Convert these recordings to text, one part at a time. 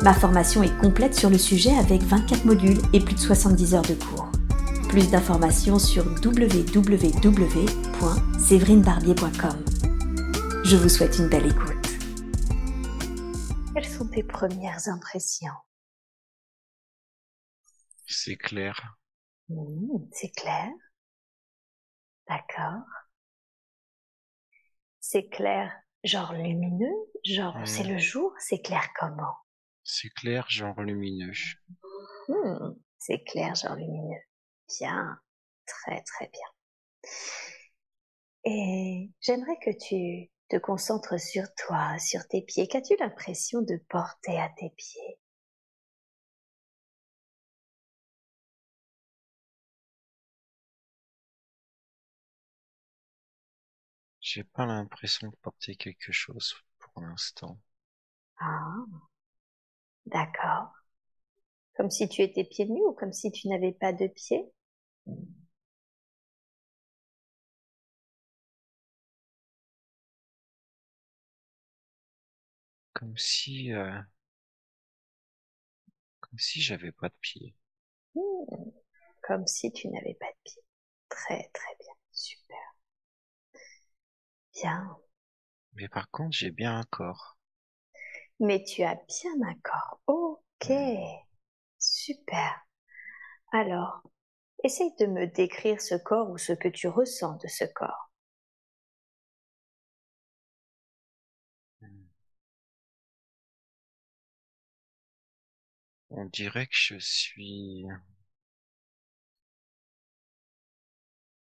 Ma formation est complète sur le sujet avec 24 modules et plus de 70 heures de cours. Plus d'informations sur www.séverinebarbier.com. Je vous souhaite une belle écoute. Quelles sont tes premières impressions? C'est clair. Mmh, c'est clair. D'accord. C'est clair, genre lumineux, genre c'est le jour, c'est clair comment? C'est clair, genre lumineux. Hmm, c'est clair, genre lumineux. Bien, très très bien. Et j'aimerais que tu te concentres sur toi, sur tes pieds. Qu'as-tu l'impression de porter à tes pieds? J'ai pas l'impression de porter quelque chose pour l'instant. Ah, D'accord. Comme si tu étais pieds nus ou comme si tu n'avais pas de pieds? Comme si... Euh, comme si j'avais pas de pieds. Hmm. Comme si tu n'avais pas de pieds. Très très bien. Super. Bien. Mais par contre, j'ai bien un corps. Mais tu as bien un corps. Ok. Super. Alors, essaye de me décrire ce corps ou ce que tu ressens de ce corps. On dirait que je suis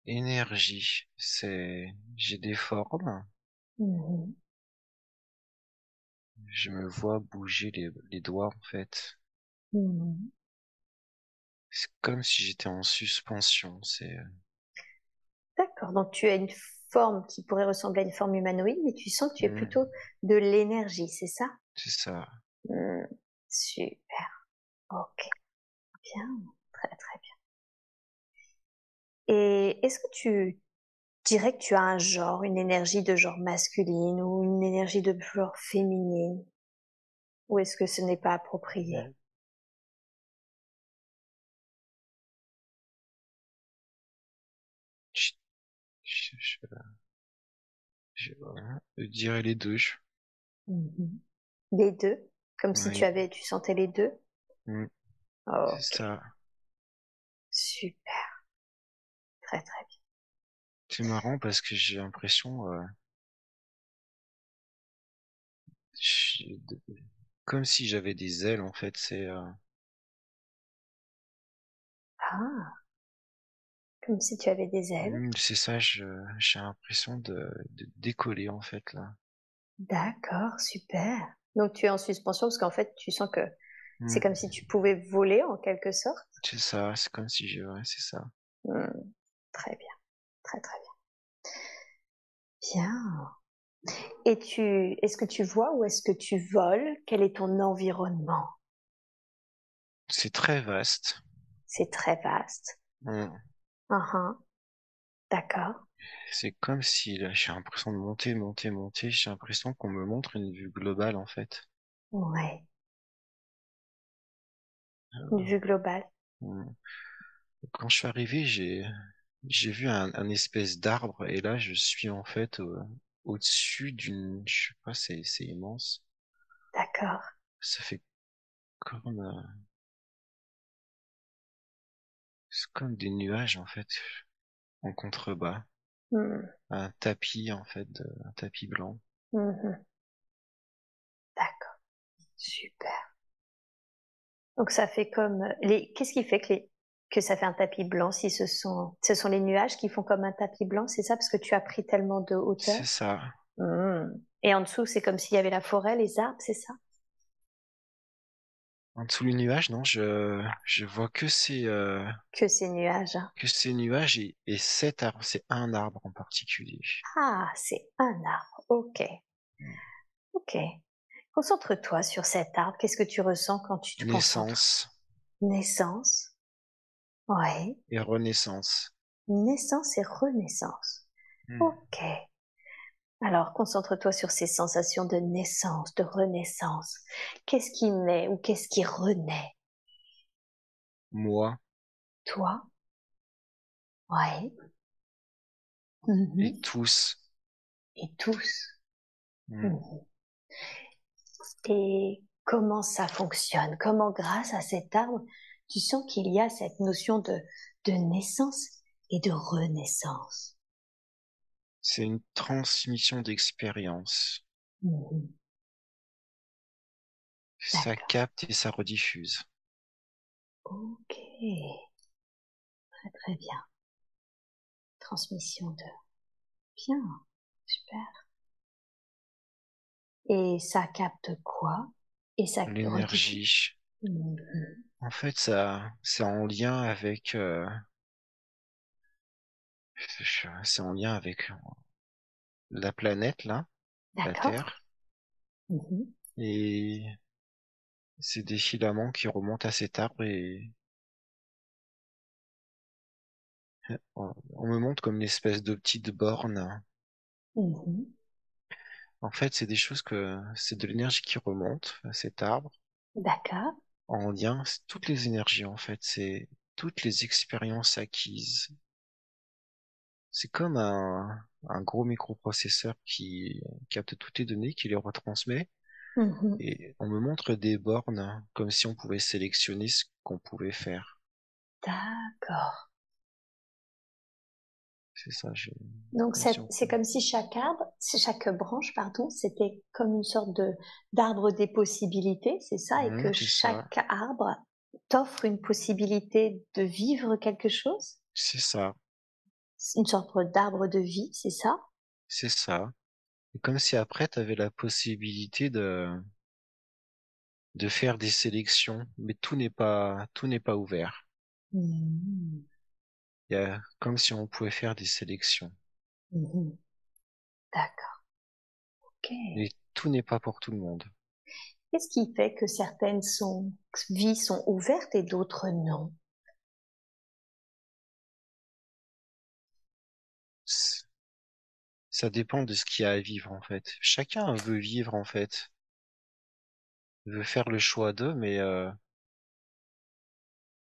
énergie. C'est, j'ai des formes. Mmh je me vois bouger les, les doigts en fait. Mmh. C'est comme si j'étais en suspension. C'est. Euh D'accord. Donc tu as une forme qui pourrait ressembler à une forme humanoïde, mais tu sens que tu es mmh. plutôt de l'énergie, c'est ça? C'est ça. Mmh. Super. Ok. Bien. Très très bien. Et est-ce que tu dirais que tu as un genre, une énergie de genre masculine ou une énergie de genre féminine Ou est-ce que ce n'est pas approprié? Je, dirais les deux. Mmh les deux? Comme si tu avais, tu sentais les deux? Mmh. C'est ça. Super. Très très bien. C'est marrant parce que j'ai l'impression, euh, comme si j'avais des ailes en fait. C'est euh Ah, comme si tu avais des ailes. Mmh, c'est ça, j'ai l'impression de, décoller en fait là. D'accord, super. Donc tu es en suspension parce qu'en fait tu sens que c'est mmh. comme si tu pouvais voler en quelque sorte. C'est ça, c'est comme si je, c'est ça. Mmh, très bien, très très bien. Bien. Et tu, est-ce que tu vois ou est-ce que tu voles? Quel est ton environnement? C'est très vaste. C'est très vaste. Mmh. Uh-huh. D'accord. C'est comme si là, j'ai l'impression de monter, monter, monter. J'ai l'impression qu'on me montre une vue globale en fait. Ouais. Une euh. vue globale. Mmh. Quand je suis arrivé, j'ai j'ai vu un, un espèce d'arbre et là je suis en fait au-dessus d'une, je sais pas, c'est c'est immense. D'accord. Ça fait comme euh, c'est comme des nuages en fait en contrebas. Mmh. Un tapis en fait, de, un tapis blanc. Mmh D'accord. Super. Donc ça fait comme les. Qu'est-ce qui fait que les que ça fait un tapis blanc si ce sont, ce sont les nuages qui font comme un tapis blanc, c'est ça? Parce que tu as pris tellement de hauteur C'est ça. Mmh. Et en dessous, c'est comme s'il y avait la forêt, les arbres, c'est ça? En dessous du nuage, non, je, je vois que ces, euh, Que ces nuages. que ces nuages et, et cet arbre, c'est un arbre en particulier. Ah, c'est un arbre. Ok. Ok. Concentre-toi sur cet arbre. Qu'est-ce que tu ressens quand tu te concentres? Naissance Naissance. Et renaissance. Naissance et renaissance. Hmm. Ok. Alors, concentre-toi sur ces sensations de naissance, de renaissance. Qu'est-ce qui naît ou qu'est-ce qui renaît? Moi Toi Oui. Mhm. et tous. Et tous. Hmm. Mhm. Et comment ça fonctionne? Comment, grâce à cet arbre, tu sens qu'il y a cette notion de, de naissance et de renaissance C'est une transmission d'expérience. Mhm. Ça capte et ça rediffuse. Ok. Très très bien. Transmission de. Bien. Super. Et ça capte quoi? Et ça L'énergie. Mhm. En fait, ça, c'est en lien avec, euh, c'est en lien avec la planète là, la. Terre, Mhm. et c'est des filaments qui remontent à cet arbre et on me montre comme une espèce de petite borne. Mhm. En fait, c'est des choses que, c'est de l'énergie qui remonte à cet arbre D'accord. En lien, c'est toutes les énergies en fait, c'est toutes les expériences acquises. C'est comme un, un gros microprocesseur qui capte toutes les données, qui les retransmet, Mhm. et on me montre des bornes comme si on pouvait sélectionner ce qu'on pouvait faire. D'accord. C'est ça, Donc c'est comme si chaque arbre, chaque branche, pardon, c'était comme une sorte de d'arbre des possibilités, c'est ça, et Mhm, que ça. chaque arbre t'offre une possibilité de vivre quelque chose, C'est ça, C'est une sorte d'arbre de vie, c'est ça? C'est ça. Et comme si après, tu avais la possibilité de, de faire des sélections, mais tout n'est pas, tout n'est pas ouvert. Mhm. Il y a, comme si on pouvait faire des sélections. Mhm. D'accord. Ok. Et tout n'est pas pour tout le monde. Qu'est-ce qui fait que certaines sont, vies sont ouvertes et d'autres non? Ça dépend de ce qu'il y a à vivre, en fait. Chacun veut vivre, en fait. Veut faire le choix d'eux, mais, euh,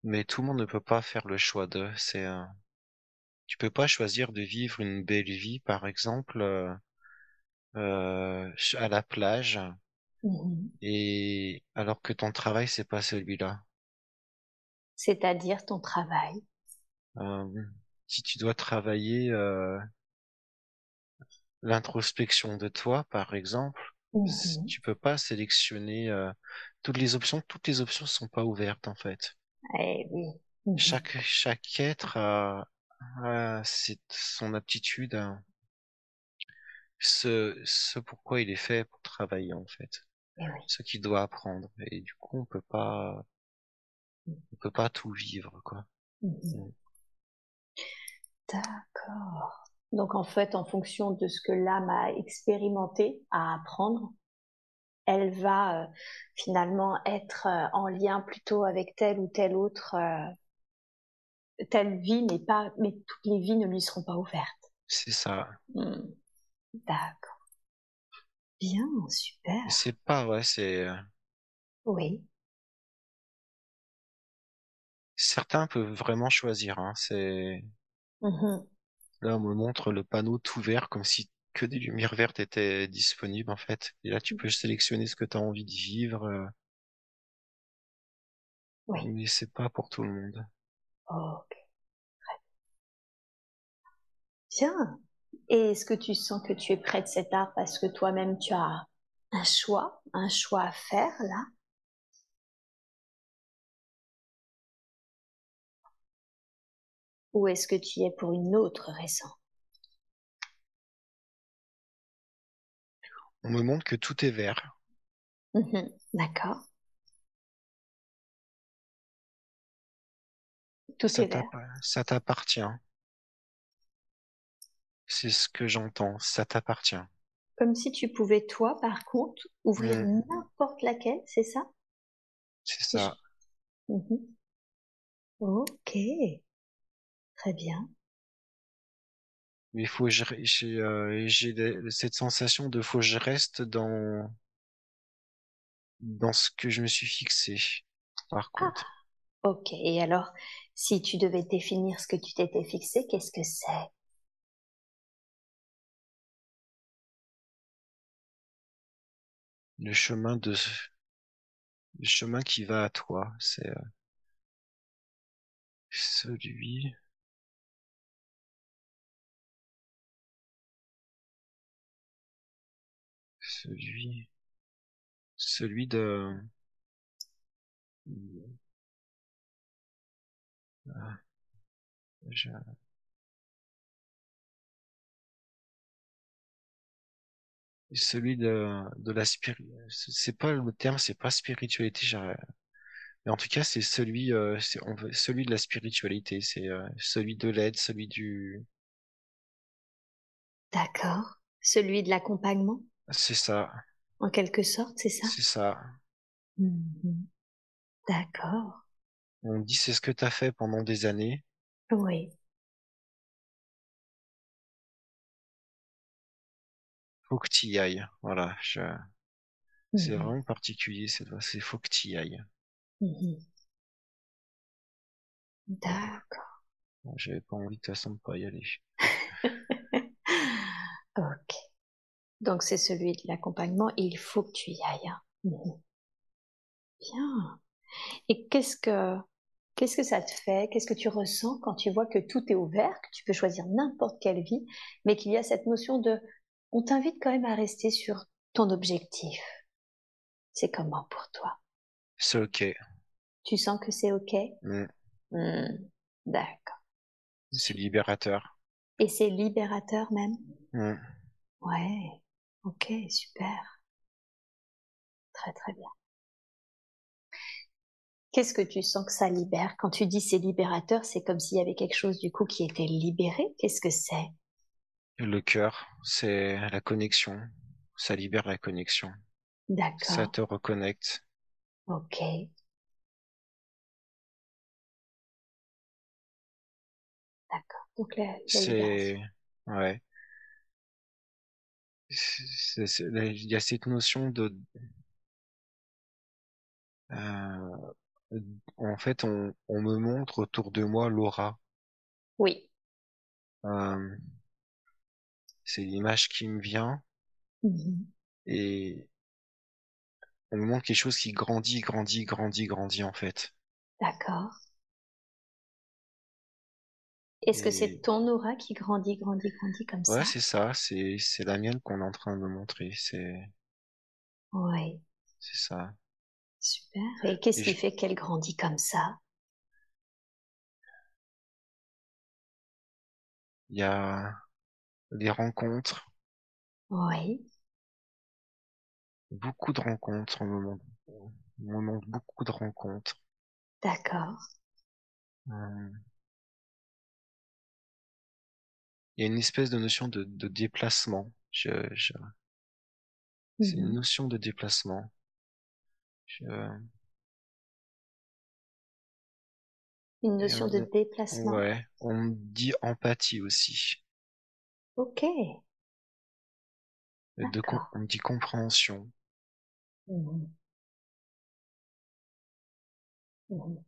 mais tout le monde ne peut pas faire le choix d'eux. C'est, euh, tu peux pas choisir de vivre une belle vie, par exemple, euh, euh, à la plage, Mhm. et alors que ton travail, c'est pas celui-là. C'est-à-dire ton travail. Si tu dois travailler euh, l'introspection de toi, par exemple, Mhm. tu peux pas sélectionner euh, toutes les options. Toutes les options sont pas ouvertes en fait. Eh oui. Chaque chaque être a, a cette- son aptitude, à ce ce pourquoi il est fait pour travailler en fait, Eh oui. ce qu'il doit apprendre. Et du coup, on peut pas on peut pas tout vivre quoi. Mhm. D'accord. Donc en fait, en fonction de ce que l'âme a expérimenté, à apprendre, elle va euh, finalement être euh, en lien plutôt avec telle ou telle autre euh, telle vie, mais pas, mais toutes les vies ne lui seront pas ouvertes. C'est ça. Hmm. D'accord. Bien, super. C'est pas ouais, c'est Oui. certains peuvent vraiment choisir. Hein, c'est Mhm. Là, on me montre le panneau tout vert comme si que des lumières vertes étaient disponibles en fait. Et là, tu peux sélectionner ce que tu as envie de vivre, euh, Oui. mais c'est pas pour tout le monde. Ok. Bien. Et est-ce que tu sens que tu es près de cet arbre parce que toi-même tu as un choix, un choix à faire là? Ou est-ce que tu y es pour une autre raison? On me montre que tout est vert. Mhm, d'accord. Tout ça. Ça t'appartient. C'est ce que j'entends. Ça t'appartient. Comme si tu pouvais, toi, par contre, ouvrir mm. n'importe laquelle, c'est ça? C'est ça. Mhm. Ok. Très bien. Mais il faut que j'ai, euh, cette sensation de faut que je reste dans, dans ce que je me suis fixé. Par Ah, contre, ok. Et alors, si tu devais définir ce que tu t'étais fixé, qu'est-ce que c'est? le chemin de, le chemin qui va à toi, c'est euh, celui, celui, celui de, je- celui de, de la spiri, c'est pas le terme, c'est pas spiritualité, mais en tout cas, c'est celui, euh, de la spiritualité, c'est euh, celui de l'aide, celui du, D'accord. Celui de l'accompagnement, c'est ça, en quelque sorte, c'est ça? c'est ça. Mhm. D'accord. On dit c'est ce que t'as fait pendant des années. Oui. Faut que t'y ailles. Voilà, je, c'est Mhm. vraiment particulier, c'est, c'est faut que t'y ailles. Mhm. D'accord. J'avais pas envie de toute façon de pas y aller. Ok. Donc c'est celui de l'accompagnement et il faut que tu y ailles. hein. Mhm. Bien. Et qu'est-ce que qu'est-ce que ça te fait? Qu'est-ce que tu ressens quand tu vois que tout est ouvert, que tu peux choisir n'importe quelle vie, mais qu'il y a cette notion de on t'invite quand même à rester sur ton objectif? C'est comment pour toi? C'est ok. Tu sens que c'est ok? Mm. Hmm. D'accord. C'est libérateur. Et c'est libérateur même? Mm. Ouais. Ok, super. Très très bien. Qu'est-ce que tu sens que ça libère? Quand tu dis c'est libérateur, c'est comme s'il y avait quelque chose du coup qui était libéré? Qu'est-ce que c'est? Le cœur, c'est la connexion. Ça libère la connexion. Ça D'accord. te reconnecte. Ok. D'accord. Donc la, la. C'est, ouais. Il y a cette notion de, euh, en fait, on, on me montre autour de moi l'aura. Oui. Euh, c'est l'image qui me vient Mhm. et on me montre quelque chose qui grandit, grandit, grandit, grandit en fait. D'accord. Est-ce que c'est ton aura qui grandit, grandit, grandit comme ouais, ça? c'est ça, c'est c'est la mienne qu'on est en train de me montrer, c'est Oui. c'est ça. Super. Et qu'est-ce qui je- fait qu'elle grandit comme ça? il y a des rencontres, Oui. beaucoup de rencontres, on me montre, on me montre beaucoup de rencontres. D'accord. Euh, Il y a une espèce de notion de, de déplacement. Je, je, c'est une Mhm. notion de déplacement. Je, Une notion de déplacement. ouais, on me dit empathie aussi. Ok. De, com- on me dit compréhension. Mhm. Mhm.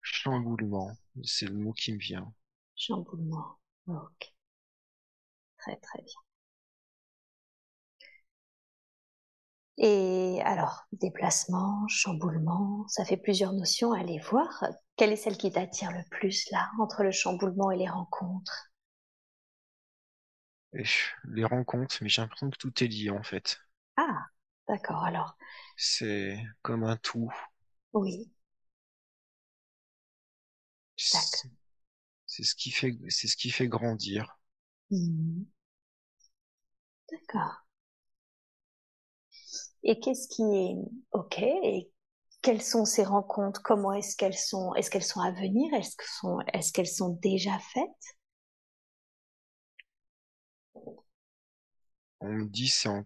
Chamboulement, c'est le mot qui me vient. Chamboulement. Ok. Très très bien. Et alors, déplacement, chamboulement, ça fait plusieurs notions à aller voir. Quelle est celle qui t'attire le plus là, entre le chamboulement et les rencontres? Les rencontres, mais j'ai l'impression que tout est lié en fait. Ah, d'accord. Alors, C'est comme un tout. oui. C'est ce qui fait, c'est ce qui fait grandir. Mhm. D'accord. Et qu'est-ce qui est ok et quelles sont ces rencontres? Comment est-ce qu'elles sont Est-ce qu'elles sont à venir? Est-ce qu'elles sont, est qu'elles sont déjà faites? On me dit c'est en,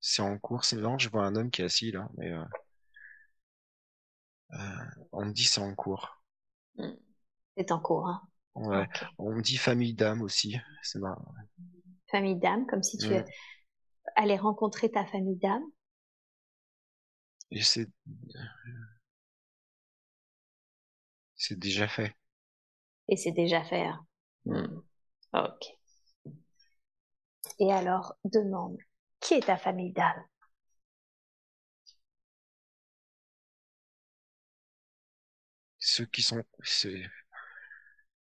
c'est en, cours. C'est je vois un homme qui est assis là, mais euh, euh, on me dit c'est en cours. Hmm. C'est en cours, hein. Ouais. On me dit famille d'âme aussi. C'est marrant. Famille d'âme, comme si tu allais rencontrer ta famille d'âme. Et c'est c'est déjà fait. Et c'est déjà fait. Hein. Ok. Et alors, demande, qui est ta famille d'âme? Ceux qui sont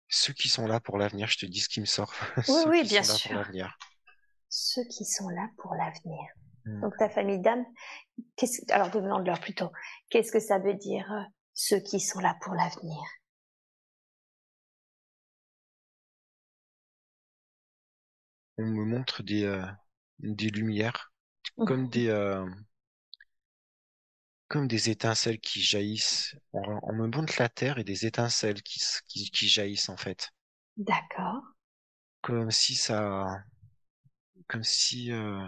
ceux qui sont là pour l'avenir, je te dis ce qui me sort. Oui, oui, bien sûr. Ceux qui sont là pour l'avenir. Hmm. Donc ta famille d'âme, alors demande-leur plutôt, qu'est-ce que ça veut dire euh, ceux qui sont là pour l'avenir? On me montre des, euh, des lumières, comme mhm. des, euh, comme des étincelles qui jaillissent. On, me montre la terre et des étincelles qui, qui, qui jaillissent en fait. D'accord. Comme si ça, comme si euh,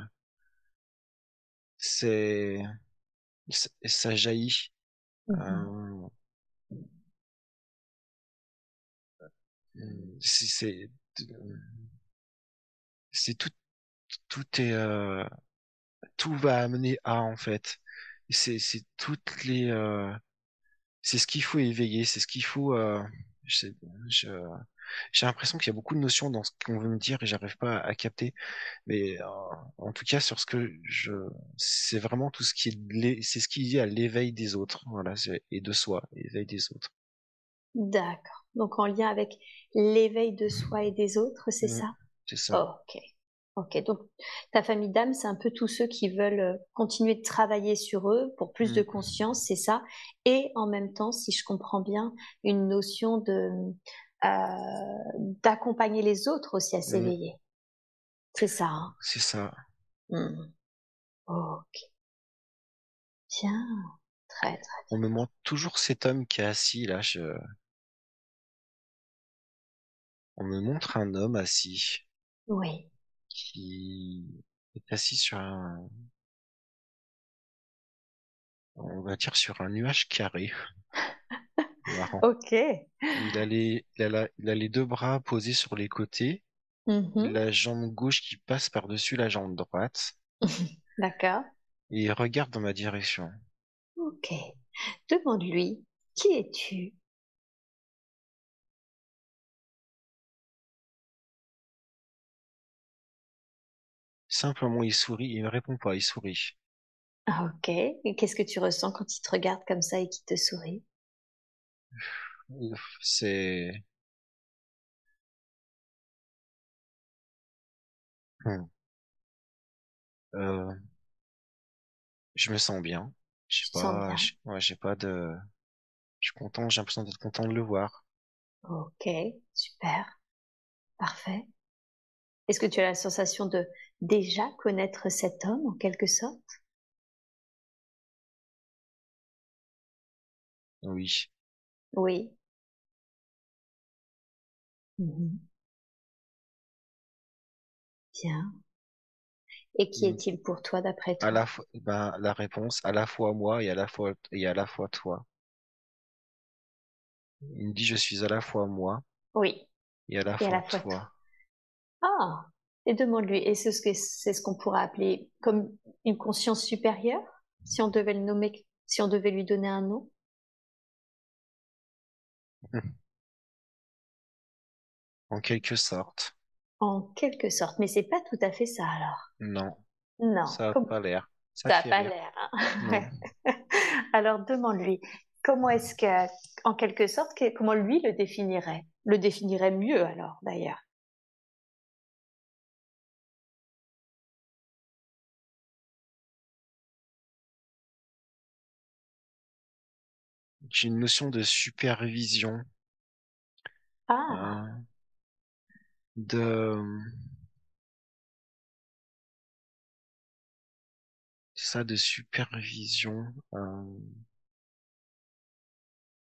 c'est, ça jaillit. Mhm. Euh, c'est, c'est tout, tout est, euh, tout va amener à en fait. C'est, c'est toutes les, euh, c'est ce qu'il faut éveiller, c'est ce qu'il faut. Euh, j'ai l'impression qu'il y a beaucoup de notions dans ce qu'on veut me dire et j'arrive pas à, capter. Mais euh, en tout cas, sur ce que je, c'est vraiment tout ce qui est, c'est ce qui est à l'éveil des autres, voilà, et de soi, l'éveil des autres. D'accord. Donc en lien avec l'éveil de soi et des autres, c'est mmh. ça? C'est ça. ok. Ok, donc ta famille d'âme, c'est un peu tous ceux qui veulent euh, continuer de travailler sur eux pour plus de mmh. conscience, c'est ça? Et en même temps, si je comprends bien, une notion de euh, d'accompagner les autres aussi à mmh. s'éveiller. C'est ça. Hein? C'est ça. Mmh. Ok. Tiens, très très. On me montre toujours cet homme qui est assis là. Je... On me montre un homme assis. Oui qui est assis sur un, on va dire sur un nuage carré. Ok. Il a, les, il, a il a les deux bras posés sur les côtés, mm-hmm. la jambe gauche qui passe par-dessus la jambe droite. D'accord. Et il regarde dans ma direction. Ok. Demande-lui, qui es-tu? Simplement, il sourit, il me répond pas, il sourit. Ah, ok. Et qu'est-ce que tu ressens quand il te regarde comme ça et qu'il te sourit? C'est... Hmm. Euh... Je me sens bien. Je sais pas, ouais, pas de, je suis content, j'ai l'impression d'être content de le voir. Ok, super. Parfait. Est-ce que tu as la sensation de déjà connaître cet homme en quelque sorte? Oui. Oui. Mhm. Bien. Et qui mmh. est-il pour toi d'après toi À la fois, ben, la réponse, à la fois moi et à la fois, et à la fois toi. Il me dit je suis à la fois moi. Oui. Et à la, fois, toi. Ah, et demande-lui, et c'est ce que c'est ce qu'on pourrait appeler comme une conscience supérieure, si on devait le nommer, si on devait lui donner un nom. En quelque sorte. En quelque sorte, mais c'est pas tout à fait ça alors. Non. Non. Ça n'a pas l'air. Ça n'a pas l'air. Hein. alors demande-lui, comment est-ce que, en quelque sorte, comment lui le définirait? Le définirait mieux alors d'ailleurs. J'ai une notion de supervision. Ah. Euh, de ça de supervision. Euh,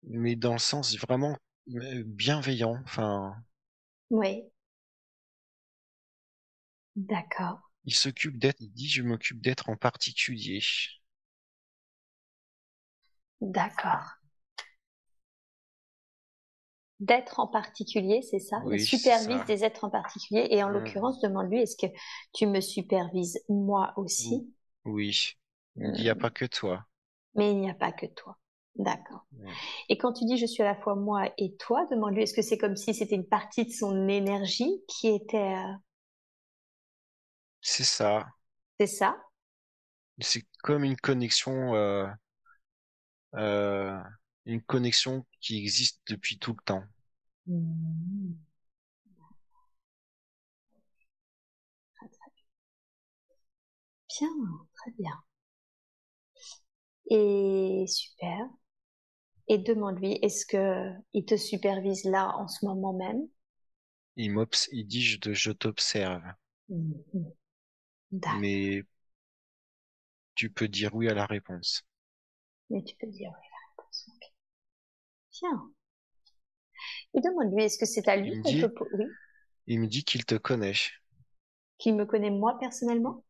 mais dans le sens vraiment euh, bienveillant. Enfin, Oui. D'accord. il s'occupe d'être, il dit je m'occupe d'être en particulier. D'accord. D'être en particulier, c'est ça Oui, supervise ça. des êtres en particulier. Et en Mm. l'occurrence, demande-lui, est-ce que tu me supervises moi aussi? Oui. Il n'y a Mm. pas que toi. Mais il n'y a pas que toi. D'accord. Et quand tu dis je suis à la fois moi et toi, demande-lui, est-ce que c'est comme si c'était une partie de son énergie qui était... euh, C'est ça. C'est ça? C'est comme une connexion, euh, euh, une connexion qui existe depuis tout le temps. Très, très bien. Bien, très bien. Et super. Et demande-lui, est-ce que il te supervise là en ce moment même? Il m'obs, il dit je, t'observe. Mhm. Mais tu peux dire oui à la réponse. Mais tu peux dire oui. Bien. Et demande-lui, est-ce que c'est à lui Il me qu'on dit- peut... po- Oui, Il me dit qu'il te connaît. qu'il me connaît moi personnellement?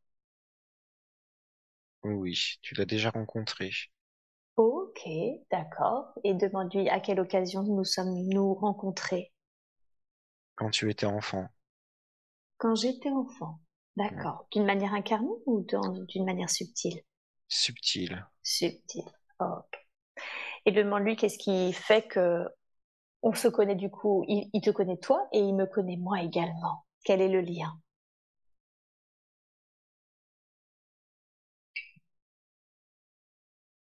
Oui, tu l'as déjà rencontré. Ok, d'accord. Et demande-lui à quelle occasion nous sommes nous rencontrés? Quand tu étais enfant. Quand j'étais enfant. D'accord. D'une manière incarnée ou d'une manière subtile? Subtil. Subtile. Ok. Et demande-lui qu'est-ce qui fait que on se connaît du coup? Il, il te connaît toi et il me connaît moi également. Quel est le lien?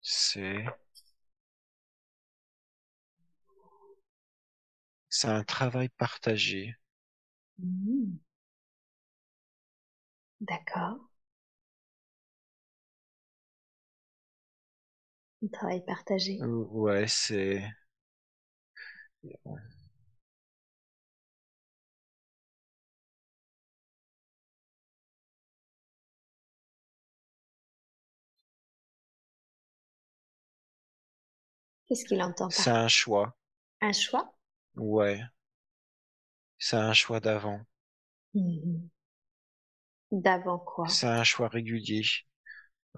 C'est... C'est un travail partagé. Mhm. D'accord. Un travail partagé. Ouais, c'est... Qu'est-ce qu'il entend C'est un choix. un choix? Ouais. C'est un choix d'avant. Mhm. D'avant quoi? C'est un choix régulier.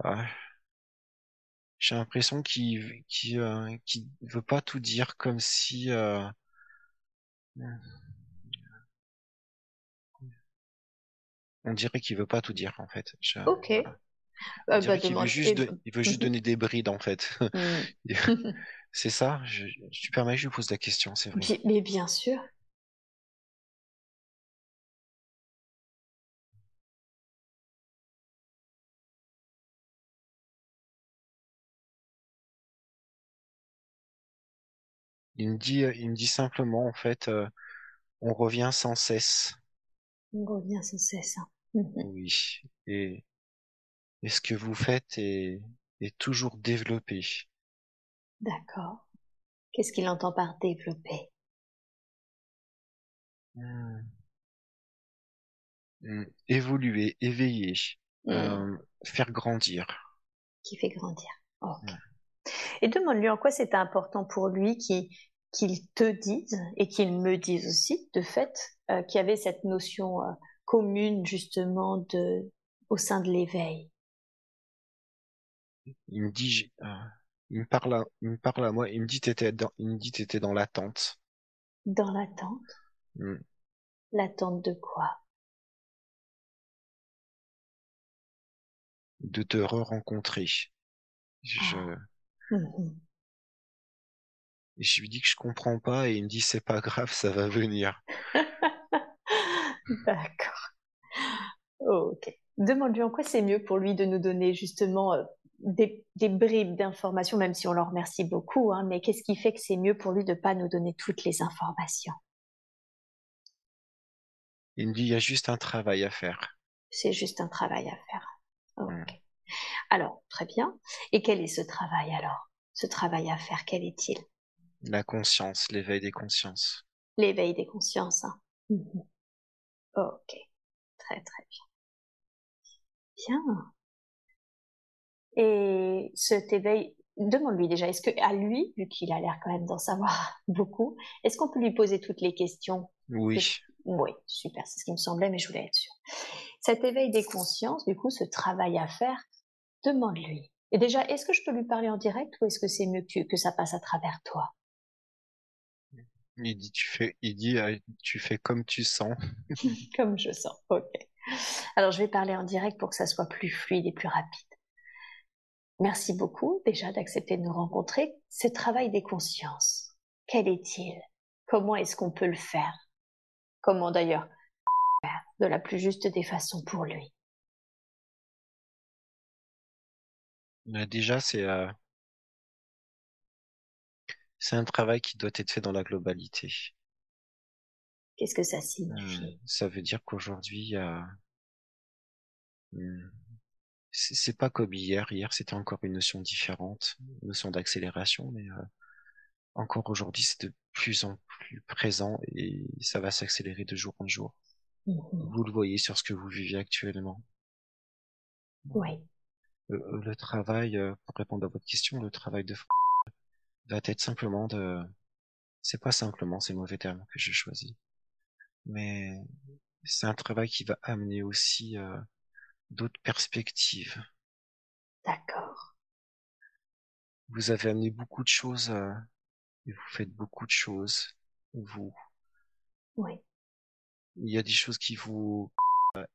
Ouais. J'ai l'impression qu'il qu'il euh, qu'il veut pas tout dire comme si euh, on dirait qu'il veut pas tout dire en fait. Je- Ok. voilà. Euh, On bah, dirait qu'il veut demande- juste et- de- il veut juste donner des brides en fait. Mhm. C'est ça? Je, tu permets que je lui pose la question, c'est vrai. Bi- Mais bien sûr. Il me dit, il me dit simplement en fait, euh, on revient sans cesse. On revient sans cesse. hein. Oui. Et, et ce que vous faites est, est toujours développé. D'accord. Qu'est-ce qu'il entend par développer? Hmm. Hmm. Évoluer, éveiller, Mhm. euh, faire grandir. Qui fait grandir. Et demande-lui en quoi c'est important pour lui qu'il te dise et qu'il me dise aussi, de fait, euh, qu'il y avait cette notion euh, commune justement de au sein de l'éveil. Il me dit, euh, il me parle à, il me parle à moi, il me dit t'étais dans, il me dit t'étais dans l'attente. Dans l'attente? Hmm. L'attente de quoi? De te re-rencontrer. Je, Mhm. et je lui dis que je comprends pas et il me dit c'est pas grave, ça va venir. D'accord. Ok. Demande-lui en quoi c'est mieux pour lui de nous donner justement euh, des, des bribes d'informations, même si on leur remercie beaucoup, hein, mais qu'est-ce qui fait que c'est mieux pour lui de pas nous donner toutes les informations? Il me dit il y a juste un travail à faire. C'est juste un travail à faire. Ok. Mm. Alors, très bien. Et quel est ce travail alors? Ce travail à faire, quel est-il? La conscience, l'éveil des consciences. L'éveil des consciences. hein. Mhm. Ok. Très très bien. Bien. Et cet éveil, demande-lui déjà, est-ce que à lui, vu qu'il a l'air quand même d'en savoir beaucoup, est-ce qu'on peut lui poser toutes les questions? Oui. Oui, super, c'est ce qui me semblait, mais je voulais être sûre. Cet éveil des consciences, du coup, ce travail à faire, demande-lui. Et déjà, est-ce que je peux lui parler en direct ou est-ce que c'est mieux que, que ça passe à travers toi? Il dit, tu fais, il dit, euh, tu fais comme tu sens. comme je sens, ok. Alors, je vais parler en direct pour que ça soit plus fluide et plus rapide. Merci beaucoup déjà d'accepter de nous rencontrer. Ce travail des consciences, quel est-il? Comment est-ce qu'on peut le faire? Comment d'ailleurs faire de la plus juste des façons pour lui? Déjà, c'est euh, c'est un travail qui doit être fait dans la globalité. Qu'est-ce que ça signifie? Euh, Ça veut dire qu'aujourd'hui, il y a hmm, c'est pas comme hier. Hier, c'était encore une notion différente, une notion d'accélération, mais euh, encore aujourd'hui, c'est de plus en plus présent et ça va s'accélérer de jour en jour. Mmh vous le voyez sur ce que vous vivez actuellement. Oui. Le, le travail, euh, pour répondre à votre question, le travail de va être simplement de, c'est pas simplement, c'est le mauvais terme que j'ai choisi, mais c'est un travail qui va amener aussi euh, d'autres perspectives. D'accord. Vous avez amené beaucoup de choses euh, et vous faites beaucoup de choses, vous. Oui. Il y a des choses qui vous...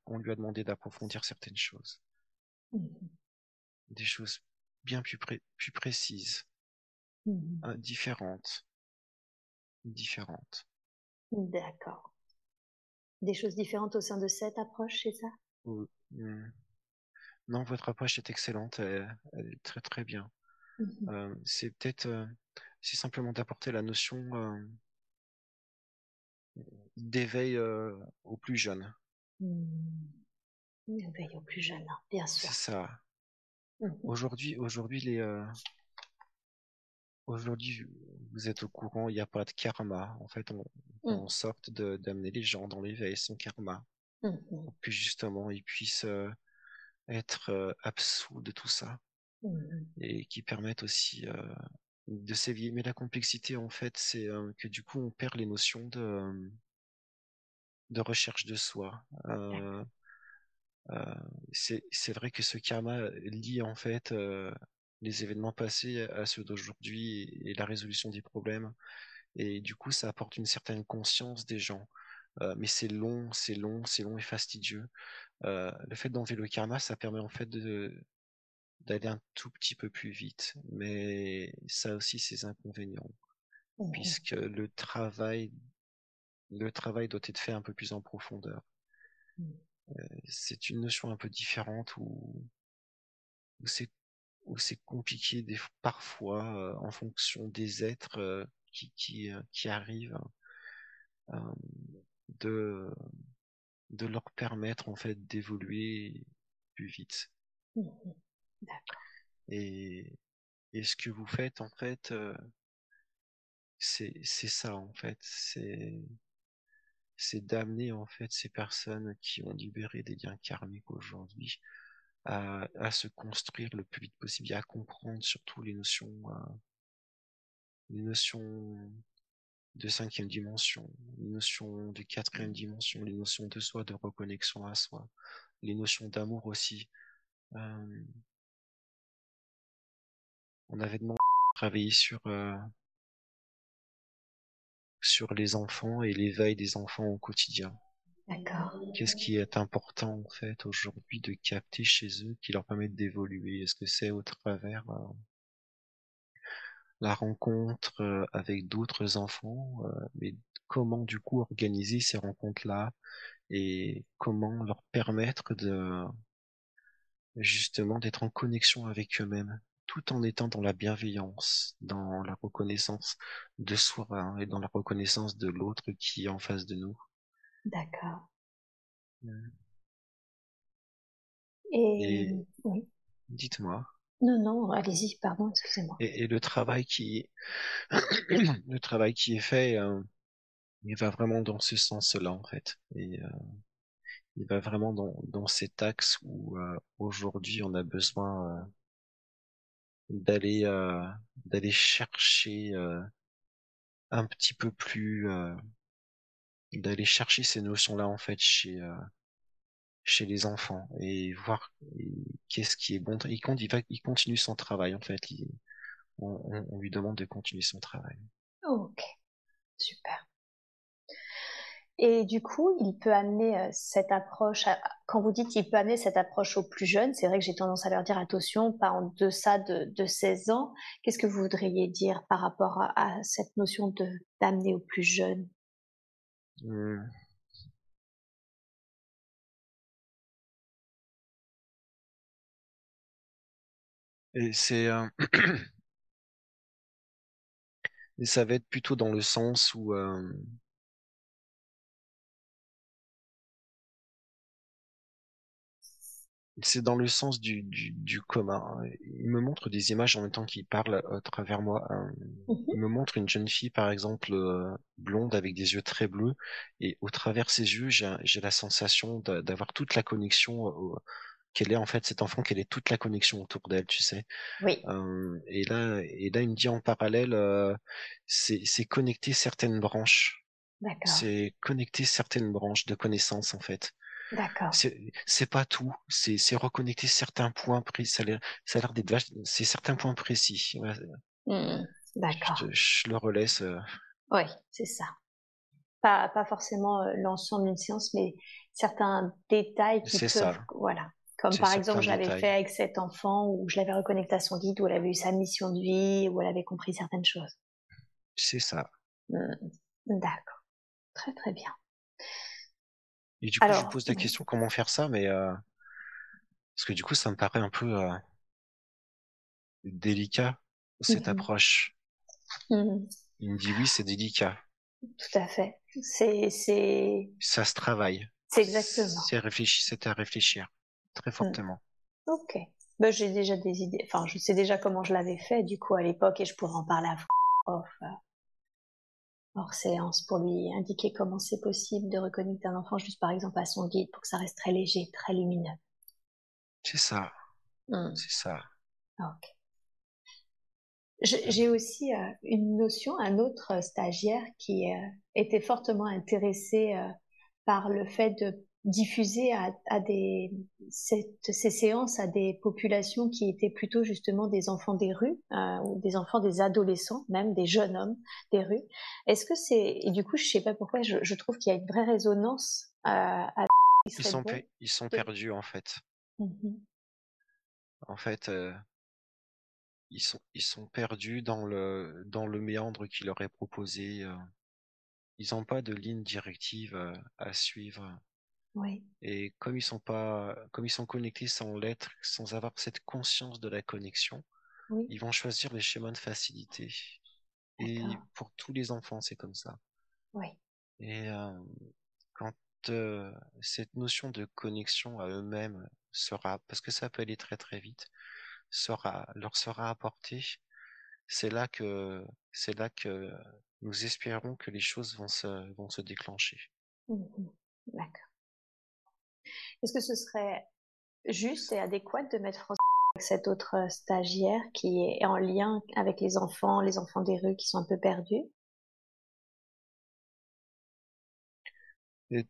On lui a demandé d'approfondir certaines choses. Mmh des choses bien plus, plus précises, mmh euh, différentes. Différentes. D'accord. Des choses différentes au sein de cette approche, c'est ça? Mmh. Non, votre approche est excellente, elle, est très très bien. Mmh euh, c'est peut-être, euh, c'est simplement d'apporter la notion d'éveil aux plus jeunes. Mmh. D'éveil aux plus jeunes, hein, bien sûr. C'est ça. Aujourd'hui, aujourd'hui les, aujourd'hui vous êtes au courant, il n'y a pas de karma. En fait, on, on sorte d'amener les gens dans l'éveil sans karma. Mmh pour que justement ils puissent euh, être euh, absous de tout ça et qui permettent aussi euh, de s'éveiller. Mais la complexité en fait, c'est que du coup on perd les notions de de recherche de soi. C'est vrai que ce karma lie en fait les événements passés à ceux d'aujourd'hui et la résolution des problèmes. Et du coup, ça apporte une certaine conscience des gens. Euh, mais c'est long, c'est long, c'est long et fastidieux. Euh, le fait d'enlever le karma, ça permet en fait de d'aller un tout petit peu plus vite, mais ça a aussi ses inconvénients, mmh puisque le travail, le travail doit être fait un peu plus en profondeur. Mmh. Euh, c'est une notion un peu différente où, où c'est où c'est compliqué des, parfois en fonction des êtres qui qui, qui arrivent de de leur permettre en fait d'évoluer plus vite. Mmh et, et ce que vous faites en fait, euh, c'est c'est ça en fait, c'est c'est d'amener en fait ces personnes qui ont libéré des liens karmiques aujourd'hui à, à se construire le plus vite possible et à comprendre surtout les notions euh, les notions de cinquième dimension, les notions de quatrième dimension, les notions de soi, de reconnexion à soi, les notions d'amour aussi. Euh, on avait demandé de travailler sur euh, sur les enfants et l'éveil des enfants au quotidien. D'accord. Qu'est-ce qui est important en fait aujourd'hui de capter chez eux qui leur permet d'évoluer? Est-ce que c'est au travers euh, la rencontre euh, avec d'autres enfants, euh, mais comment du coup organiser ces rencontres-là et comment leur permettre de justement d'être en connexion avec eux-mêmes? Tout en étant dans la bienveillance, dans la reconnaissance de soi hein, et dans la reconnaissance de l'autre qui est en face de nous. D'accord. Et, oui. Dites-moi. Non, non, allez-y, pardon, excusez-moi. Et, le travail qui, le travail qui est fait, euh, il va vraiment dans ce sens-là en fait. Et euh, il va vraiment dans, dans cet axe où euh, aujourd'hui on a besoin d'aller euh, d'aller chercher euh, un petit peu plus euh, d'aller chercher ces notions-là en fait chez euh, chez les enfants et voir qu'est-ce qui est bon. Il, il, continue son travail en fait. On, lui demande de continuer son travail. Super. Et du coup, il peut amener euh, cette approche, quand vous dites qu'il peut amener cette approche aux plus jeunes, c'est vrai que j'ai tendance à leur dire attention, pas en deçà de, de 16 ans. Qu'est-ce que vous voudriez dire par rapport à, cette notion d'amener aux plus jeunes? Mmh. Et c'est euh... et ça va être plutôt dans le sens où euh... c'est dans le sens du, du, du, commun. Il me montre des images en même temps qu'il parle à travers moi. Mm-hmm. Il me montre une jeune fille, par exemple, euh, blonde avec des yeux très bleus, et au travers ses yeux, j'ai la sensation d'avoir toute la connexion. Euh, qu'elle est en fait cet enfant, qu'elle est toute la connexion autour d'elle, tu sais. Oui. Euh, et là, et là, il me dit en parallèle, euh, c'est connecter certaines branches. C'est connecter certaines branches de connaissances en fait. D'accord. C'est pas tout, c'est reconnecter certains points précis. Ça a l'air d'être c'est certains points précis. Mmh, d'accord. Je, le relaisse. Euh. Oui, c'est ça. Pas, pas forcément euh, l'ensemble d'une séance, mais certains détails qui peuvent. Ça. Voilà. Comme par exemple, je l'avais fait avec cet enfant où je l'avais reconnecté à son guide, où elle avait eu sa mission de vie, où elle avait compris certaines choses. C'est ça. Mmh, d'accord. Très très bien. Et du coup, je pose la question comment faire ça, mais euh, parce que du coup, ça me paraît un peu euh, délicat cette mmh approche. Mmh Il me dit oui, c'est délicat. Tout à fait. C'est c'est. Ça se travaille. C'est exactement. C'est réfléchir, c'est à réfléchir très mmh. fortement. Ok. Ben, j'ai déjà des idées. Enfin, je sais déjà comment je l'avais fait du coup à l'époque et je pourrais en parler à prof hors séance pour lui indiquer comment c'est possible de reconnecter un enfant juste par exemple à son guide pour que ça reste très léger, très lumineux. C'est ça. Mmh. C'est ça. Ok. J'ai aussi euh, une notion, un autre stagiaire qui euh, était fortement intéressé euh, par le fait de diffuser à, à des cette, ces séances à des populations qui étaient plutôt justement des enfants des rues euh, ou des enfants des adolescents même des jeunes hommes des rues. Est-ce que c'est et du coup je sais pas pourquoi je, je trouve qu'il y a une vraie résonance euh, à ils sont ils sont perdus en fait. Mmh en fait euh, ils sont ils sont perdus dans le dans le méandre qui leur est proposé ils n'ont pas de ligne directive à suivre et comme ils sont pas, comme ils sont connectés sans l'être, sans avoir cette conscience de la connexion, ils vont choisir les schémas de facilité. Et pour tous les enfants, c'est comme ça. Oui. Et euh, quand euh, cette notion de connexion à eux-mêmes sera, parce que ça peut aller très très vite, sera, leur sera apportée, c'est là que, c'est là que nous espérons que les choses vont se, vont se déclencher. Mmh D'accord. Est-ce que ce serait juste et adéquat de mettre François avec cet autre euh, stagiaire qui est en lien avec les enfants, les enfants des rues qui sont un peu perdus?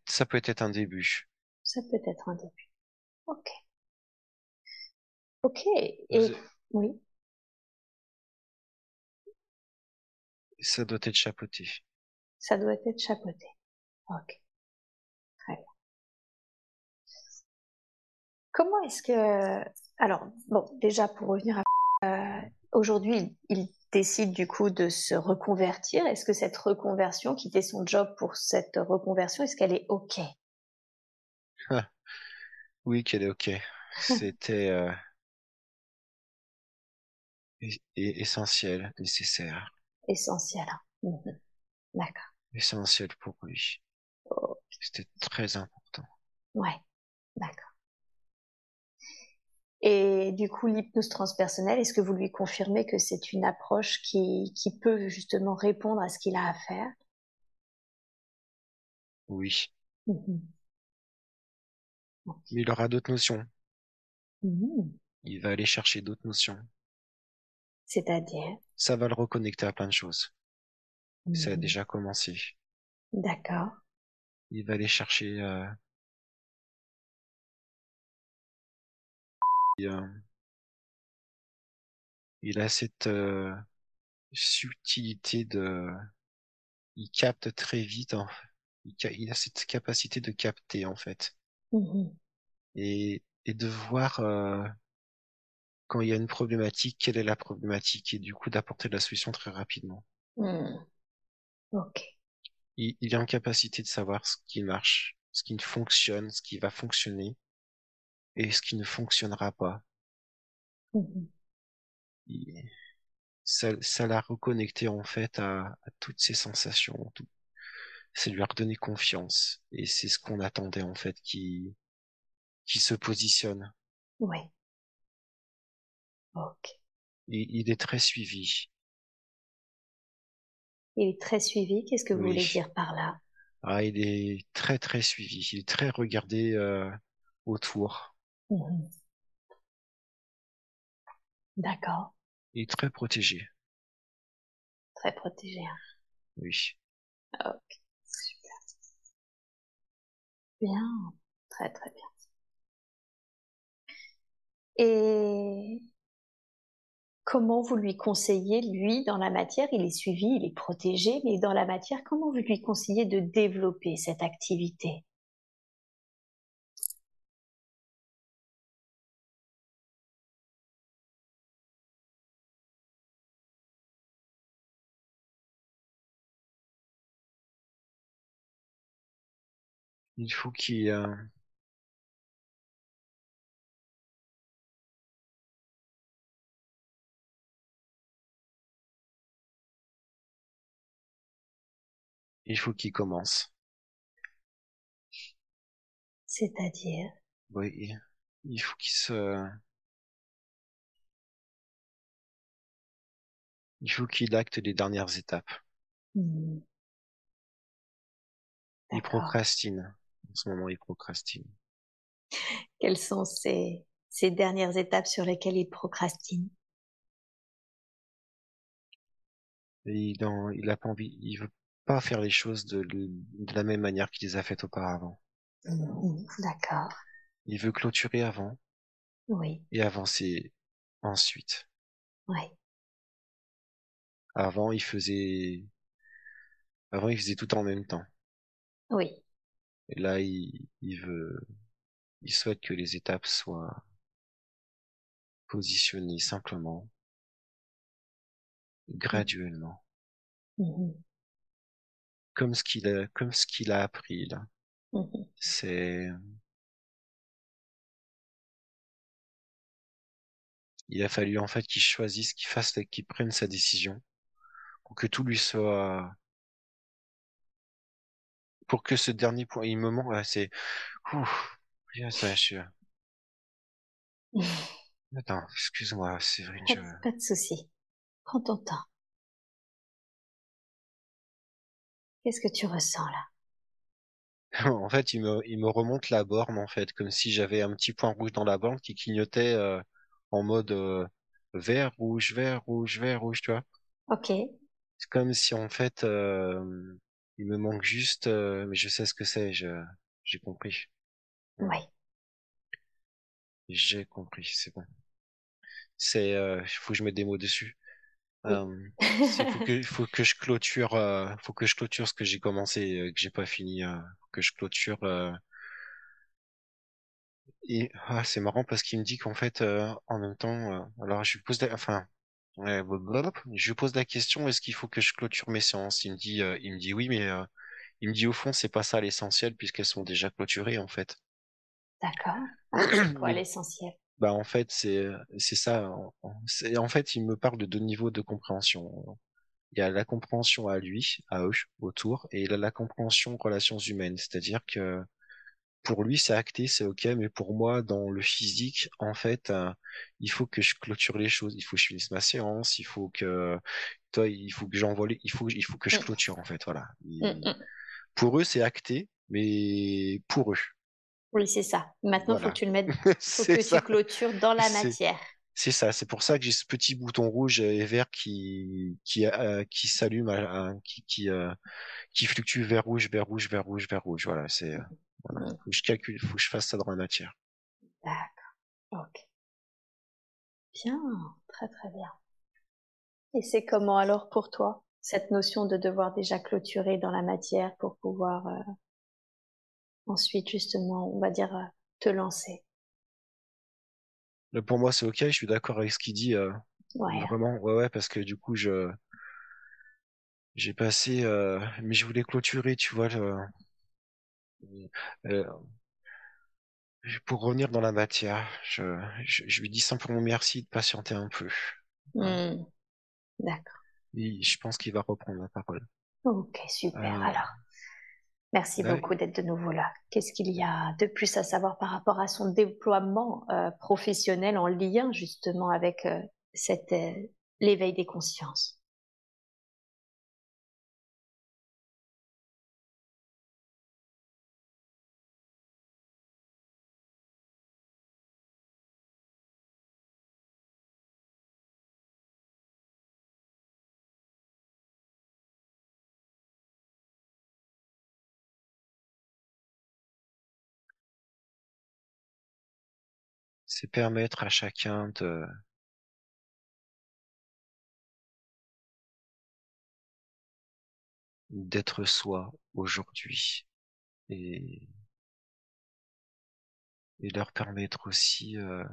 Ça peut être un début. Ça peut être un début. Ok. Ok. Et oui. Ça doit être chapeauté. Ça doit être chapeauté. Ok. Comment est-ce que, alors bon, déjà pour revenir à euh, aujourd'hui, il, décide du coup de se reconvertir. Est-ce que cette reconversion, quitter son job pour cette reconversion, est-ce qu'elle est ok? Oui, qu'elle est ok. C'était euh, essentiel, nécessaire. Essentiel. Hein. Mhm. D'accord. Essentiel pour lui. C'était très important. Ouais, d'accord. Et du coup, l'hypnose transpersonnelle, est-ce que vous lui confirmez que c'est une approche qui, qui peut justement répondre à ce qu'il a à faire? Oui. Mmh Mais il aura d'autres notions. Mmh il va aller chercher d'autres notions. C'est-à-dire? Ça va le reconnecter à plein de choses. Ça a Mhm. déjà commencé. D'accord. Il va aller chercher euh, il, euh, il a cette euh, subtilité de il capte très vite il, il a cette capacité de capter en fait Mhm. et et de voir euh, quand il y a une problématique quelle est la problématique et du coup d'apporter la solution très rapidement. Ok. Il, il est en capacité de savoir ce qui marche, ce qui fonctionne, ce qui va fonctionner et ce qui ne fonctionnera pas. Il- ça, ça l'a reconnecté en fait à, à toutes ses sensations, tout. Ça lui a redonné confiance et c'est ce qu'on attendait en fait qui qui se positionne. Oui. Ok. Il, il est très suivi. Il est très suivi. Qu'est-ce que vous Oui. voulez dire par là? Ah, il est très très suivi. Il est très regardé euh, autour. Mhm. D'accord. Il est très protégé. Très protégé. hein. Oui. Super. Bien. Très très bien. Et comment vous lui conseillez, lui, dans la matière, il est suivi, il est protégé, mais dans la matière, comment vous lui conseillez de développer cette activité? Il faut qu'il euh, il faut qu'il commence. C'est-à-dire? Oui. il- faut qu'il se il faut qu'il acte les dernières étapes. Hmm. Il procrastine. En ce moment, il procrastine. Quelles sont ces, ces dernières étapes sur lesquelles il procrastine? Il, a pas envie, il veut pas faire les choses de, de la même manière qu'il les a faites auparavant. Mhm. D'accord. Il veut clôturer avant Oui, et avancer ensuite. oui. Avant, il faisait, avant, il faisait tout en même temps. Oui. Et là, il, il veut, il souhaite que les étapes soient positionnées simplement, graduellement, Mhm. comme ce qu'il a, comme ce qu'il a appris là. Mhm. C'est, il a fallu en fait qu'il choisisse, qu'il fasse, qu'il prenne sa décision pour que tout lui soit, pour que ce dernier point, il me manque, c'est, ça, je suis, attends, excuse-moi, Séverine, Pas, je, pas de souci. Prends ton temps. Qu'est-ce que tu ressens là? En fait, il me, il me remonte la borne, en fait, comme si j'avais un petit point rouge dans la borne qui clignotait euh, en mode euh, vert, rouge, vert, rouge, vert, rouge, tu vois? Ok. C'est comme si, en fait, euh, il me manque juste, euh, mais je sais ce que c'est, je, j'ai compris. Oui. J'ai compris, c'est bon. C'est, euh, il faut que je mette des mots dessus. Oui. Euh, faut que, faut que je clôture, euh, faut que je clôture ce que j'ai commencé, euh, que j'ai pas fini, euh, faut que je clôture. euh, Et ah, c'est marrant parce qu'il me dit qu'en fait, euh, en même temps, euh, alors je pose, enfin, ouais, je lui pose la question, est-ce qu'il faut que je clôture mes séances? Il me dit, euh, il me dit oui, mais euh, il me dit au fond, c'est pas ça l'essentiel puisqu'elles sont déjà clôturées en fait. D'accord. C'est quoi l'essentiel? Bah en fait, c'est c'est ça. C'est en fait, il me parle de deux niveaux de compréhension. Il y a la compréhension à lui, à eux, autour, et il a la compréhension relations humaines. C'est-à-dire que pour lui, c'est acté, c'est ok, mais pour moi, dans le physique, en fait, euh, il faut que je clôture les choses. Il faut que je finisse ma séance. Il faut que, toi, il faut que j'envoie les, il faut, il faut que je Mm. clôture, en fait. Voilà. Il- Mm, mm. Pour eux, c'est acté, mais pour eux. Oui, c'est ça. Maintenant, il faut que tu le mettes, faut que ça. tu clôtures dans la matière. C'est ça, c'est pour ça que j'ai ce petit bouton rouge et vert qui qui euh, qui s'allume, à- qui qui euh, qui fluctue vers rouge, vers rouge, vers rouge, vers rouge. Voilà, c'est euh, voilà. Faut que je calcule, faut que je fasse ça dans la matière. D'accord. Ok. Bien, très très bien. Et c'est comment alors pour toi, cette notion de devoir déjà clôturer dans la matière pour pouvoir euh, ensuite justement, on va dire, euh, te lancer? Pour moi, c'est ok. Je suis d'accord avec ce qu'il dit. euh, Ouais. vraiment, ouais, ouais, parce que du coup, je j'ai passé, mais je voulais clôturer, tu vois, le, euh, pour revenir dans la matière. Je, je je lui dis simplement merci de patienter un peu. Hmm. D'accord. Et je pense qu'il va reprendre la parole. Ok, super. Euh, Alors, merci beaucoup d'être de nouveau là. Qu'est-ce qu'il y a de plus à savoir par rapport à son déploiement euh, professionnel en lien justement avec euh, cette euh, l'éveil des consciences? C'est permettre à chacun de d'être soi aujourd'hui et leur permettre aussi euh,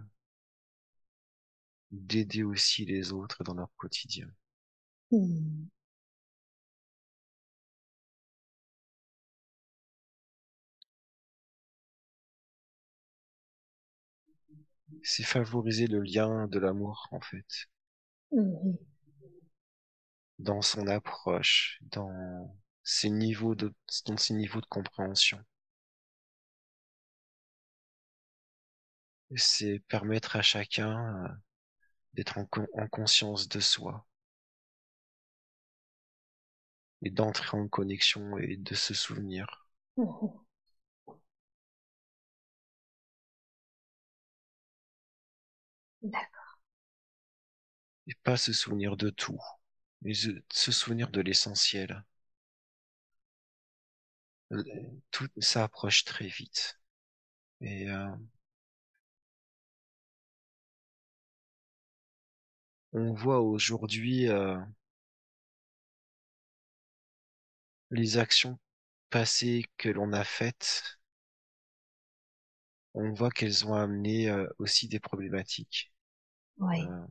d'aider aussi les autres dans leur quotidien. Hmm. C'est favoriser le lien de l'amour en fait, Mhm. dans son approche, dans ses niveaux de dans ses niveaux de compréhension. C'est permettre à chacun euh, d'être en, con- en conscience de soi et d'entrer en connexion et de se souvenir. Mhm. D'accord. Et pas se souvenir de tout, mais se souvenir de l'essentiel. Euh, Tout ça approche très vite. Et euh, on voit aujourd'hui euh, les actions passées que l'on a faites, on voit qu'elles ont amené euh, aussi des problématiques. Oui. Euh,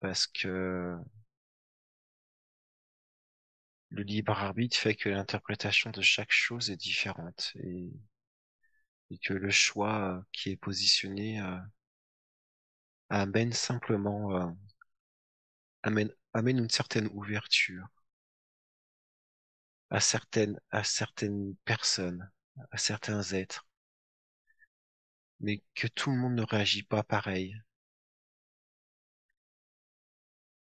parce que le libre arbitre fait que l'interprétation de chaque chose est différente et, et que le choix euh, qui est positionné amène simplement amène amène une certaine ouverture à certaines à certaines personnes, à certains êtres, mais que tout le monde ne réagit pas pareil.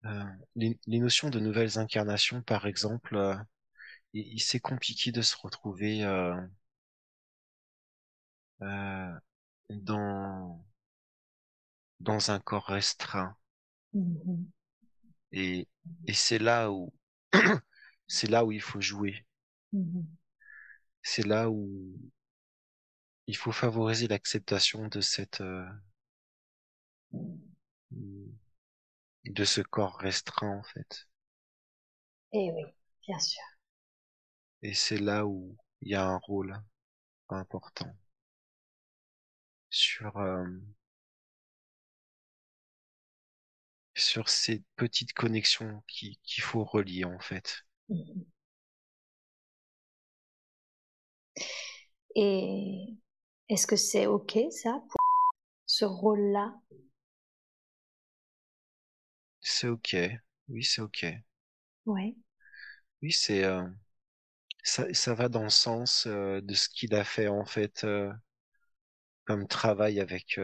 Euh, les, les notions de nouvelles incarnations, par exemple, euh, il, il- c'est compliqué de se retrouver euh, euh, dans dans un corps restreint. Mhm. Et, et c'est là où c'est là où il faut jouer. Mhm. C'est là où il faut favoriser l'acceptation de cette euh, de ce corps restreint en fait. Eh oui, bien sûr. Et c'est là où il y a un rôle important sur euh, sur ces petites connexions qui qu'il faut relier en fait. Et est-ce que c'est OK ça pour ce rôle-là? C'est ok, oui c'est ok, Ouais. oui c'est euh, ça ça va dans le sens euh, de ce qu'il a fait en fait euh, comme travail avec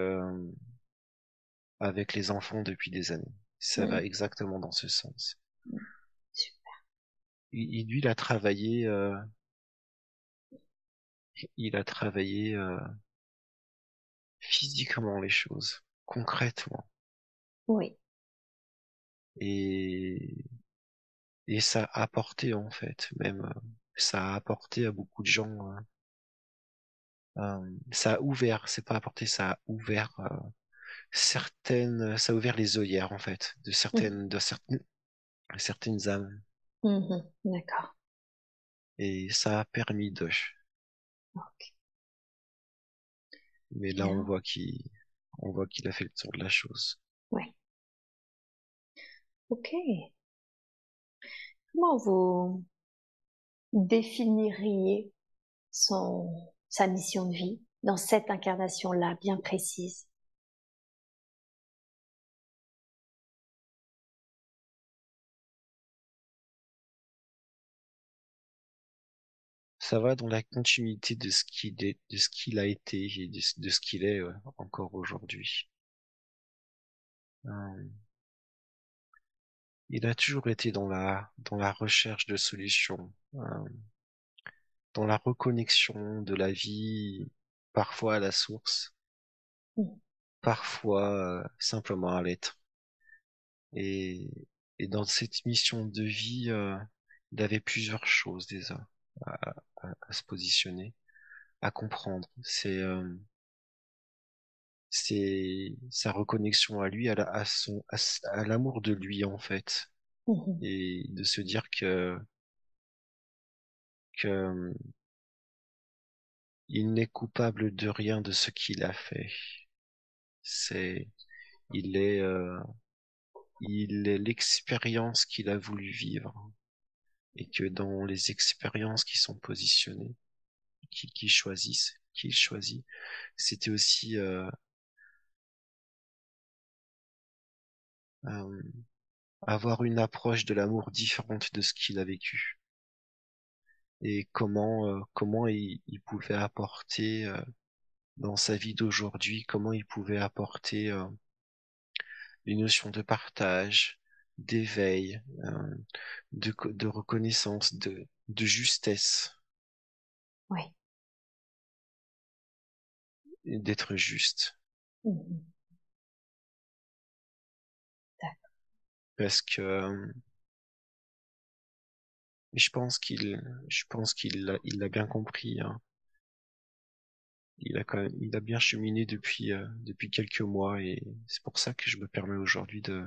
avec les enfants depuis des années. Ça va exactement dans ce sens. Super. Il, il- lui, il a travaillé, il a travaillé euh, physiquement les choses. concrètement. Oui. Et, et ça a apporté, en fait, même, ça a apporté à beaucoup de gens, euh, ça a ouvert, c'est pas apporté, ça a ouvert certaines, ça a ouvert les œillères, en fait, de certaines, de certaines, certaines âmes. Mmh D'accord. Et ça a permis de. Mais là, on voit qu'il, on voit qu'il a fait le tour de la chose. Oui. Ok. Comment vous définiriez son, sa mission de vie dans cette incarnation-là bien précise? Ça va dans la continuité de ce qu'il est, de ce qu'il a été et de, ce qu'il est euh, encore aujourd'hui. Euh, il a toujours été dans la dans la recherche de solutions, euh, dans la reconnexion de la vie, parfois à la source, mmh. parfois simplement à l'être. Et, et dans cette mission de vie, il avait plusieurs choses déjà à, à, se positionner, à comprendre. C'est euh, c'est sa reconnexion à lui, à, la, à son à, l'amour de lui en fait, mmh et de se dire que que il n'est coupable de rien de ce qu'il a fait. C'est il est euh, il est l'expérience qu'il a voulu vivre et que dans les expériences qui sont positionnées, qui, qui choisissent, qu'il choisit, c'était aussi euh, euh, avoir une approche de l'amour différente de ce qu'il a vécu. Et comment euh, comment il, il, pouvait apporter dans sa vie d'aujourd'hui, comment il pouvait apporter les notions de partage, d'éveil, euh, de, de reconnaissance, de, de justesse. Oui. D'être juste. Mmh Parce que euh, je pense qu'il, je pense qu'il l'a, il l'a bien compris. Hein. Il a quand même, il a bien cheminé depuis euh, depuis quelques mois et c'est pour ça que je me permets aujourd'hui de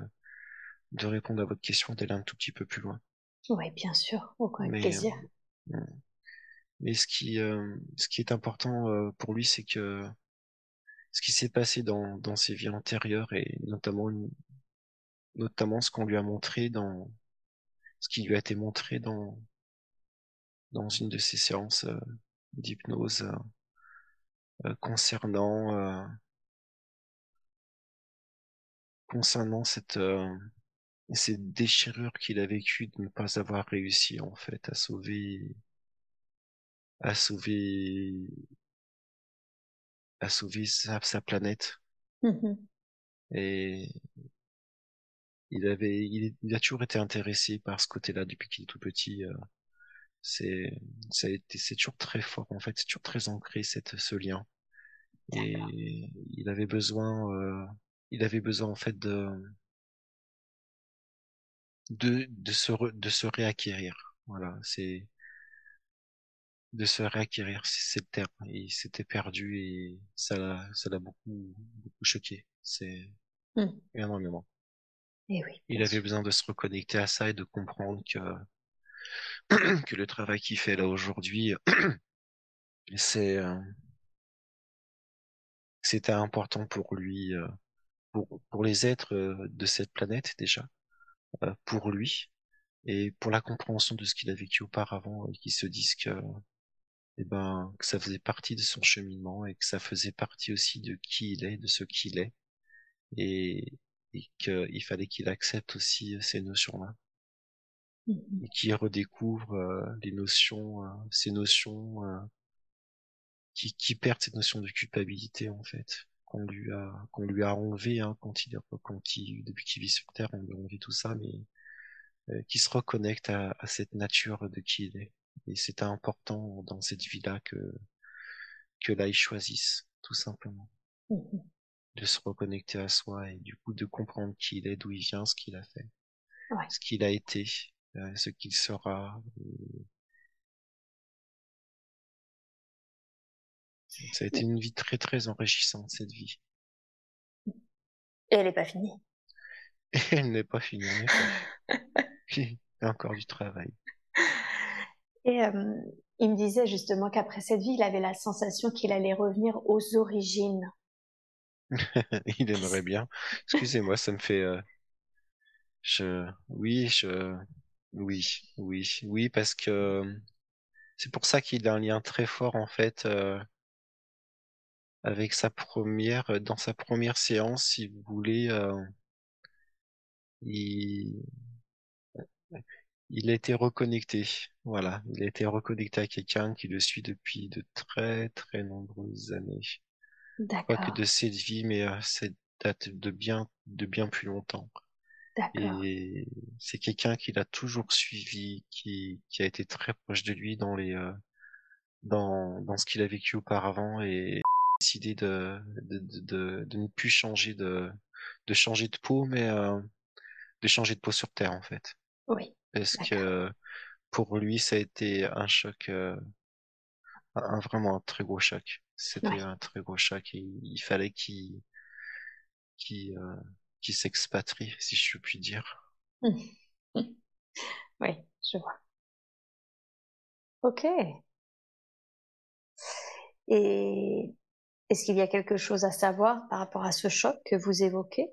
de répondre à votre question d'aller un tout petit peu plus loin. Oui, bien sûr, aucun plaisir. Euh, mais ce qui, euh, ce qui est important euh, pour lui, c'est que ce qui s'est passé dans, dans ses vies antérieures et notamment, notamment ce qu'on lui a montré dans, ce qui lui a été montré dans, dans une de ses séances d'hypnose concernant, concernant cette, cette déchirure qu'il a vécue de ne pas avoir réussi en fait à sauver à sauver à sauver sa, sa planète. Mmh et il avait il, a toujours été intéressé par ce côté-là depuis qu'il est tout petit euh, c'est ça a été c'est toujours très fort en fait. C'est toujours très ancré cette ce lien. Et il avait besoin euh, il avait besoin en fait de de, de se de se réacquérir. Voilà, c'est de se réacquérir, c'est le terme. Il s'était perdu et ça l'a ça l'a beaucoup beaucoup choqué. C'est mmh. énormément. Et eh oui, il avait besoin de se reconnecter à ça et de comprendre que que le travail qu'il fait là aujourd'hui, c'est euh, c'était important pour lui, euh, pour pour les êtres euh, de cette planète déjà, pour lui et pour la compréhension de ce qu'il a vécu auparavant, et euh, qu'il se dise que, eh ben, que ça faisait partie de son cheminement et que ça faisait partie aussi de qui il est, de ce qu'il est, et, et qu'il fallait qu'il accepte aussi euh, ces notions-là. Mmh et qu'il redécouvre les notions, ces notions qui, qui perdent cette notion de culpabilité en fait qu'on lui a qu'on lui a enlevé hein, quand il quand il depuis qu'il vit sur terre on lui a enlevé tout ça mais euh, qui se reconnecte à, à, cette nature de qui il est et c'est important dans cette vie là que que là il choisisse tout simplement mmh de se reconnecter à soi et du coup de comprendre qui il est, d'où il vient, ce qu'il a fait, Ouais. ce qu'il a été, euh, ce qu'il sera. Ça a été une vie très très enrichissante cette vie. Et elle n'est pas finie. Et elle n'est pas finie il y a encore du travail. Et euh, il me disait justement qu'après cette vie, il avait la sensation qu'il allait revenir aux origines. il aimerait bien. Excusez-moi, ça me fait. euh, Je, oui, je, oui, oui, oui, parce que c'est pour ça qu'il a un lien très fort en fait euh, avec sa première, dans sa première séance, si vous voulez, euh, il, il a été reconnecté. Voilà, il a été reconnecté à quelqu'un qui le suit depuis de très très nombreuses années. Pas que de cette vie, mais euh, cette date de bien de bien plus longtemps. d'accord, Et c'est quelqu'un qui l'a toujours suivi, qui, qui a été très proche de lui dans les, euh, dans, dans ce qu'il a vécu auparavant et décidé de, de, de, de, de ne plus changer de, de changer de peau, mais euh, de changer de peau sur Terre en fait. oui, Parce que pour lui, ça a été un choc, euh, un, vraiment un très gros choc. C'était un très gros choc et il fallait qu'il, qu'il, euh, s'expatrie, si je puis dire. Oui, je vois. Ok. Et est-ce qu'il y a quelque chose à savoir par rapport à ce choc que vous évoquez?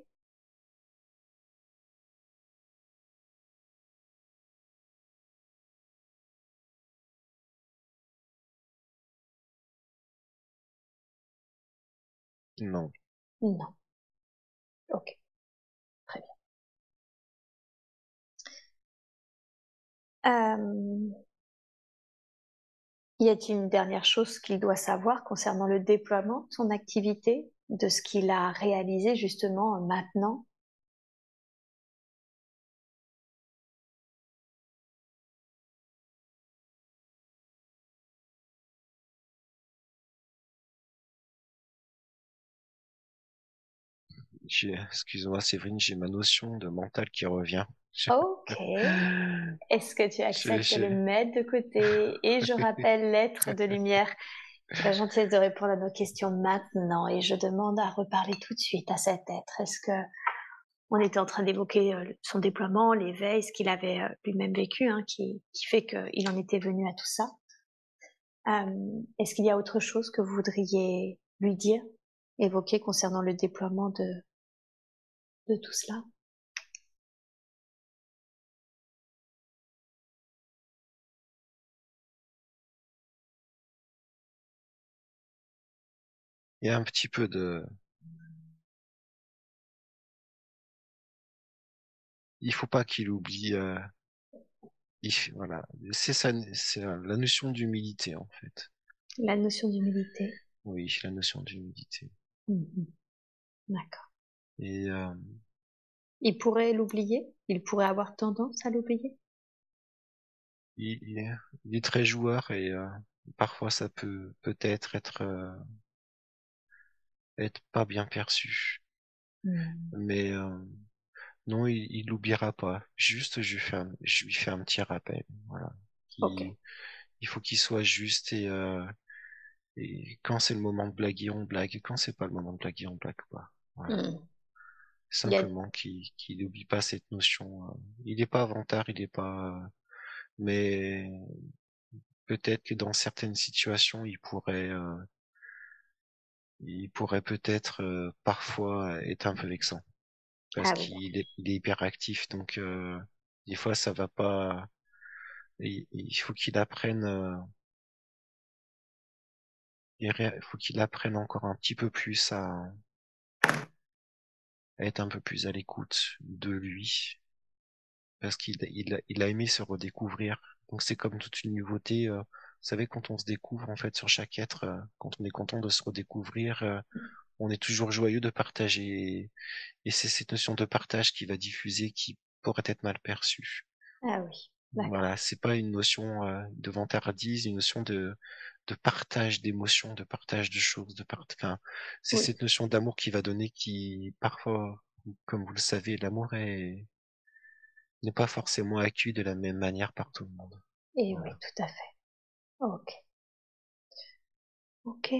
Non. Non. Ok, très bien. Euh, y a-t-il une dernière chose qu'il doit savoir concernant le déploiement de son activité, de ce qu'il a réalisé justement maintenant excuse-moi, Séverine, j'ai ma notion de mental qui revient. Ok. Est-ce que tu acceptes de le mettre de côté Et je rappelle l'être de lumière qui la gentillesse de répondre à nos questions maintenant et je demande à reparler tout de suite à cet être. Est-ce que on était en train d'évoquer euh, son déploiement, l'éveil, ce qu'il avait euh, lui-même vécu, hein, qui, qui fait qu'il en était venu à tout ça. Euh, Est-ce qu'il y a autre chose que vous voudriez lui dire, évoquer concernant le déploiement de, de tout cela? Il y a un petit peu de, il faut pas qu'il oublie, euh, il voilà, c'est ça, c'est la notion d'humilité en fait. La notion d'humilité. Oui, la notion d'humilité. Mhm. D'accord. Et euh, Il pourrait l'oublier? Il pourrait avoir tendance à l'oublier? Il, il est, très joueur et euh, parfois ça peut peut-être être euh, être pas bien perçu. Mhm. Mais euh, non, il, l'oubliera pas. Juste, je lui fais un, je lui fais un petit rappel. Voilà. Il faut qu'il soit juste et, euh, et quand c'est le moment de blaguer, on blague. Et quand c'est pas le moment de blaguer, on blague pas. Voilà. A- Simplement qu'il n'oublie pas cette notion. euh, Il est pas avantard, il est pas. mais peut-être que dans certaines situations, il pourrait, euh, il pourrait peut-être euh, parfois être un peu vexant parce Ah oui. qu'il est, il est hyper actif. Donc euh, des fois, ça va pas. Il, il faut qu'il apprenne. euh, il faut qu'il apprenne encore un petit peu plus à, à être un peu plus à l'écoute de lui parce qu'il il, a- il a aimé se redécouvrir. Donc c'est comme toute une nouveauté. Vous savez, quand on se découvre en fait sur chaque être, euh, quand on est content de se redécouvrir, euh, on est toujours joyeux de partager. Et c'est cette notion de partage qui va diffuser qui pourrait être mal perçue. Ah oui. Voilà, c'est pas une notion euh, de vantardise, une notion de de partage d'émotions, de partage de choses, de part... enfin, c'est cette notion d'amour qui va donner qui parfois, comme vous le savez, l'amour est n'est pas forcément accueilli de la même manière par tout le monde. Et oui, tout à fait. Ok. Ok.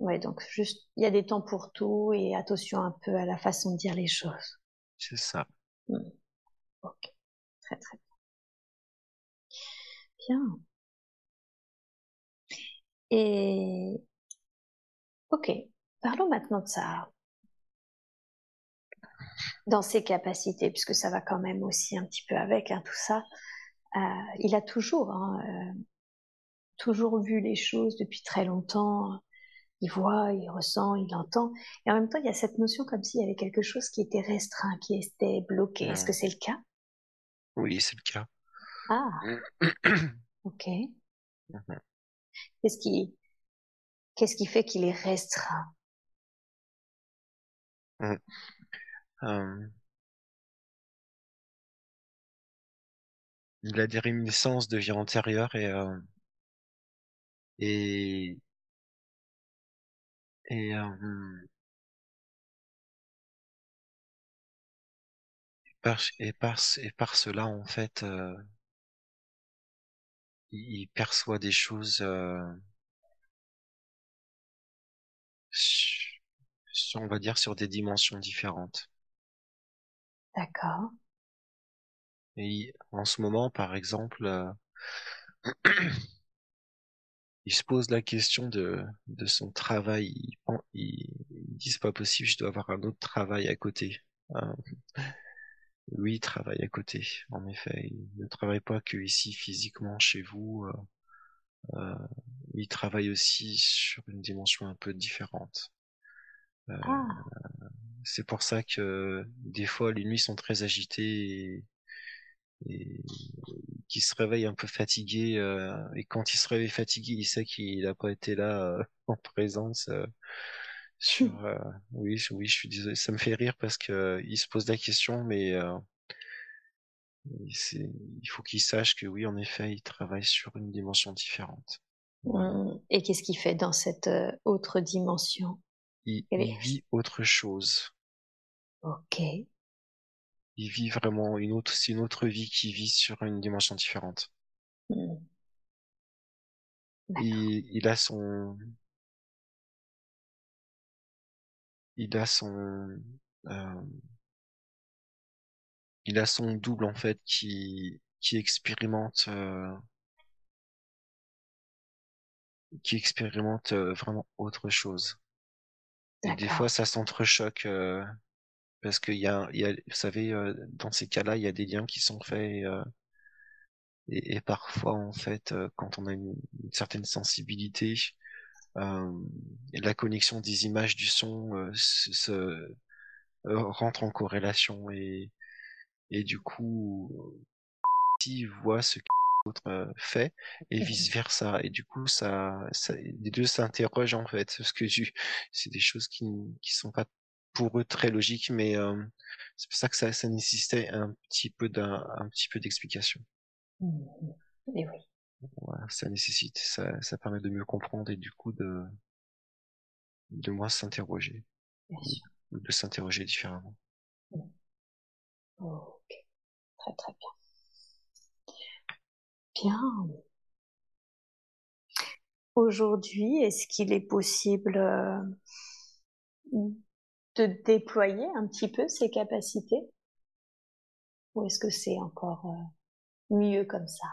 Ouais, donc juste, il y a des temps pour tout et attention un peu à la façon de dire les choses. C'est ça. Hmm. Ok. Très très bien. Bien. Et ok, parlons maintenant de ça. Dans ses capacités, puisque ça va quand même aussi un petit peu avec hein, tout ça. Euh, il a toujours, hein, euh, toujours vu les choses depuis très longtemps. Il voit, il ressent, il entend. Et en même temps, il y a cette notion comme s'il y avait quelque chose qui était restreint, qui était bloqué. Est-ce que c'est le cas? Oui, c'est le cas. Ah. ok. Mhm. Qu'est-ce qui, qu'est-ce qui fait qu'il est restreint? Mmh. Il a des réminiscences de vie antérieure et euh, et et par et par et par cela en fait euh, il perçoit des choses euh, sur, on va dire sur des dimensions différentes. D'accord. Et en ce moment, par exemple, euh, il se pose la question de, de son travail. Il, il, dit c'est pas possible, je dois avoir un autre travail à côté. Euh, oui, il travaille à côté, en effet. Il ne travaille pas que ici physiquement chez vous. Euh, euh, il travaille aussi sur une dimension un peu différente. Euh, ah. C'est pour ça que des fois les nuits sont très agitées et, et qu'il se réveille un peu fatigué. Euh, et quand il se réveille fatigué, il sait qu'il n'a pas été là en présence. sur oui oui je suis désolé ça me fait rire parce que il se pose la question mais il faut qu'il sache que oui, en effet, il travaille sur une dimension différente. Mmh. Et qu'est-ce qu'il fait dans cette euh, autre dimension? Il, vit autre chose. Ok. Il vit vraiment une autre, c'est une autre vie qui vit sur une dimension différente. Mmh. Il, il a son, il a son, euh, il a son double en fait qui qui expérimente euh, qui expérimente euh, vraiment autre chose. Et des fois ça s'entrechoque euh, parce qu'il y a, il y a, vous savez, dans ces cas-là, il y a des liens qui sont faits et, et, parfois en fait, quand on a une, certaine sensibilité, la connexion des images du son se, rentre en corrélation et et du coup, si voit ce que l'autre euh, fait et vice versa et du coup ça, ça les deux s'interrogent en fait parce que c'est des choses qui qui sont pas pour eux très logiques mais euh, c'est pour ça que ça, ça nécessitait un petit peu d'un un petit peu d'explication. Mmh et oui. Voilà, ça nécessite ça ça permet de mieux comprendre et du coup de de moins s'interroger. Ou de s'interroger différemment. Mmh. Ok, très très bien. Bien. Aujourd'hui, est-ce qu'il est possible euh, de déployer un petit peu ses capacités? Ou est-ce que c'est encore euh, mieux comme ça?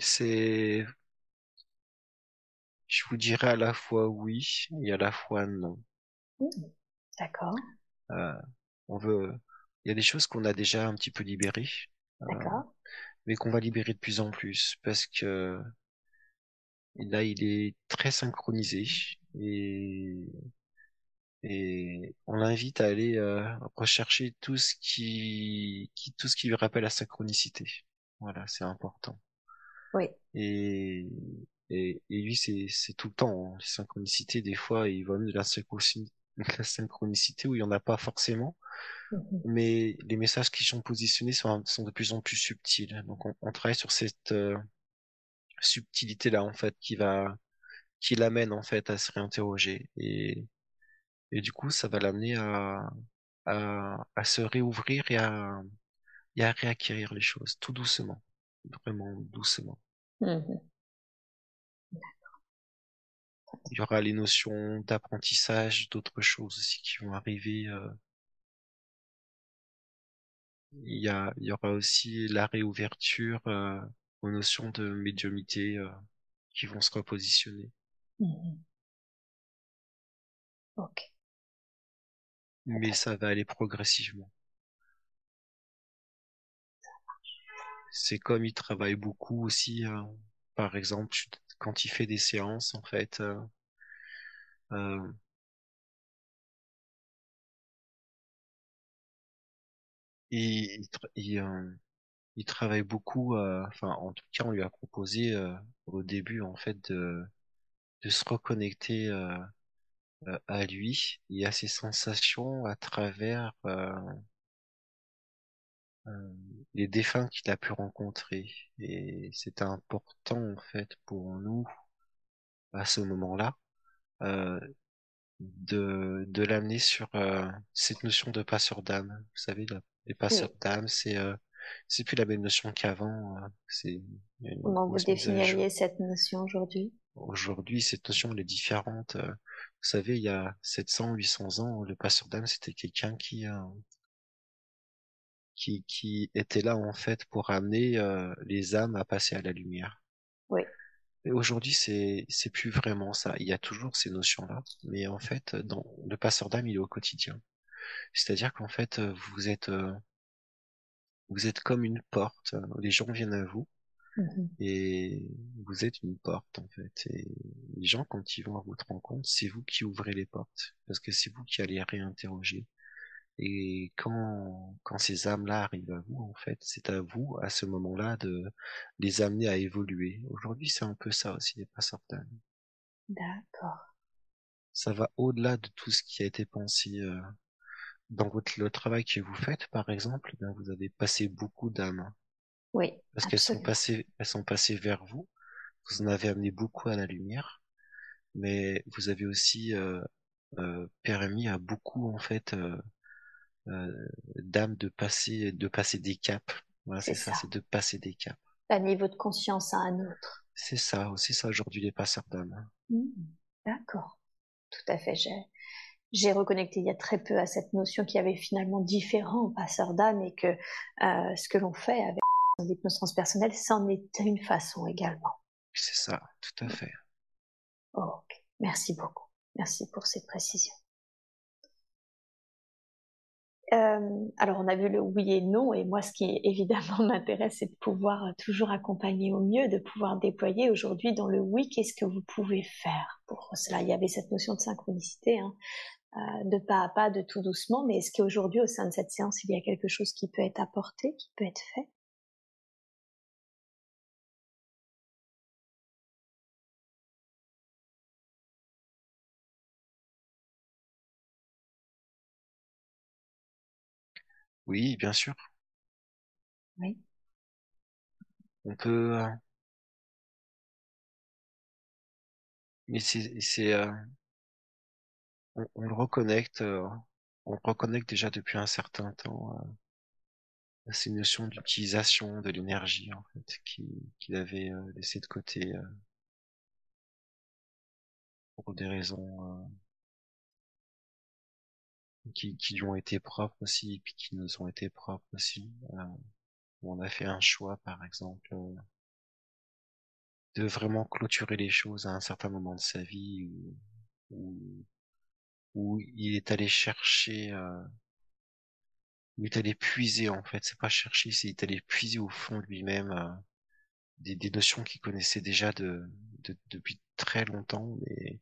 C'est... Je vous dirais à la fois oui et à la fois non. Mmh, d'accord. Euh, on veut, il y a des choses qu'on a déjà un petit peu libérées, euh, mais qu'on va libérer de plus en plus parce que là il est très synchronisé et et on l'invite à aller euh, rechercher tout ce qui, qui tout ce qui lui rappelle la synchronicité. Voilà, c'est important. Oui. Et et, et lui c'est c'est tout le temps hein. les synchronicités des fois il va même de la synchronicité la synchronicité où il y en a pas forcément, Mhm. mais les messages qui sont positionnés sont, sont de plus en plus subtils. Donc on, on travaille sur cette euh, subtilité-là en fait qui va qui l'amène en fait à se réinterroger et et du coup ça va l'amener à, à à se réouvrir et à et à réacquérir les choses tout doucement, vraiment doucement. Mhm. Il y aura les notions d'apprentissage, d'autres choses aussi qui vont arriver. euh. Il y a, il y aura aussi la réouverture euh, aux notions de médiumité euh, qui vont se repositionner. Mhm. Ok. Mais ça va aller progressivement. C'est comme il travaille beaucoup aussi, euh, par exemple, quand il fait des séances, en fait, euh, euh, il, il, tra- il, euh, il travaille beaucoup, euh, enfin, en tout cas, on lui a proposé euh, au début, en fait, de, de se reconnecter euh, euh, à lui et à ses sensations à travers euh, euh, les défunts qu'il a pu rencontrer. Et c'était important, en fait, pour nous, à ce moment-là, euh, de, de l'amener sur euh, cette notion de passeur d'âme. Vous savez, la- les passeurs Oui. d'âme, c'est euh, c'est plus la même notion qu'avant. euh, c'est Comment vous définiriez cette notion aujourd'hui Aujourd'hui, cette notion elle est différente. Euh, Vous savez, il y a 700, 800 ans, le passeur d'âme, c'était quelqu'un qui euh, qui qui était là en fait pour amener euh, les âmes à passer à la lumière. Oui. Et aujourd'hui, c'est c'est plus vraiment ça. Il y a toujours ces notions-là, mais en fait, dans le passeur d'âme, il est au quotidien. C'est-à-dire qu'en fait, euh, vous êtes euh, vous êtes comme une porte. Les gens viennent à vous Mhm. et vous êtes une porte en fait. Et les gens, quand ils vont à votre rencontre, c'est vous qui ouvrez les portes parce que c'est vous qui allez réinterroger. Et quand quand ces âmes-là arrivent à vous, en fait, c'est à vous à ce moment-là de les amener à évoluer. Aujourd'hui, c'est un peu ça aussi les passeurs d'âme. D'accord. Ça va au-delà de tout ce qui a été pensé euh, dans votre le travail que vous faites, par exemple. ben, vous avez passé beaucoup d'âmes Oui, parce qu'elles sont absolument. passées elles sont passées vers vous. Vous en avez amené beaucoup à la lumière, mais vous avez aussi euh, euh, permis à beaucoup en fait euh, d'âmes de passer de passer des caps. Voilà, C'est ça, ça. c'est de passer des caps. Un niveau de conscience à un autre. C'est ça, c'est ça aujourd'hui les passeurs d'âmes. Mhm. D'accord. Tout à fait. J'ai, reconnecté il y a très peu à cette notion qu'il y avait finalement différents passeurs d'âme et que ce que l'on fait avec l'hypnose transpersonnelle, c'en est une façon également. C'est ça, tout à fait. Ok. Merci beaucoup. Merci pour cette précision. Euh, alors, on a vu le oui et non, et moi, ce qui évidemment m'intéresse, c'est de pouvoir toujours accompagner au mieux, de pouvoir déployer aujourd'hui dans le oui, qu'est-ce que vous pouvez faire pour cela? Il y avait cette notion de synchronicité, hein, euh, de pas à pas, de tout doucement, mais est-ce qu'aujourd'hui, au sein de cette séance, il y a quelque chose qui peut être apporté, qui peut être fait? Oui, bien sûr. Oui. On peut, euh, mais c'est, c'est, euh, on, on le reconnecte, euh, on le reconnecte déjà depuis un certain temps euh, à ces notions d'utilisation de l'énergie en fait, qui, qu'il avait euh, laissé de côté euh, pour des raisons euh, qui, qui lui ont été propres aussi, et qui nous ont été propres aussi. Euh, on a fait un choix, par exemple, euh, de vraiment clôturer les choses à un certain moment de sa vie où, où, où il est allé chercher, euh, où il est allé puiser en fait. C'est pas chercher, c'est il est allé puiser au fond de lui-même euh, des, des notions qu'il connaissait déjà de, de, depuis très longtemps, mais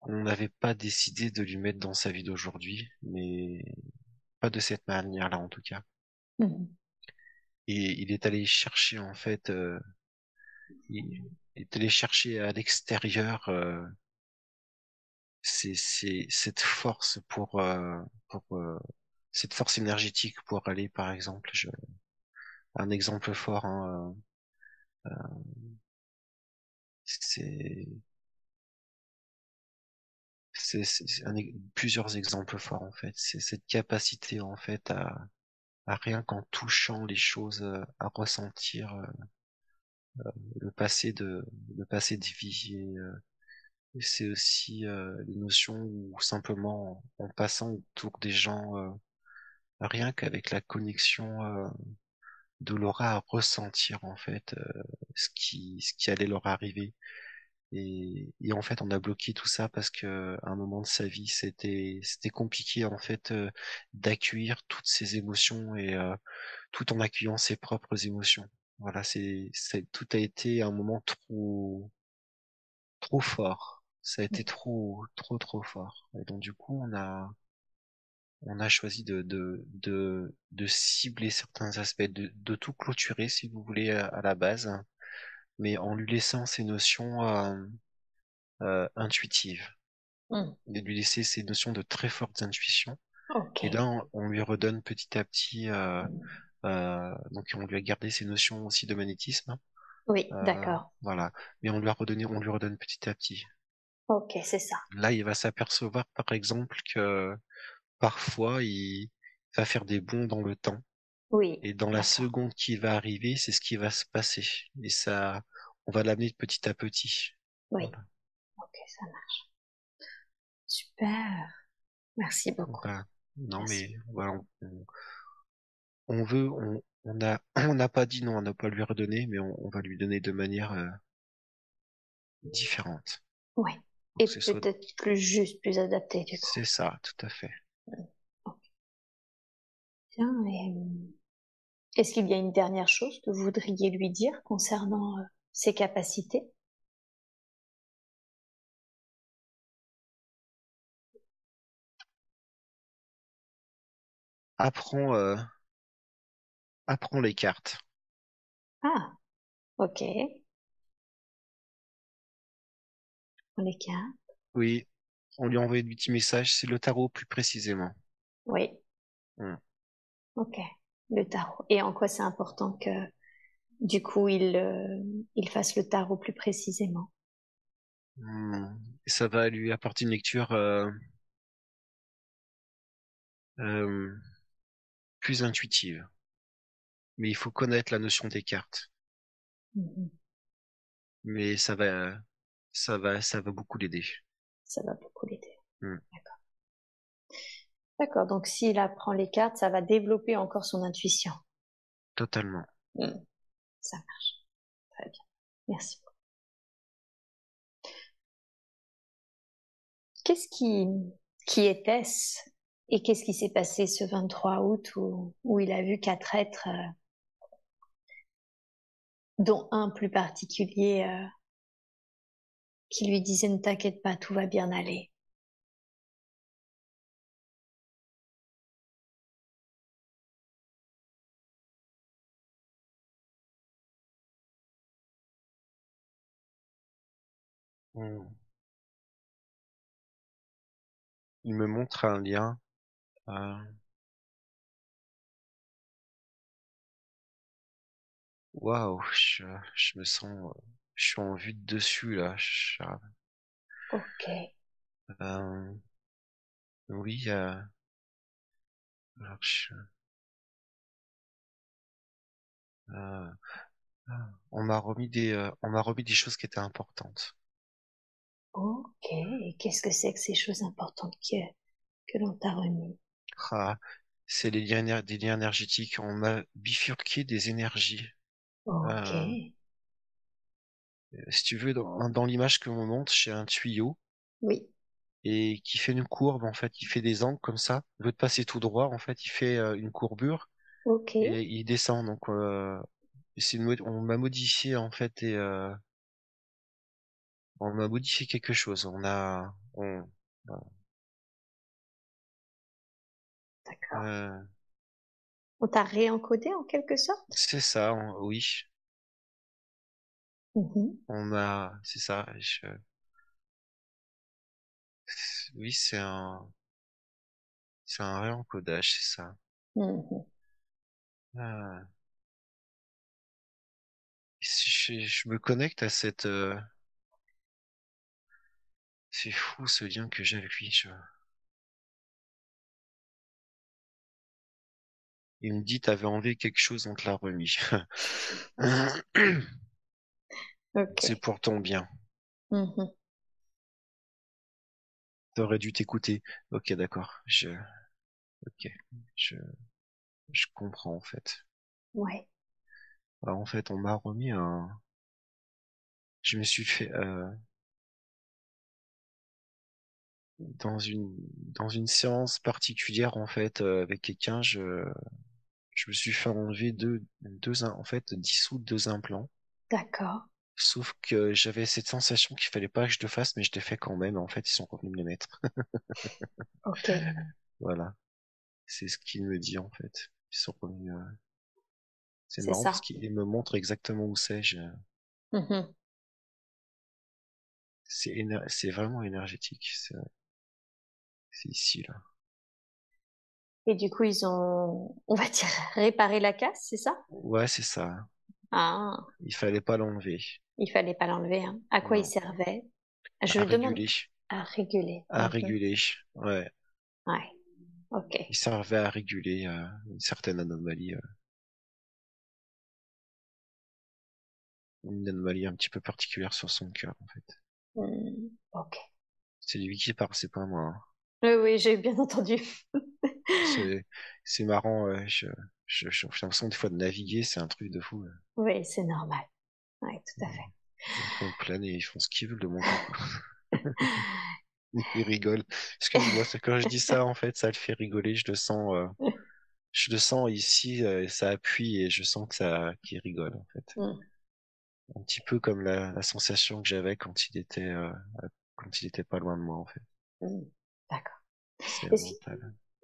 qu'on n'avait pas décidé de lui mettre dans sa vie d'aujourd'hui, mais pas de cette manière-là en tout cas. Mhm. Et il est allé chercher en fait, euh, il est allé chercher à l'extérieur euh, c'est cette force pour euh, pour euh, cette force énergétique pour aller par exemple je un exemple fort hein, euh, c'est c'est plusieurs exemples forts en fait c'est cette capacité en fait à, rien qu'en touchant les choses à ressentir le passé de le passé de vie c'est aussi euh, les notions où simplement en, passant autour des gens, euh, rien qu'avec la connexion euh, de l'aura à ressentir en fait ce qui ce qui allait leur arriver. Et, et, en fait, on a bloqué tout ça parce que à un moment de sa vie, c'était c'était compliqué en fait d'accueillir toutes ces émotions et tout en accueillant ses propres émotions. Voilà, c'est c'est tout a été un moment trop trop fort ça a été trop, trop, trop fort. Et donc du coup, on a, on a choisi de, de, de, de cibler certains aspects, de, de tout clôturer, si vous voulez, à, la base, mais en lui laissant ces notions euh, euh, intuitives, mmh. de lui laisser ces notions de très fortes intuitions. Et là, on, lui redonne petit à petit, euh, donc on lui a gardé ces notions aussi de magnétisme. Oui, d'accord. Voilà, mais on lui a redonné, on lui redonne petit à petit. Ok, c'est ça. Là, il va s'apercevoir, par exemple, que parfois, il va faire des bonds dans le temps. Oui. Et dans la seconde qui va arriver, c'est ce qui va se passer. Et ça, on va l'amener petit à petit. Oui. Ok, ça marche. Super. Merci beaucoup. non, mais voilà, on, veut, on, on a, on n'a pas dit non, on n'a pas lui redonner, mais on, va lui donner de manière euh, différente. Oui. Et peut-être plus juste, plus adapté, du coup. C'est ça, tout à fait. Tiens, euh, est-ce qu'il y a une dernière chose que vous voudriez lui dire concernant euh, ses capacités? Apprends, euh, apprends les cartes. Ah, ok. les cartes. Oui, on lui a envoyé des petits messages, c'est le tarot plus précisément. Oui. Hmm. Ok, le tarot. Et en quoi c'est important que du coup il, euh, il fasse le tarot plus précisément hmm. Ça va lui apporter une lecture euh, euh, plus intuitive. Mais il faut connaître la notion des cartes. Mm-hmm. Mais ça va, ça va, ça va beaucoup l'aider. Ça va beaucoup l'aider. Hmm. D'accord. D'accord. Donc, s'il apprend les cartes, ça va développer encore son intuition. Totalement. Hmm. Ça marche. Très bien. Merci. Qu'est-ce qui, qui était-ce et qu'est-ce qui s'est passé ce 23 août où, où il a vu quatre êtres, euh, dont un plus particulier, euh, qui lui disait ne t'inquiète pas, tout va bien aller? Hmm. Il me montre un lien. Euh, waouh, je, je, me sens je suis en vue de dessus là. Ok. Euh, oui. Euh... Alors, je... euh... On m'a remis des, euh, on m'a remis des choses qui étaient importantes. Ok. Et qu'est-ce que c'est que ces choses importantes que que l'on t'a remis? Ah, c'est les liens, des liens énergétiques. On m'a bifurqué des énergies. Ok. Euh, si tu veux, dans, dans l'image que l'on montre, j'ai un tuyau. Oui. Et qui fait une courbe, en fait, il fait des angles comme ça. Au lieu de passer tout droit, en fait, il fait euh, une courbure. Ok. Et il descend. Donc, euh, c'est on m'a modifié, en fait, et euh, on m'a modifié quelque chose. On a, on, D'accord. On t'a réencodé en quelque sorte? C'est ça, oui. Mmh on a, c'est ça, je... oui, c'est un, c'est un réencodage, c'est ça. Si je, je me connecte à cette, euh, c'est fou ce lien que j'ai avec lui. Je... Il me dit, t'avais enlevé quelque chose, on te l'a remis. C'est pour ton bien. Mhm. T'aurais dû t'écouter. Ok, d'accord. Je, ok, je, je comprends en fait. Ouais. Alors, en fait, on m'a remis un. Je me suis fait euh, dans une dans une séance particulière en fait euh, avec quelqu'un. Je je me suis fait enlever deux deux im- en fait dissoudre deux implants. D'accord. Sauf que j'avais cette sensation qu'il fallait pas que je le fasse, mais je l'ai fait quand même. En fait, ils sont revenus me les mettre. Ok. Voilà, c'est ce qu'il me dit en fait. Ils sont revenus. euh, C'est C'est marrant ça. parce qu'il me montre exactement où c'est. Je... Mhm. C'est éner- c'est vraiment énergétique. C'est c'est ici là. Et du coup, ils ont, on va dire, réparé la casse, c'est ça? Ouais, c'est ça. Ah, Il fallait pas l'enlever. il fallait pas l'enlever, hein. À quoi il servait? Je À demande. réguler. À réguler. À réguler. Ouais. Ouais. Ok. Il servait à réguler euh, une certaine anomalie. euh. Une anomalie un petit peu particulière sur son cœur en fait. Hmm. Ok. C'est lui qui parle, c'est pas moi. hein. Oui, oui, j'ai bien entendu. C'est c'est marrant. euh, je je- je- j'ai l'impression des fois de naviguer, c'est un truc de fou. là. Oui, c'est normal. Oui, tout à fait. Ils font planer, ils font ce qu'ils veulent de mon coup. Il rigole. Excuse-moi, c'est quand je dis ça, en fait, ça le fait rigoler. Je le sens, euh, je le sens ici, euh, ça appuie et je sens que ça, qu'il rigole, en fait. Hmm. Un petit peu comme la, la sensation que j'avais quand il était, euh, quand il était pas loin de moi, en fait. Hmm. D'accord.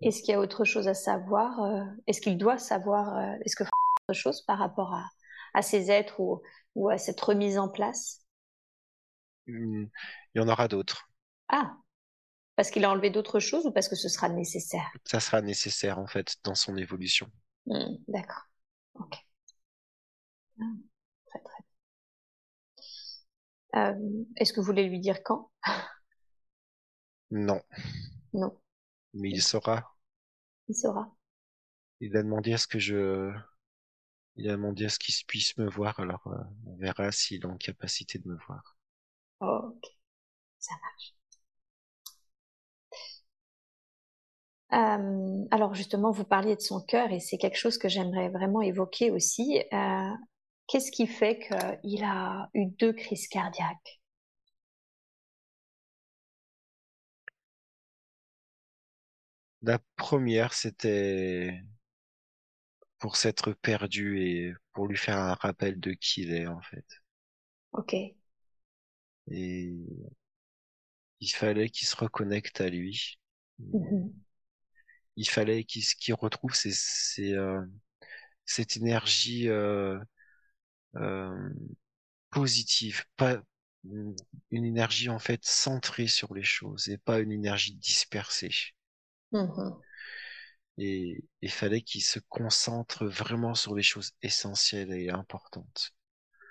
Est-ce qu'il- y a autre chose à savoir? euh, Est-ce qu'il doit savoir? euh, Est-ce que autre chose par rapport à, à ces êtres ou, ou à cette remise en place? Hmm, Il y en aura d'autres. Ah, parce qu'il a enlevé d'autres choses ou parce que ce sera nécessaire? Ça sera nécessaire, en fait, dans son évolution. Hmm, d'accord. Ok. Ah, très très bien. Euh, est-ce que vous voulez lui dire quand? Non. Non, Mais il saura. il saura. Il a demandé à ce que je, il a demandé à ce qu'il puisse me voir, alors euh, on verra s'il est en capacité de me voir. Ok, ça marche. Euh, alors justement, vous parliez de son cœur et c'est quelque chose que j'aimerais vraiment évoquer aussi. Euh, Qu'est-ce qui fait qu'il a eu deux crises cardiaques? La première, c'était pour s'être perdu et pour lui faire un rappel de qui il est, en fait. Ok. Et il fallait qu'il se reconnecte à lui. Mhm. Il fallait qu'il retrouve ses, ses, euh, cette énergie euh, euh, positive, pas une énergie en fait centrée sur les choses et pas une énergie dispersée. Mhm. Et il fallait qu'il se concentre vraiment sur les choses essentielles et importantes.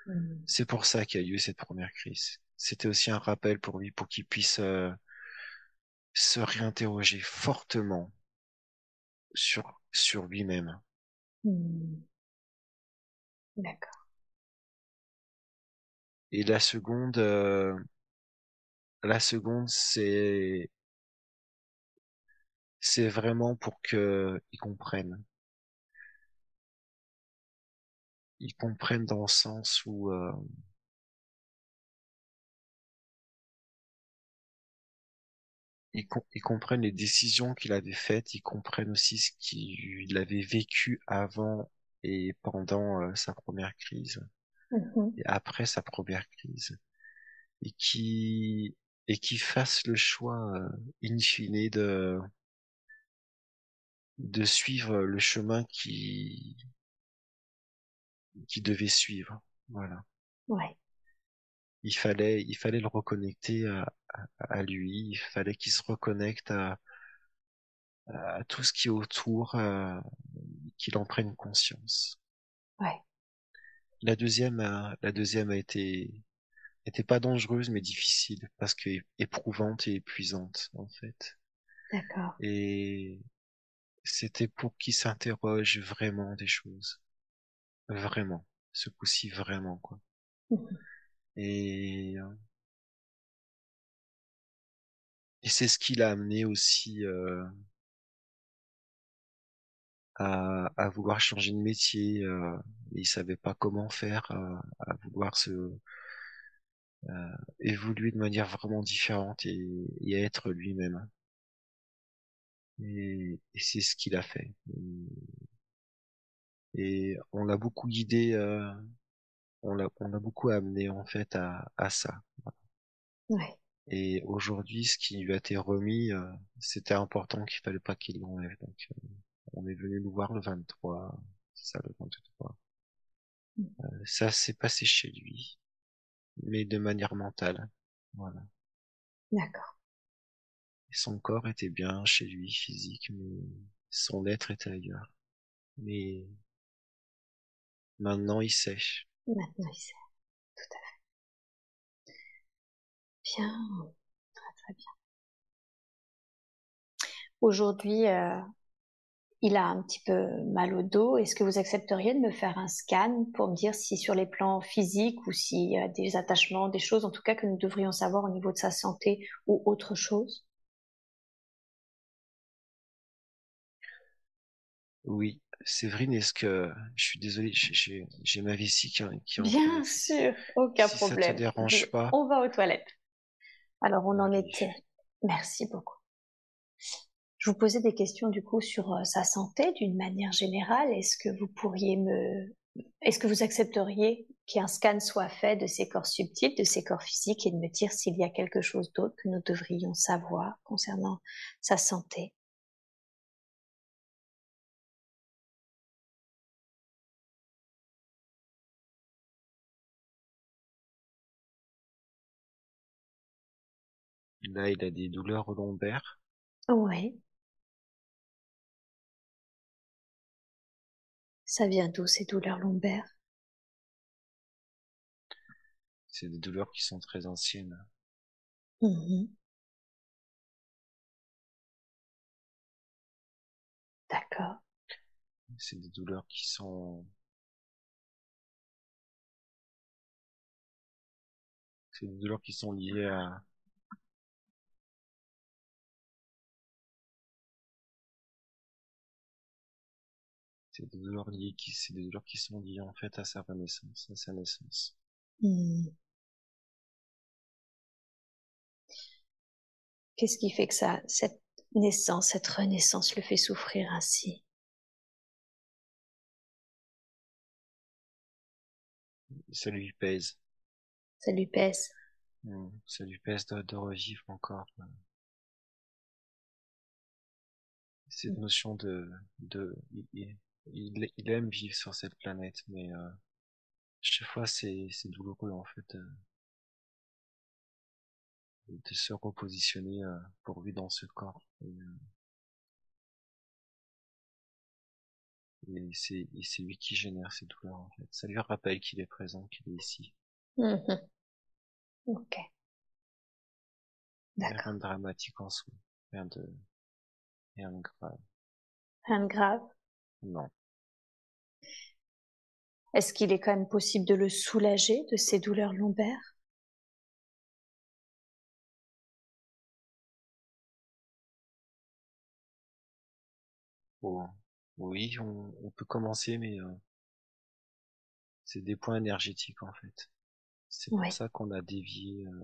Mhm. C'est pour ça qu'il y a eu cette première crise. C'était aussi un rappel pour lui, pour qu'il puisse euh, se réinterroger fortement sur sur lui-même. Mhm. D'accord. Et la seconde, euh, la seconde, c'est c'est vraiment pour que ils comprennent. Ils comprennent dans le sens où euh, ils, com- ils comprennent les décisions qu'il avait faites, ils comprennent aussi ce qu'il avait vécu avant et pendant euh, sa première crise Mhm. et après sa première crise et qui et qui fasse le choix euh, in fine de de suivre le chemin qui qui devait suivre. Voilà. Ouais. il fallait, il fallait le reconnecter à, à, lui, il fallait qu'il se reconnecte à, à tout ce qui est autour, euh, qu'il en prenne conscience. Ouais. La deuxième, a, la deuxième a été, était pas dangereuse mais difficile parce que éprouvante et épuisante en fait. D'accord. Et c'était pour qu'il s'interroge vraiment des choses, vraiment, ce coup-ci vraiment quoi. Et euh, et c'est ce qui l'a amené aussi euh, à, vouloir changer de métier. Euh, il savait pas comment faire, euh, à vouloir se évoluer de manière vraiment différente et, et être lui-même. Et, et c'est ce qu'il a fait. Et, et on l'a beaucoup guidé, euh, on l'a on a beaucoup amené en fait à, à ça. Ouais. Et aujourd'hui, ce qui lui a été remis, euh, c'était important qu'il fallait pas qu'il l'enlève. Donc, euh, on est venu nous voir le 23, c'est ça le 23. Mm. Euh, ça s'est passé chez lui, mais de manière mentale. Voilà. D'accord. Son corps était bien chez lui, physique, mais son être était ailleurs. Mais maintenant, il sait. Maintenant, il sait. Tout à fait. Bien. Très, très bien. Aujourd'hui, euh, il a un petit peu mal au dos. Est-ce que vous accepteriez de me faire un scan pour me dire si sur les plans physiques ou s'il y a des attachements, des choses en tout cas que nous devrions savoir au niveau de sa santé ou autre chose? Oui, Séverine, est-ce que je suis désolé, j'ai j'ai ma vessie qui, qui Bien sûr, aucun si problème. ça te dérange pas. On va aux toilettes. Alors on en était. Merci beaucoup. Je vous posais des questions du coup sur euh, sa santé d'une manière générale. Est-ce que vous pourriez me, est-ce que vous accepteriez qu'un scan soit fait de ces corps subtils, de ces corps physiques et de me dire s'il y a quelque chose d'autre que nous devrions savoir concernant sa santé? Là, il a des douleurs lombaires. Oui. Ça vient d'où ces douleurs lombaires? C'est des douleurs qui sont très anciennes. Mhm. D'accord. C'est des douleurs qui sont... C'est des douleurs qui sont liées à... C'est des douleurs liées qui, c'est des douleurs qui sont liées en fait à sa renaissance, à sa naissance. Hmm. Qu'est-ce qui fait que ça, cette naissance, cette renaissance le fait souffrir ainsi? Ça lui pèse. Ça lui pèse Hmm, Ça lui pèse de, de revivre encore. euh, Cette notion de, il- aime vivre sur cette planète, mais euh, chaque fois c'est, douloureux en fait euh, de se repositionner euh, pour lui dans ce corps. Et, et c'est, lui qui génère ces douleurs en fait. Ça lui rappelle qu'il est présent, qu'il est ici. Mhm. Ok. D'accord. rien de dramatique en soi, rien de, rien de grave. Rien de grave. Non. Est-ce qu'il est quand même possible de le soulager de ses douleurs lombaires? Oh, oui, on, on peut commencer, mais euh, c'est des points énergétiques en fait. C'est pour ça qu'on a dévié. euh,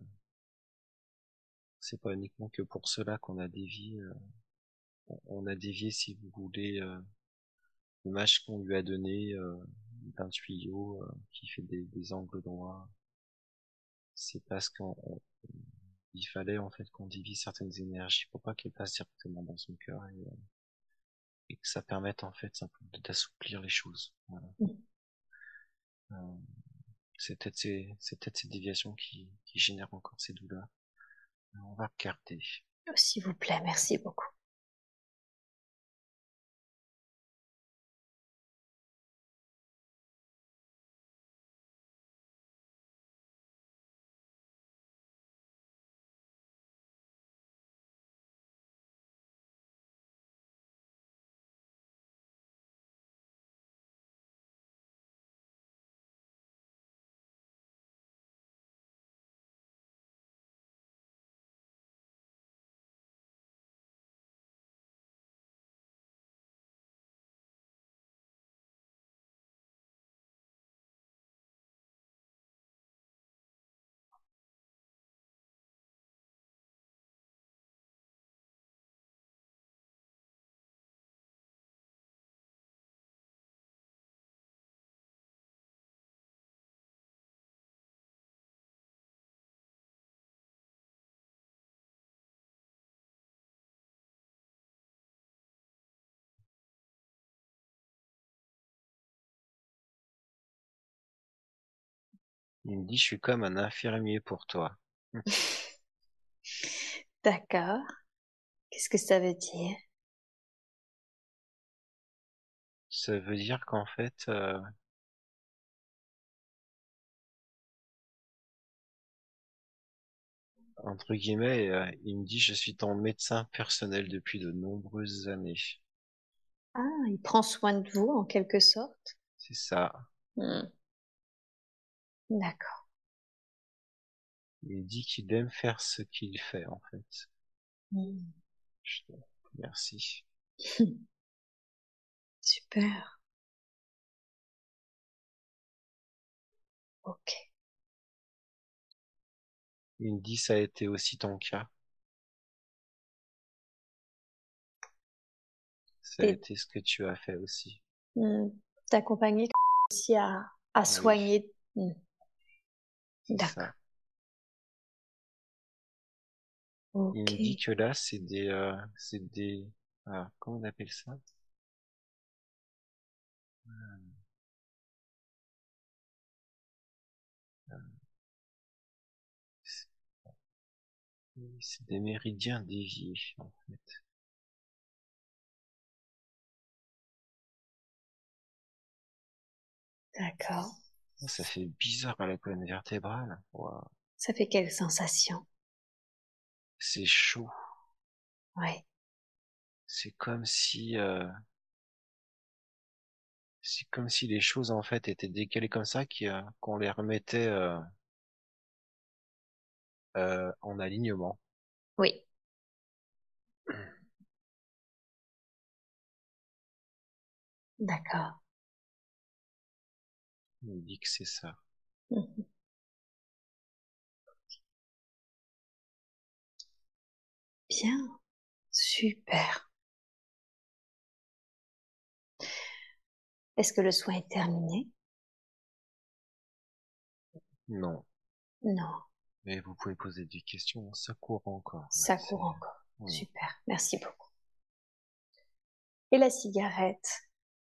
c'est pas uniquement que pour cela qu'on a dévié. euh, on- on a dévié, si vous voulez, euh, l'image qu'on lui a donnée euh, d'un tuyau euh, qui fait des, des angles droits. C'est parce qu'on on- il fallait en fait qu'on divise certaines énergies pour pas qu'elles passent directement dans son cœur et, euh, et que ça permette en fait simplement d'assouplir les choses. Voilà. Euh, C'est peut-être ces, c'est peut-être ces déviations qui, qui génèrent encore ces douleurs. On va regarder. S'il vous plaît, merci beaucoup. Il me dit, je suis comme un infirmier pour toi. D'accord. Qu'est-ce que ça veut dire? Ça veut dire qu'en fait, euh, entre guillemets, euh, il me dit, je suis ton médecin personnel depuis de nombreuses années. Ah, il prend soin de vous en quelque sorte? C'est ça. Hmm. D'accord. Il dit qu'il aime faire ce qu'il fait, en fait. Je te- Merci. Super. Ok. Il me dit, ça a été aussi ton cas. Ça a Et- été ce que tu as fait aussi. Hmm. T'accompagner aussi à, à soigner. Hmm. C'est D'accord. ça. Ok. Il me dit que là, c'est des, euh, c'est des, ah, comment on appelle ça? C'est des méridiens déviés, en fait. D'accord. Ça fait bizarre à la colonne vertébrale. Ça fait quelle sensation? C'est chaud. Ouais. C'est comme si, euh, c'est comme si les choses en fait étaient décalées comme ça, euh, qu'on les remettait euh, euh, en alignement. Oui. D'accord. Il me dit que c'est ça. Bien. Super. Est-ce que le soin est terminé? Non. Non, Mais vous pouvez poser des questions, ça court encore. ça court encore. oui. Super. Merci beaucoup. Et la cigarette?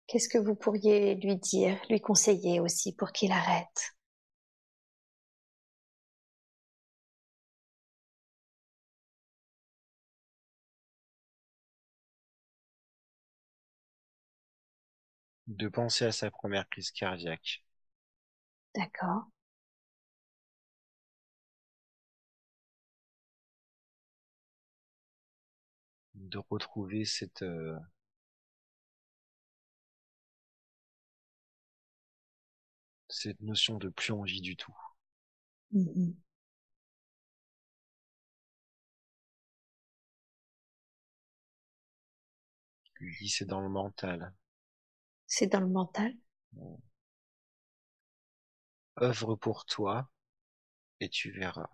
Qu'est-ce que vous pourriez lui dire, lui conseiller aussi pour qu'il arrête? De penser à sa première crise cardiaque. D'accord. De retrouver cette, euh, cette notion de plus envie du tout. Il dit c'est dans le mental. C'est dans le mental? Œuvre pour toi et tu verras.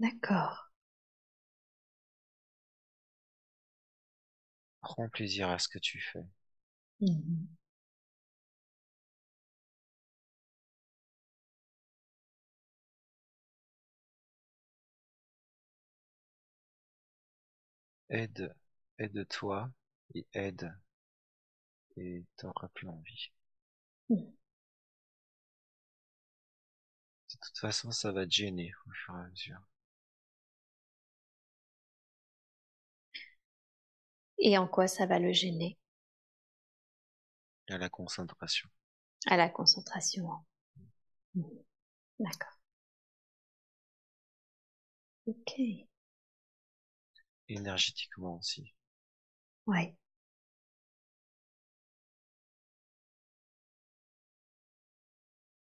D'accord. Prends plaisir à ce que tu fais. Aide, aide-toi et aide et t'auras plus envie. toute façon, ça va te gêner au fur et à mesure. Et en quoi ça va le gêner? À la concentration. À la concentration. Hein. Mmh. D'accord. Ok. Énergétiquement aussi. Ouais.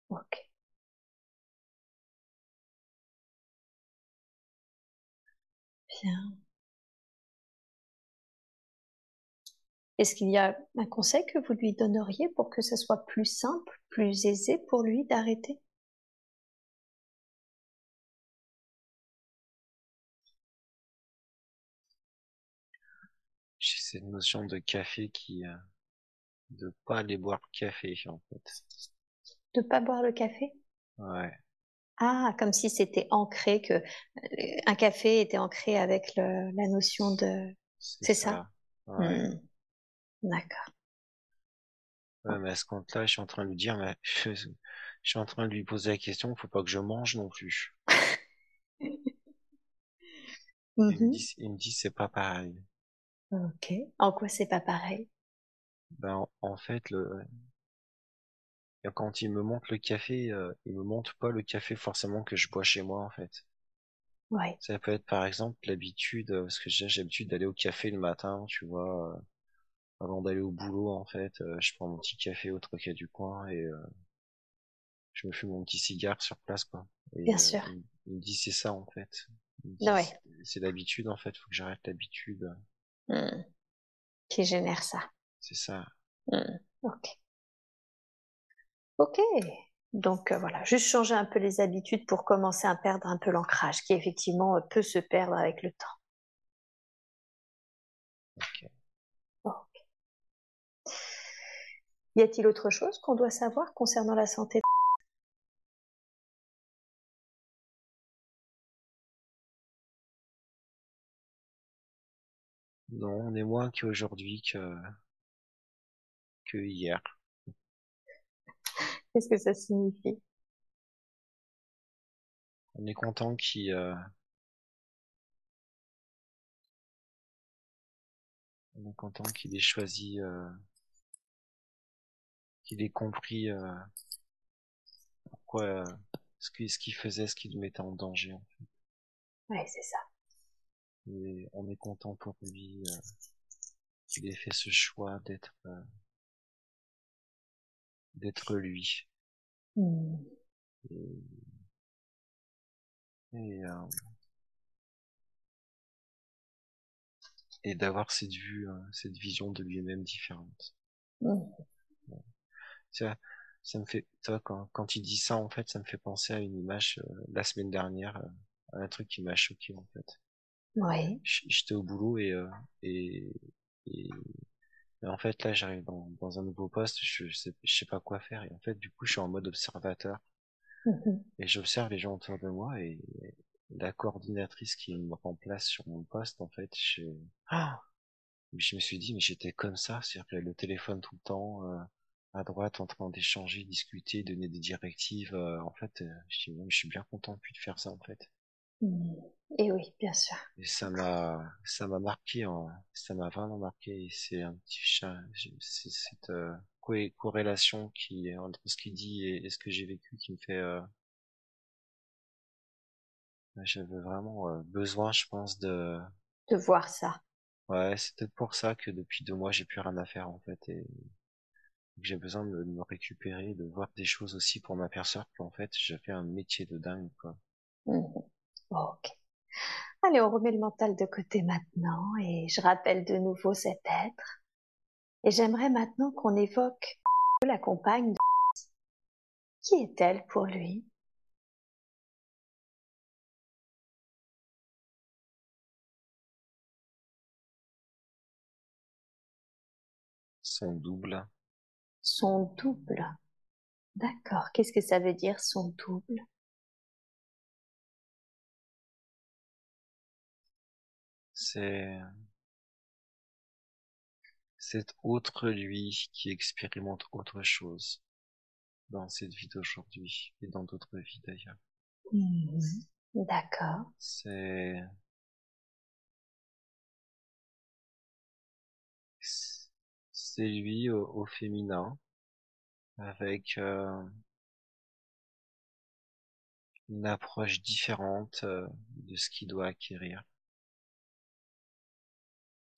Ok. Bien. Est-ce qu'il y a un conseil que vous lui donneriez pour que ce soit plus simple, plus aisé pour lui d'arrêter? Cette notion de café qui... Euh, de pas aller boire café, en fait. De pas boire le café? Ouais. Ah, comme si c'était ancré, que euh, un café était ancré avec le, la notion de... C'est ça, Ouais. Hmm. D'accord. Ouais, mais à ce compte-là, je suis en train de lui dire, mais je, je suis en train de lui poser la question, faut pas que je mange non plus. Il me Mhm. dit, il me dit, c'est pas pareil. Ok. En quoi c'est pas pareil? Ben, en, en fait, le, quand il me montre le café, euh, il me montre pas le café forcément que je bois chez moi, en fait. Ouais. Ça peut être, par exemple, l'habitude, euh, parce que j'ai j'ai l'habitude d'aller au café le matin, tu vois, euh, avant d'aller au boulot, en fait, euh, je prends mon petit café au troquet du coin et euh, je me fume mon petit cigare sur place, quoi. Et, Bien sûr. il, il me dit, c'est ça, en fait. Il me dit, Ouais. c'est- c'est l'habitude, en fait, faut que j'arrête l'habitude. Hmm. Qui génère ça C'est ça. Hmm. Ok. Ok. Donc euh, voilà, juste changer un peu les habitudes pour commencer à perdre un peu l'ancrage, qui effectivement euh, peut se perdre avec le temps. Ok. Ok. Y a-t-il autre chose qu'on doit savoir concernant la santé? Non, on est moins qu'aujourd'hui que, que hier. Qu'est-ce que ça signifie? On est content qu'il, euh, on est content qu'il ait choisi, euh, qu'il ait compris, euh, pourquoi, ce qu'il, qu'il faisait, ce qui le mettait en danger. en fait. Ouais, c'est ça. Et on est content pour lui, euh, qu'il ait fait ce choix d'être, euh, d'être lui. Hmm. Et, et, euh, et d'avoir cette vue, euh, cette vision de lui-même différente. Hmm. Ça, ça me fait, tu vois, quand, quand il dit ça, en fait, ça me fait penser à une image euh, la semaine dernière, euh, à un truc qui m'a choqué, en fait. Oui. J'étais au boulot et, euh, et, et, et en fait, là, j'arrive dans, dans un nouveau poste, je, je sais, je sais pas quoi faire et en fait, du coup, je suis en mode observateur Mhm. et j'observe les gens autour de moi et la coordinatrice qui me remplace sur mon poste, en fait, je, ah je me suis dit, mais j'étais comme ça, c'est-à-dire que le téléphone tout le temps, euh, à droite, en train d'échanger, discuter, donner des directives. euh, en fait, euh, je dis, mais je suis bien content de plus de faire ça, en fait. Et oui, bien sûr. Et ça m'a, ça m'a marqué, hein. ça m'a vraiment marqué. C'est un petit chat, c'est cette euh, co- corrélation qui entre ce qu'il dit et, et ce que j'ai vécu qui me fait. Euh, j'avais vraiment euh, besoin, je pense, de. De voir ça. Ouais, c'est peut-être pour ça que depuis deux mois j'ai plus rien à faire en fait et que j'ai besoin de me récupérer, de voir des choses aussi pour m'apercevoir qu'en fait j'ai fait un métier de dingue quoi. Mhm. Ok. Allez, on remet le mental de côté maintenant et je rappelle de nouveau cet être. Et j'aimerais maintenant qu'on évoque la compagne de... Qui est-elle pour lui? Son double, Son double. D'accord. Qu'est-ce que ça veut dire son double? C'est cet autre lui qui expérimente autre chose. dans cette vie d'aujourd'hui et dans d'autres vies d'ailleurs. Mhm. D'accord. C'est c'est lui au, au féminin avec euh, une approche différente euh, de ce qu'il doit acquérir.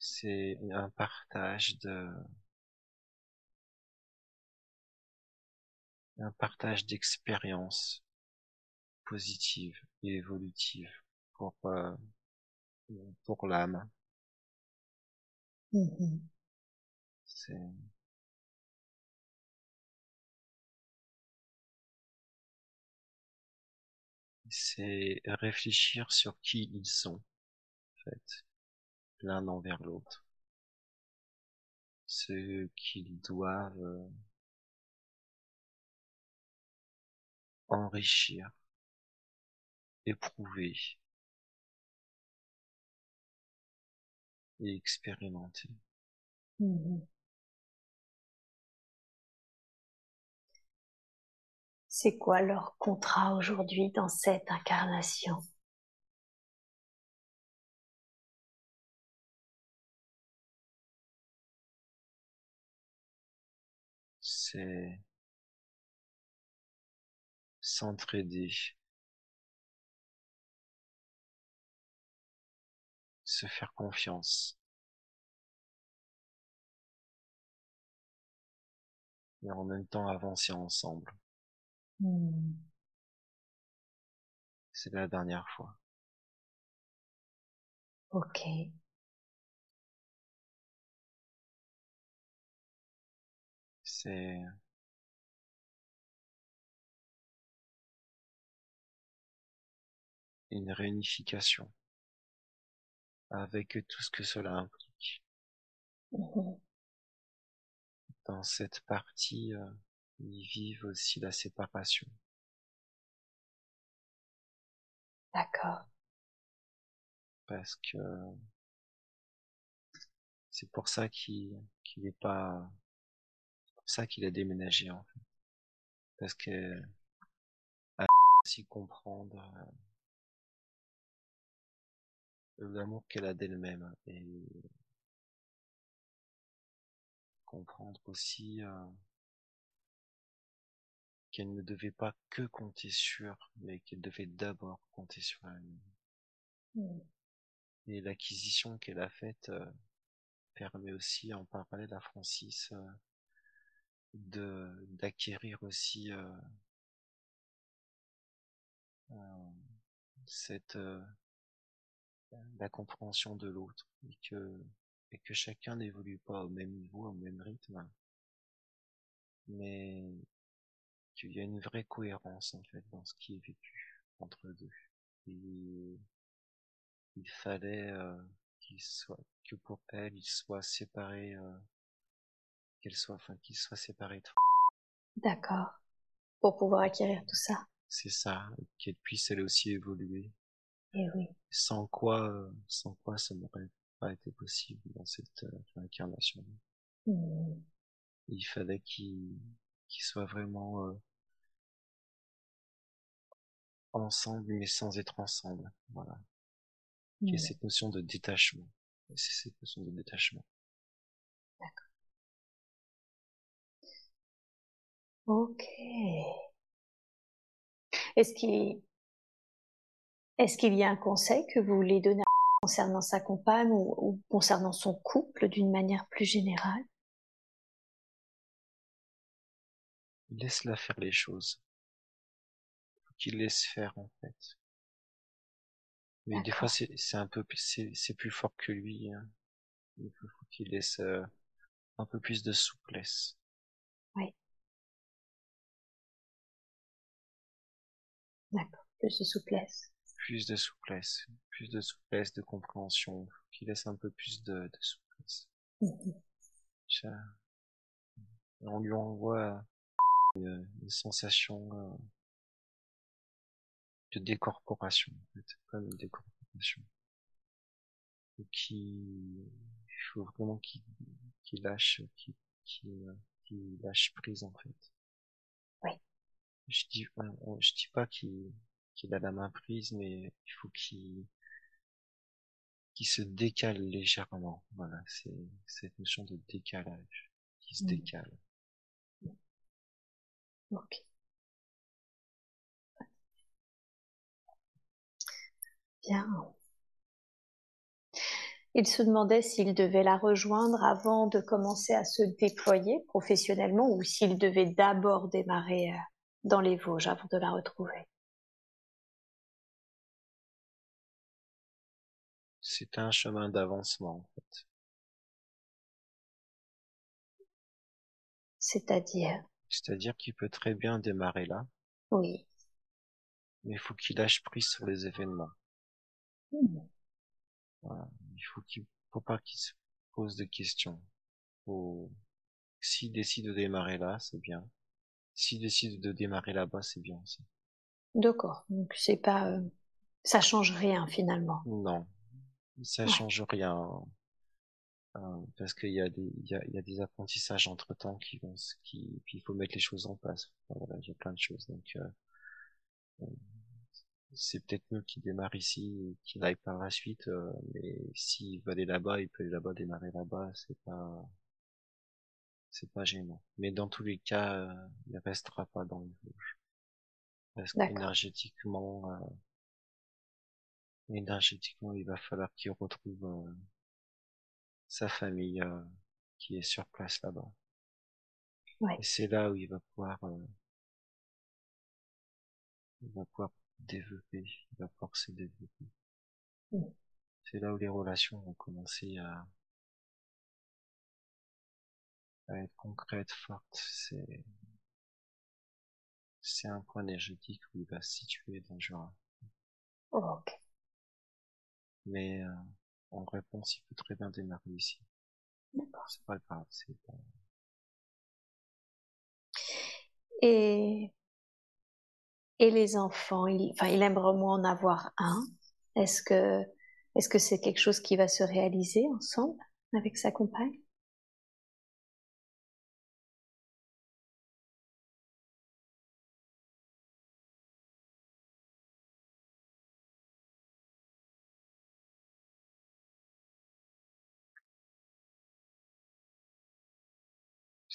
C'est un partage de un partage d'expériences positives et évolutives pour euh, pour l'âme. Mhm. C'est c'est réfléchir sur qui ils sont, en fait, l'un envers l'autre. Ce qu'ils doivent euh, enrichir, éprouver et expérimenter. Mhm. C'est quoi leur contrat aujourd'hui dans cette incarnation? C'est s'entraider, se faire confiance. Et en même temps avancer ensemble. Hmm. C'est la dernière fois. Ok. C'est une réunification avec tout ce que cela implique. Mhm. Dans cette partie, euh, ils vivent aussi la séparation. D'accord. parce que c'est pour ça qu'il qu'il est pas pour ça qu'il a déménagé en fait parce que à aussi comprendre euh, l'amour qu'elle a d'elle-même et comprendre aussi euh, qu'elle ne devait pas que compter sur mais qu'elle devait d'abord compter sur elle-même Hmm. et l'acquisition qu'elle a faite euh, permet aussi en parallèle à Francis euh, de d'acquérir aussi euh, euh, cette euh, la compréhension de l'autre et que et que chacun n'évolue pas au même niveau au même rythme. Mais qu'il y a une vraie cohérence en fait dans ce qui est vécu entre deux. Il fallait euh, qu'il soit que pour elle il soit séparé euh, qu'elle soit enfin qu'il soit séparé de D'accord. Pour pouvoir acquérir tout ça. c'est ça qu'elle puisse elle aussi évoluer Eh oui. sans quoi euh, sans quoi ça n'aurait pas été possible dans cette euh, incarnation Hmm. il fallait qu'il qu'il soit vraiment euh, ensemble mais sans être ensemble voilà il y a Hmm. cette notion de détachement Et c'est cette notion de détachement Ok. Est-ce qu'il est-ce qu'il y a un conseil que vous voulez donner concernant sa compagne ou, ou concernant son couple d'une manière plus générale? Laisse-la faire les choses. Faut qu'il laisse faire en fait. Mais des fois c'est c'est un peu c'est plus fort que lui hein. il faut faut qu'il laisse euh, un peu plus de souplesse D'accord. Plus de souplesse. plus de souplesse plus de souplesse de compréhension qu'il laisse un peu plus de, de souplesse Mhm. Ça- on lui envoie une, une sensation euh, de décorporation en fait comme une décorporation et qui il faut vraiment qu'il lâche qu'il euh, lâche prise en fait. Je dis, je dis pas qu'il qu'il a la main prise, mais il faut qu'il qui se décale légèrement. Voilà, c'est cette notion de décalage qui se Mm. décale. Ok. Bien. Il se demandait s'il devait la rejoindre avant de commencer à se déployer professionnellement ou s'il devait d'abord démarrer euh, dans les Vosges avant de la retrouver. C'est un chemin d'avancement, en fait. C'est-à-dire, C'est-à-dire qu'il peut très bien démarrer là, oui. mais il faut qu'il lâche prise sur les événements. Mm. Voilà. Il faut qu'il faut pas qu'il se pose de questions. Faut... S'il décide de démarrer là, c'est bien. S'il décide de démarrer là-bas, c'est bien aussi. D'accord. Donc c'est pas, euh, ça change rien finalement. Non, ça Ouais. change rien. Euh, parce qu'il y a des, il y a, il y a des apprentissages entre temps qui vont, qui, puis il faut mettre les choses en place. Enfin, voilà, il y a plein de choses. Donc, euh, euh, c'est peut-être mieux qu'il démarre ici et qu'il aille par la suite. euh, mais s'il veut aller là-bas, il peut aller là-bas, démarrer là-bas. C'est pas, c'est pas gênant. Mais dans tous les cas, euh, il restera pas dans les Vosges. Parce qu'énergétiquement, euh, énergétiquement, il va falloir qu'il retrouve euh, sa famille euh, qui est sur place là-bas. Ouais. Et c'est là où il va pouvoir, euh, il va pouvoir développer, il va pouvoir se développer. Mm. C'est là où les relations vont commencer à être concrètes, fortes. C'est, c'est un point énergétique où il va se situer dans le Jura. Oh, ok. Mais euh, en réponse, il peut très bien démarrer ici. D'accord. C'est pas grave. C'est pas... Et et les enfants, il, enfin, il aimerait au moins en avoir un. Est-ce que est-ce que c'est quelque chose qui va se réaliser ensemble avec sa compagne?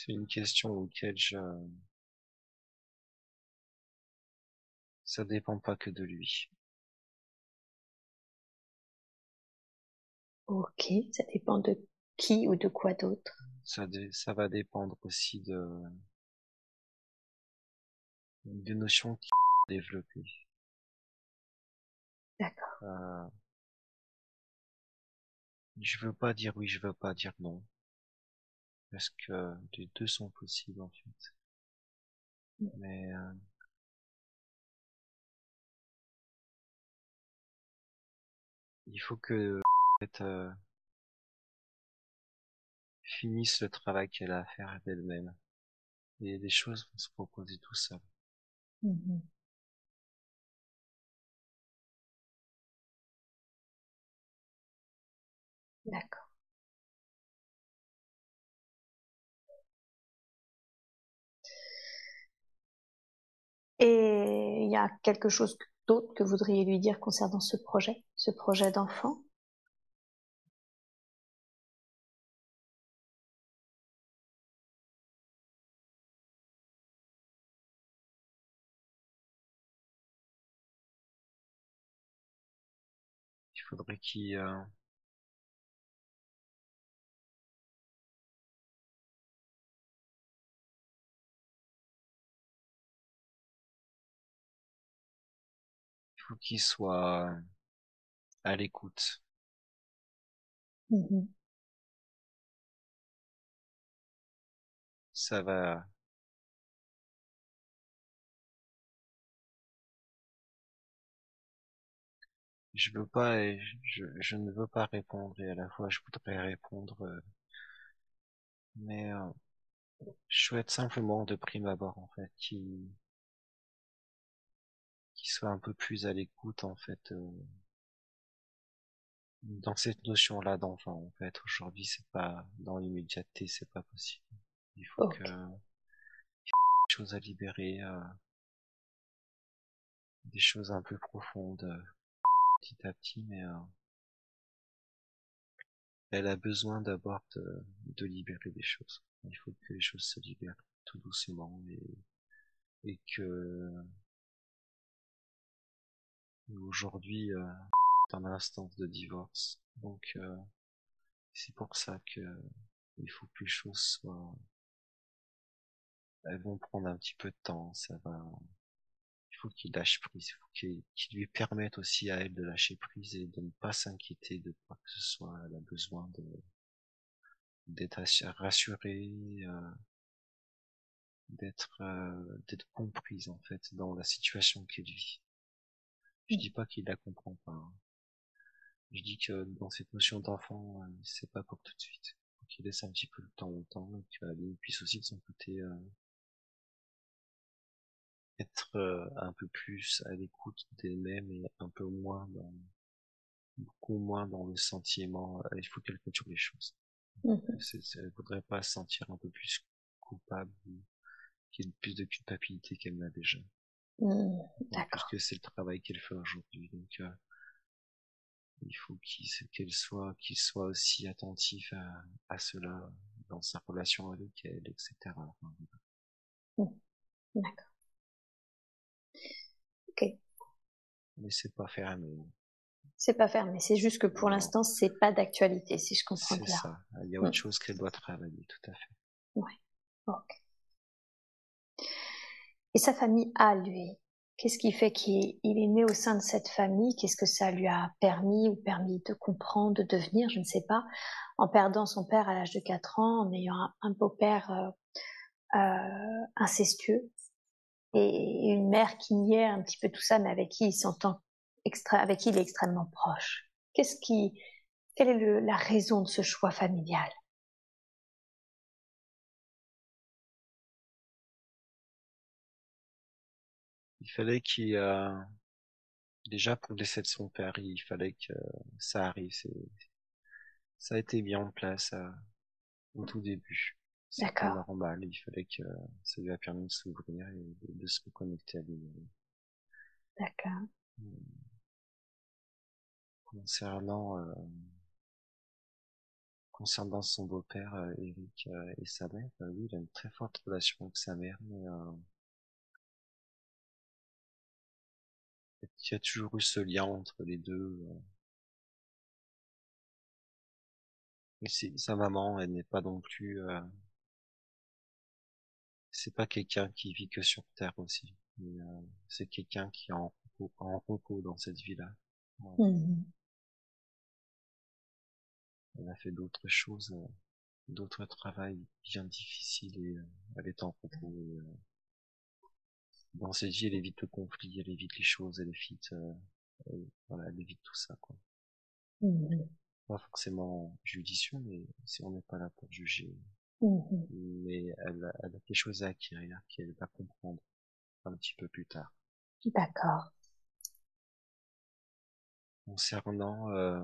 C'est une question auquel je, ça dépend pas que de lui. Ok, ça dépend de qui ou de quoi d'autre? Ça, ça va dépendre aussi de, des notions qu'il a développées. D'accord. Euh, je veux pas dire oui, je veux pas dire non. Parce que les deux sont possibles en fait. Mais euh, il faut que euh, finisse le travail qu'elle a à faire d'elle-même. Et les choses vont se proposer tout seul. Mhm. D'accord. Et il y a quelque chose d'autre que vous voudriez lui dire concernant ce projet, ce projet d'enfant? Il faudrait qu'il euh, faut qu'il soit à l'écoute. Mhm. Ça va je veux pas et je, je ne veux pas répondre et à la fois je voudrais répondre euh, mais euh, je souhaite simplement de prime abord en fait soit un peu plus à l'écoute en fait euh, dans cette notion là d'enfant en fait aujourd'hui c'est pas dans l'immédiateté c'est pas possible il faut que il des choses à libérer euh, des choses un peu profondes euh, petit à petit, mais euh, elle a besoin d'abord de, de libérer des choses. Il faut que les choses se libèrent tout doucement et, et que aujourd'hui euh, dans l'instance de divorce. Donc euh, c'est pour ça que il faut que les choses soient elles vont prendre un petit peu de temps, ça va il faut qu'il lâche prise, il faut qu'il lui permette aussi à elle de lâcher prise et de ne pas s'inquiéter de quoi que ce soit. Elle a besoin de d'être rassurée, euh, d'être euh, d'être comprise en fait dans la situation qu'elle vit. Je dis pas qu'il la comprend pas. Hein. Je dis que dans cette notion d'enfant, euh, c'est pas pour tout de suite. Qu'il laisse un petit peu le temps au temps et qu'elle puisse aussi de son côté euh, être euh, un peu plus à l'écoute d'elle-même et un peu moins dans beaucoup moins dans le sentiment euh, il faut qu'elle clôture les choses mmh. elle voudrait pas se sentir un peu plus coupable qu'il y ait plus de culpabilité qu'elle n'a déjà mmh, d'accord que c'est le travail qu'elle fait aujourd'hui donc euh, il faut qu'elle soit qu'il soit aussi attentif à, à cela dans sa relation avec elle etc mmh. d'accord Mais c'est pas fermé. C'est pas fermé, c'est juste que pour l'instant, c'est pas d'actualité, si je comprends bien. C'est ça. Il y a autre mm. chose qu'elle doit travailler, tout à fait. Ouais. Ok. Et sa famille a, lui, qu'est-ce qui fait qu'il est né au sein de cette famille? Qu'est-ce que ça lui a permis ou permis de comprendre, de devenir, je ne sais pas, en perdant son père à l'âge de 4 ans, en ayant un, beau-père euh, euh, incestueux. Et une mère qui niait un petit peu tout ça, mais avec qui il s'entend avec qui il est extrêmement proche. Qu'est-ce qui, quelle est la raison de ce choix familial? Fallait qu'il euh, déjà pour le décès de son père, il fallait que ça arrive. Ça a été bien en place euh, au tout début. D'accord. normal, il fallait que ça lui a permis de s'ouvrir et de, se reconnecter à lui. D'accord. Hmm. Concernant euh, concernant son beau-père euh, Eric euh, et sa mère, oui, il a une très forte relation avec sa mère, mais il y a toujours eu ce lien entre les deux. Mais sa maman, elle n'est pas non plus c'est pas quelqu'un qui vit que sur Terre aussi. Euh, c'est quelqu'un qui est en repos, dans cette vie-là. Mmh elle a fait d'autres choses, euh, d'autres travails bien difficiles et euh, elle est en repos. Dans cette vie, elle évite le conflit, elle évite les choses, elle évite, voilà, elle évite tout ça, quoi. Mmh pas forcément judicieux, mais si on n'est pas là pour juger, Mmh Mais elle, elle, a des choses à acquérir qu'elle va comprendre un petit peu plus tard. D'accord. Concernant euh,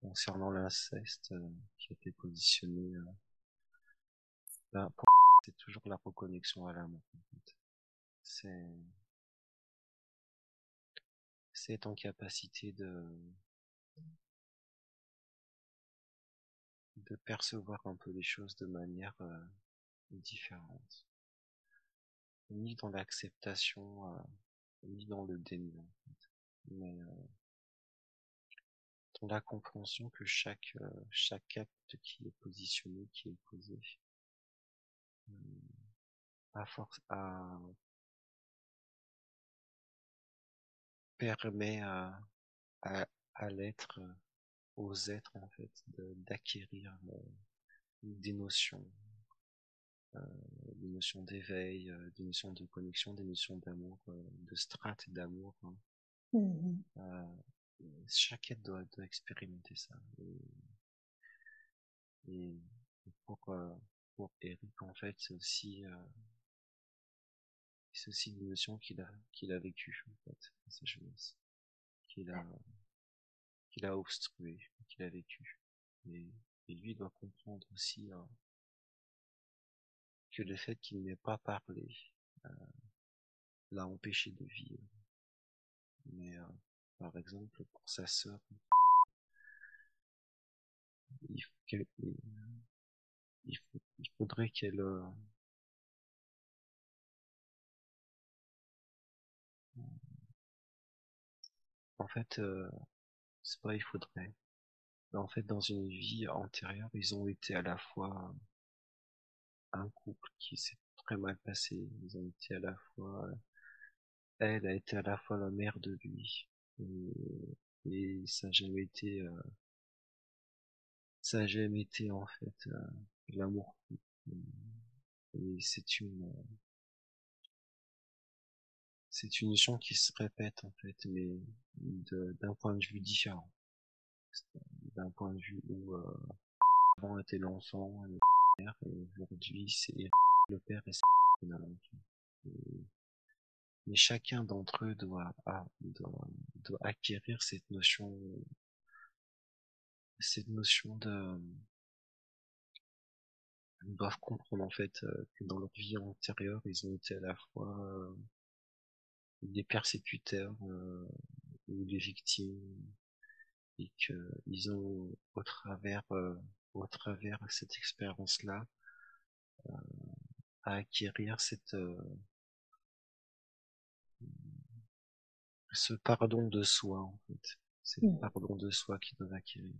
concernant l'inceste euh, qui a été positionné, euh, ben, c'est toujours la reconnexion à l'amour. En fait. C'est c'est en capacité de percevoir un peu les choses de manière euh, différente. Ni dans l'acceptation, euh, ni dans le déni, en fait. Mais euh, dans la compréhension que chaque, chaque acte qui est positionné, qui est posé, à force à permet à, à, à l'être aux êtres en fait d'acquérir euh, des notions, euh, des notions d'éveil, euh, des notions de connexion, des notions d'amour, de strates d'amour. Hein. Mmh chaque être doit, doit, expérimenter ça. Et, pour, pour Eric, en fait, c'est aussi, c'est aussi une notion qu'il a, qu'il a vécue, en fait, dans sa jeunesse. Qu'il a, qu'il a obstrué, qu'il a vécu. Et, lui doit comprendre aussi hein, que le fait qu'il n'ait pas parlé euh, l'a empêché de vivre. Mais euh, par exemple, pour sa sœur, il, faudrait qu'elle euh, en fait euh, c'est pas il faudrait en fait dans une vie antérieure ils ont été à la fois un couple qui s'est très mal passé ils ont été à la fois elle a été à la fois la mère de lui et, ça n'a jamais été euh, ça n'a jamais été en fait euh, l'amour. Et c'est une c'est une notion qui se répète en fait mais d'un point de vue différent. D'un point de vue où euh, avant était l'enfant et le père et aujourd'hui c'est le père et c'est mais chacun d'entre eux doit, doit, doit acquérir cette notion cette notion de ils doivent comprendre en fait euh, que dans leur vie antérieure ils ont été à la fois euh, des persécuteurs euh, ou des victimes et qu'ils ont au travers au travers cette expérience là à acquérir cette ce pardon de soi en fait. C'est le mmh. pardon de soi qu'ils doivent acquérir.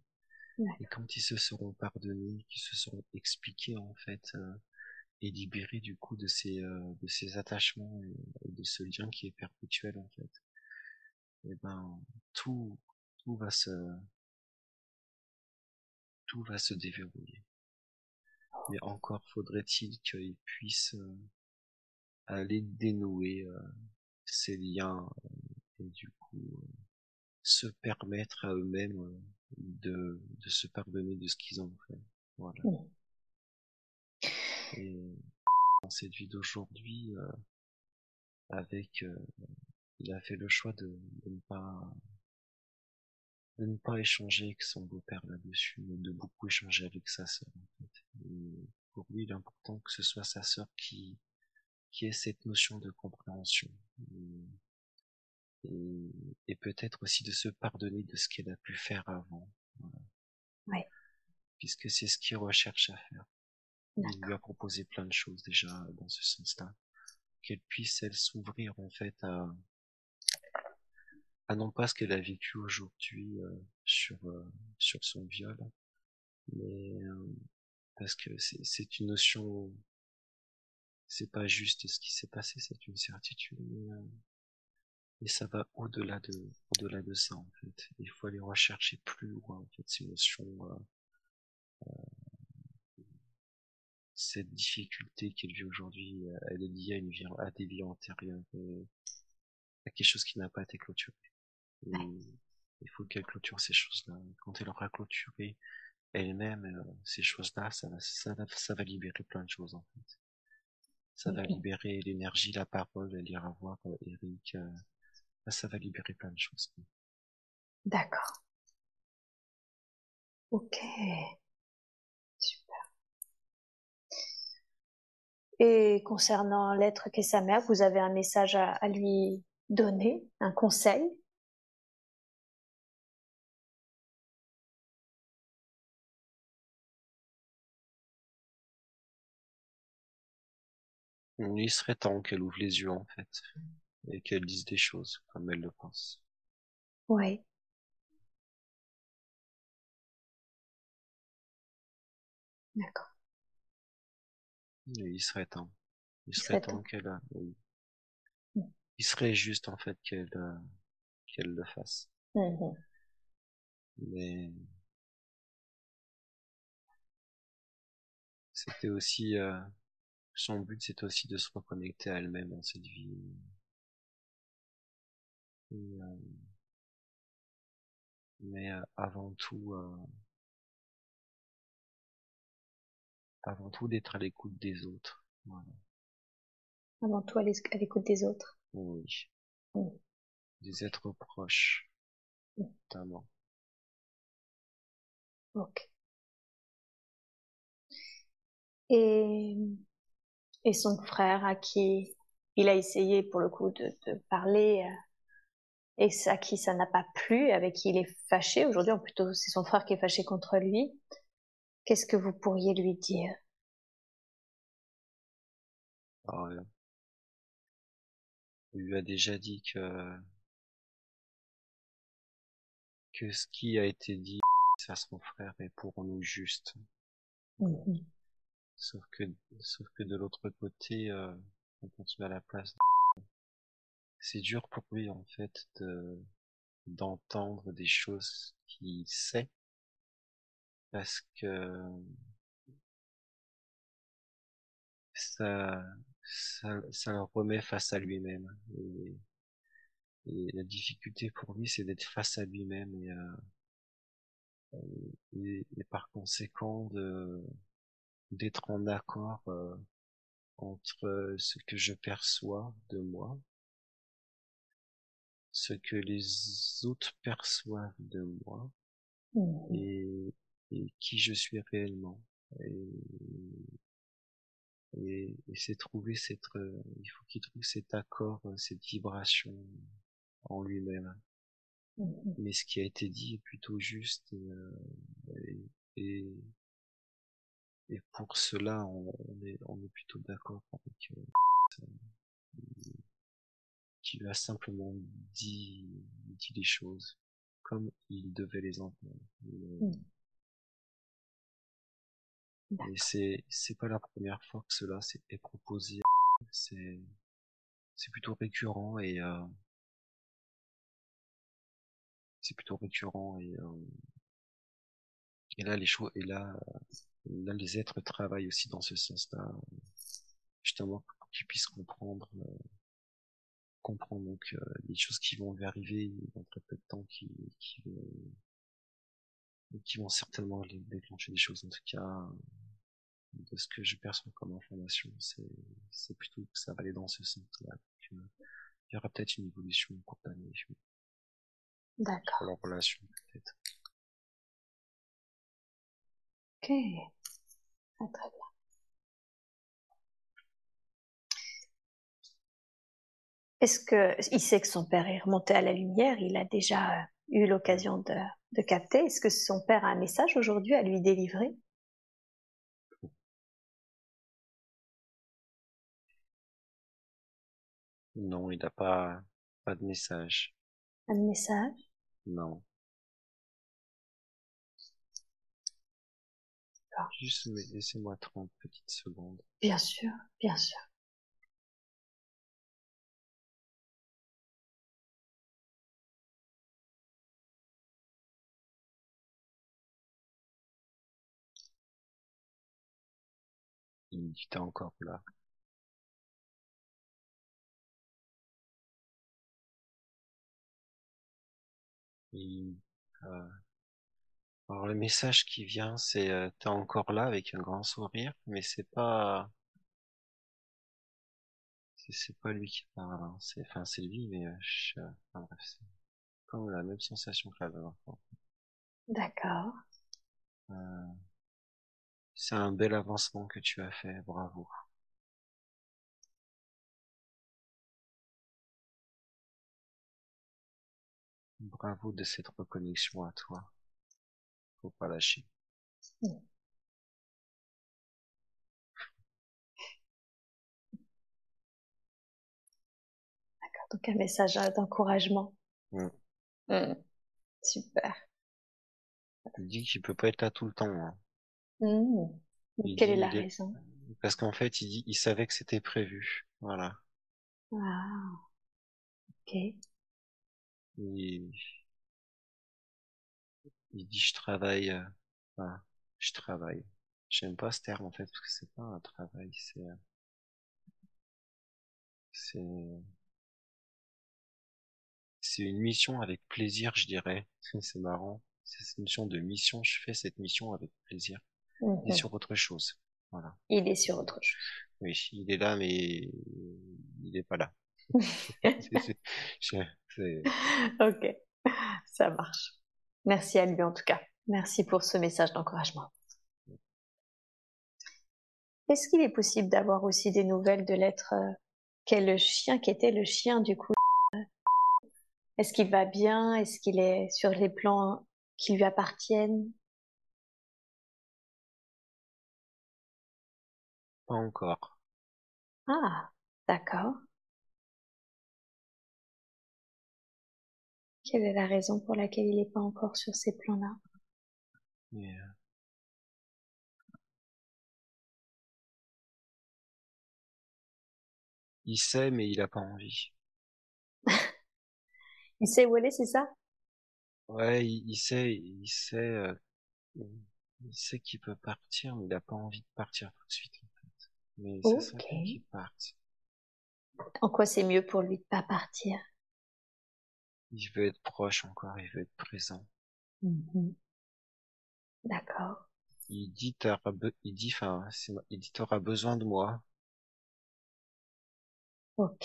Et quand ils se seront pardonnés qu'ils se seront expliqués en fait euh, et libérés du coup de ces euh, de ces attachements et, de ce lien qui est perpétuel en fait et eh ben tout tout va se tout va se déverrouiller mais encore faudrait-il qu'ils puissent euh, aller dénouer ces liens et du coup se permettre à eux-mêmes de, de se pardonner de ce qu'ils ont fait. Voilà. Mmh. Et dans cette vie d'aujourd'hui, euh, avec, euh, il a fait le choix de, de, ne pas de ne pas échanger avec son beau-père là-dessus, mais de beaucoup échanger avec sa sœur. En fait. Et pour lui, il est important que ce soit sa sœur qui qui ait cette notion de compréhension. Et, et, peut-être aussi de se pardonner de ce qu'elle a pu faire avant. Ouais. Puisque c'est ce qu'il recherche à faire. Il lui a proposé plein de choses déjà dans ce sens-là. Qu'elle puisse, elle, s'ouvrir en fait à, à non pas ce qu'elle a vécu aujourd'hui euh, sur, euh, sur son viol, mais euh, parce que c'est une notion c'est pas juste ce qui s'est passé, c'est une certitude. Mais, et ça va au-delà de, au-delà de ça, en fait. Il faut aller rechercher plus loin, en fait, ces notions, euh, euh, cette difficulté qu'elle vit aujourd'hui, euh, elle est liée à une vie, à des vies antérieures, à quelque chose qui n'a pas été clôturé. Et il faut qu'elle clôture ces choses-là. Quand elle aura clôturé elle-même ces choses-là, ça va, ça va, ça va libérer plein de choses, en fait. Ça va libérer l'énergie, la parole, elle ira voir Eric. Euh, ça va libérer plein de choses. D'accord. Ok. Et concernant l'être qu'est sa mère, vous avez un message à, à lui donner, un conseil? Il serait temps qu'elle ouvre les yeux en fait et qu'elle dise des choses comme elle le pense. Oui. D'accord. Il serait temps. Il serait, temps, qu'elle. Oui. Mm. Il serait juste en fait qu'elle euh, qu'elle le fasse. Mm-hmm. Mais c'était aussi euh, son but, c'est aussi de se reconnecter à elle-même dans cette vie. Euh, mais euh, avant tout, euh, avant tout d'être à l'écoute des autres. Avant tout à l'écoute des autres. Oui. Des êtres proches, mm. notamment. Ok. Et et son frère à qui il a essayé pour le coup de, de parler. Euh, et à qui ça n'a pas plu, avec qui il est fâché. Aujourd'hui, plutôt, c'est son frère qui est fâché contre lui. Qu'est-ce que vous pourriez lui dire? Alors, il lui a déjà dit que que ce qui a été dit à son frère est pour nous juste. Mhm. Sauf que sauf que de l'autre côté, euh, on continue à la place. C'est dur pour lui en fait de d'entendre des choses qu'il sait parce que ça, ça, ça le remet face à lui-même. Et, la difficulté pour lui, c'est d'être face à lui-même et, euh, et, par conséquent de d'être en accord euh, entre ce que je perçois de moi, ce que les autres perçoivent de moi mmh. et, et qui je suis réellement. Et, et, c'est trouver cette, euh, il faut qu'il trouve cet accord, euh, cette vibration en lui-même. Mmh Mais ce qui a été dit est plutôt juste euh, et, et, pour cela on, est, on est plutôt d'accord avec euh, qui lui a simplement dit, dit les choses comme il devait les entendre. Mmh. Et c'est c'est pas la première fois que cela est proposé. C'est c'est plutôt récurrent et euh, c'est plutôt récurrent et euh, et là les choses et là là les êtres travaillent aussi dans ce sens-là justement pour qu'ils puissent comprendre euh, comprendre donc euh, les choses qui vont lui arriver dans très peu de temps qui qui vont qui vont certainement déclencher des choses. En tout cas de ce que je perçois comme information c'est plutôt que ça va aller dans ce sens-là. Il y aura peut-être une évolution au cours d'année d'accord. Pour leur relation peut-être. Ok. Très bien. Est-ce que il sait que son père est remonté à la lumière Il a déjà eu l'occasion de, de capter. Est-ce que son père a un message aujourd'hui à lui délivrer? Non, il n'a pas, pas de message. Un message? Non. Juste laissez-moi 30 petites secondes. Bien sûr, bien sûr. Il était encore là. Et, euh, alors le message qui vient, c'est euh, t'es encore là avec un grand sourire, mais c'est pas c'est pas lui qui parle, hein. c'est enfin c'est lui, mais euh, je... enfin, bref, c'est comme la même sensation que la dernière fois. D'accord. Euh, c'est un bel avancement que tu as fait, bravo. Bravo de cette reconnexion à toi. Faut pas lâcher. D'accord. Donc un message d'encouragement. Mm. Mm. Super. Il dit qu'il peut pas être là tout le temps. Hein. Mmh. Quelle est la raison? Parce qu'en fait, il dit, il savait que c'était prévu. Voilà. Ah. Ok. Il... il dit, je travaille. Euh... Enfin, je travaille. J'aime pas ce terme en fait parce que c'est pas un travail, c'est euh, c'est c'est une mission avec plaisir, je dirais. C'est marrant. C'est une mission de mission. Je fais cette mission avec plaisir. Il est sur autre chose. Voilà. Il est sur autre chose. Oui, il est là, mais il n'est pas là. Ok, ça marche. Merci à lui en tout cas. Merci pour ce message d'encouragement. Est-ce qu'il est possible d'avoir aussi des nouvelles de l'être euh, qu'est le chien, qui était le chien du coup? Est-ce qu'il va bien? Est-ce qu'il est sur les plans qui lui appartiennent? Encore. Ah, d'accord. Quelle est la raison pour laquelle il n'est pas encore sur ces plans-là? Il sait, mais il a pas envie. Il sait où aller, c'est ça? Ouais, il, il sait, il sait, euh, il sait qu'il peut partir, mais il a pas envie de partir tout de suite, Mais ça serait Ok. bien qu'il parte. En quoi c'est mieux pour lui de pas partir? Il veut être proche encore, il veut être présent. Mhm. D'accord. Il dit, il dit, enfin, il dit, t'auras besoin de moi. Ok.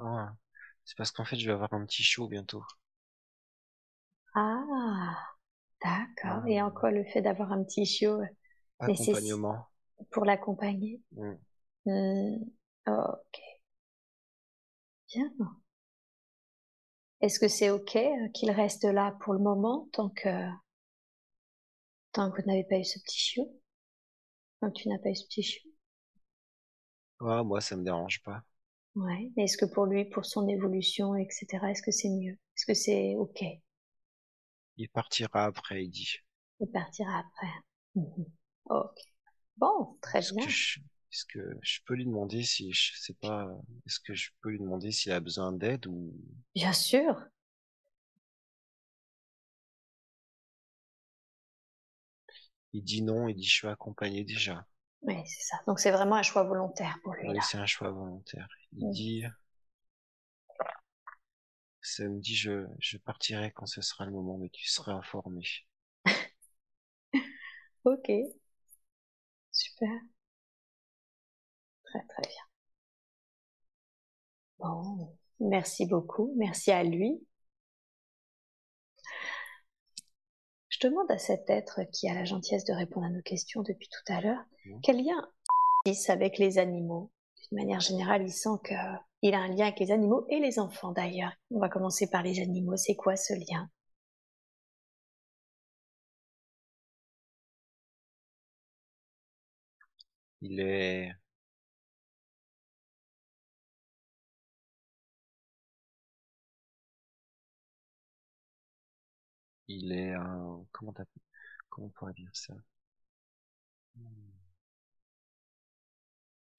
Ah, C'est parce qu'en fait, je vais avoir un petit show bientôt. Ah, d'accord. Et en quoi le fait d'avoir un petit chiot Nécessi- Accompagnement. pour l'accompagner Mm. Hmm, Ok. Bien. Est-ce que c'est ok euh, qu'il reste là pour le moment tant que tant que vous n'avez pas eu ce petit chiot? Tant que tu n'as pas eu ce petit chiot? Ouais, moi, ça me dérange pas. Ouais. Mais Est-ce que pour lui, pour son évolution, etc., est-ce que c'est mieux? Est-ce que c'est ok? Il partira après, il dit. Il partira après. Mhm. Ok. Bon, très Est-ce bien. que je, est-ce que je peux lui demander si, je sais pas, est-ce que je peux lui demander s'il a besoin d'aide ou? Bien sûr. il dit non, il dit je suis accompagné déjà. Oui, c'est ça. Donc c'est vraiment un choix volontaire pour lui Oui, là. c'est un choix volontaire. Il Mm. dit, ça me dit je, je partirai quand ce sera le moment, mais tu seras informé. Ok. Super. Très très bien. Bon, merci beaucoup. Merci à lui. Je demande à cet être qui a la gentillesse de répondre à nos questions depuis tout à l'heure, Mhm. quel lien a avec les animaux? D'une manière générale, il sent que il a un lien avec les animaux et les enfants d'ailleurs. On va commencer par les animaux. C'est quoi ce lien? Il est, il est un, comment comment on pourrait dire ça?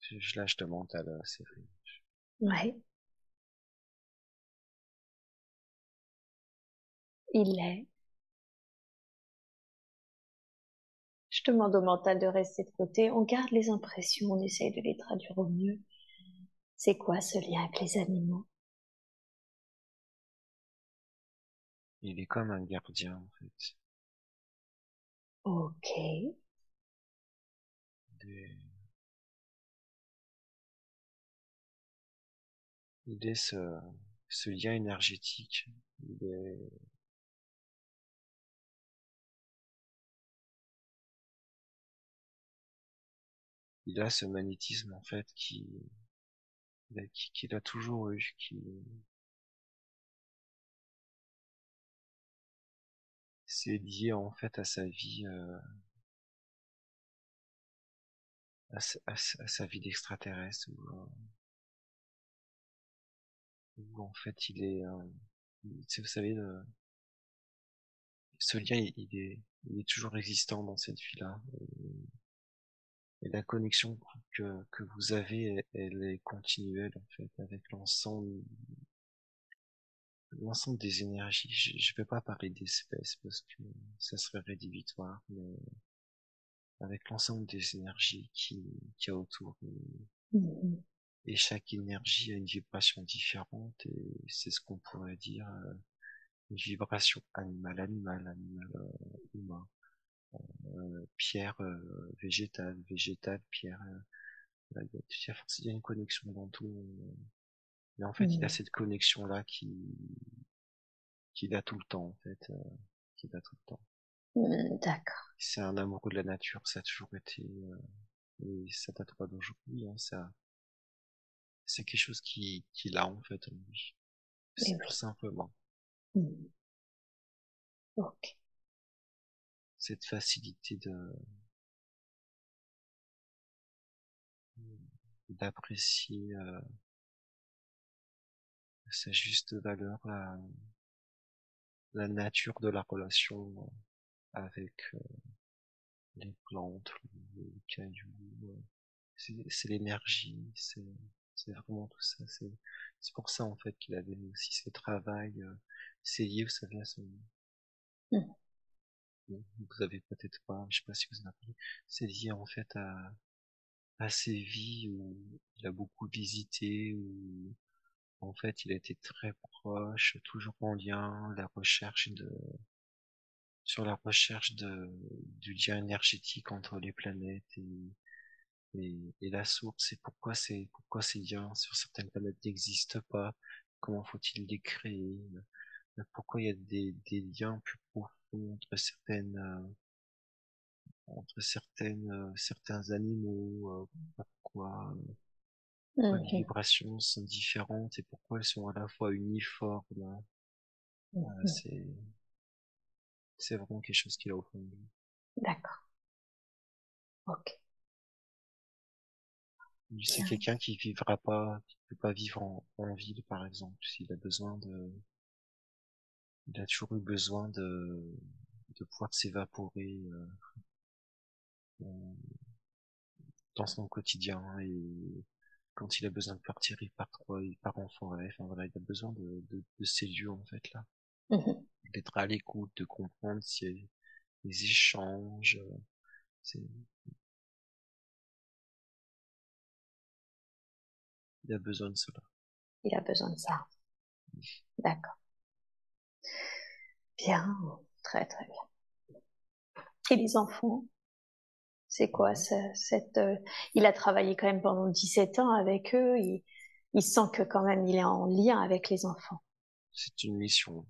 Je, là, je te mental, euh, c'est vrai. Ouais. Il est. Je demande au mental de rester de côté. On garde les impressions, on essaye de les traduire au mieux. C'est quoi ce lien avec les animaux? Il est comme un gardien, en fait. Ok. Des- Il est ce, ce lien énergétique. Il est, il a ce magnétisme, en fait, qui, qui- qu'il a toujours eu, qui, c'est lié, en fait, à sa vie, euh, à, sa- vie d'extraterrestre, où, euh, où, en fait, il est, euh, vous savez, le- ce lien, il, il est, il est toujours existant dans cette vie-là. Et la connexion que, que vous avez, elle, est continuelle en fait avec l'ensemble l'ensemble des énergies. Je, je vais pas parler d'espèces parce que ça serait rédhibitoire, mais avec l'ensemble des énergies qui qu'il y a autour. Mhm. Et chaque énergie a une vibration différente et c'est ce qu'on pourrait dire euh, une vibration animale, animale, animale, euh, humain. Euh, pierre euh, végétale, végétale, pierre. euh, là, il y a, il y a forcément- il y a une connexion dans tout. Mais en fait, il a cette connexion là qui qu'il a tout le temps en fait, euh, qu'il a tout le temps. Hmm, D'accord. C'est un amoureux de la nature, ça a toujours été. euh, et ça date pas d'aujourd'hui, hein, ça. c'est quelque chose qui qu'il a en fait en lui. Simplement. Hmm. Ok. Cette facilité de d'apprécier euh, sa juste valeur, la, nature de la relation euh, avec euh, les plantes, les cailloux. C'est l'énergie, c'est vraiment tout ça. C'est c'est pour ça en fait qu'il avait aussi ce travail. euh, C'est lié, vous savez, à son. Vous avez peut-être pas, je sais pas si vous en avez. C'est lié en fait à à ses vies où il a beaucoup visité, où en fait il a été très proche, toujours en lien, la recherche de sur la recherche de du lien énergétique entre les planètes et et, la source et pourquoi ces pourquoi ces liens sur certaines planètes n'existent pas, comment faut-il les créer, pourquoi il y a des, des liens plus profonds entre certaines euh, entre certaines euh, certains animaux, euh, pourquoi pourquoi les Mhm. vibrations sont différentes et pourquoi elles sont à la fois uniformes. Euh, Mhm. c'est c'est vraiment quelque chose qu'il a au fond de lui. D'accord. Ok. C'est quelqu'un qui vivra pas, qui peut pas vivre en, en ville, par exemple, s'il a besoin de, il a toujours eu besoin de, de pouvoir s'évaporer euh, dans son quotidien et quand il a besoin de partir, il part quoi, il part en forêt. Enfin voilà, il a besoin de, de, de ces lieux en fait là, Mhm. d'être à l'écoute, de comprendre si les échanges. euh, C'est, il a besoin de cela. Il a besoin de ça. D'accord. Bien. Très, très bien. Et les enfants? C'est quoi ce- cette, euh, il a travaillé quand même pendant 17 ans avec eux. Il, il sent que quand même il est en lien avec les enfants. C'est une mission.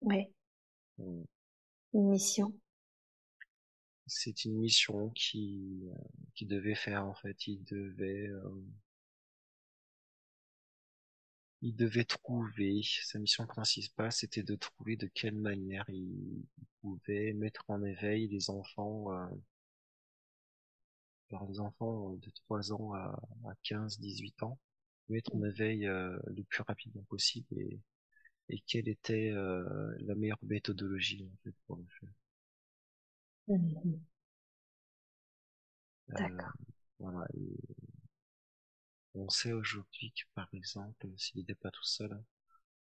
Oui. Euh, Une mission. C'est une mission qui euh, qui devait faire en fait. Il devait euh, il devait trouver sa mission principale, c'était de trouver de quelle manière il, pouvait mettre en éveil les enfants, euh, les enfants euh, de 3 ans à, à 15, 18 ans, mettre en éveil euh, le plus rapidement possible et, et quelle était euh, la meilleure méthodologie en fait pour le faire. D'accord. voilà. Et on sait aujourd'hui que par exemple, s'il n'était pas tout seul, hein,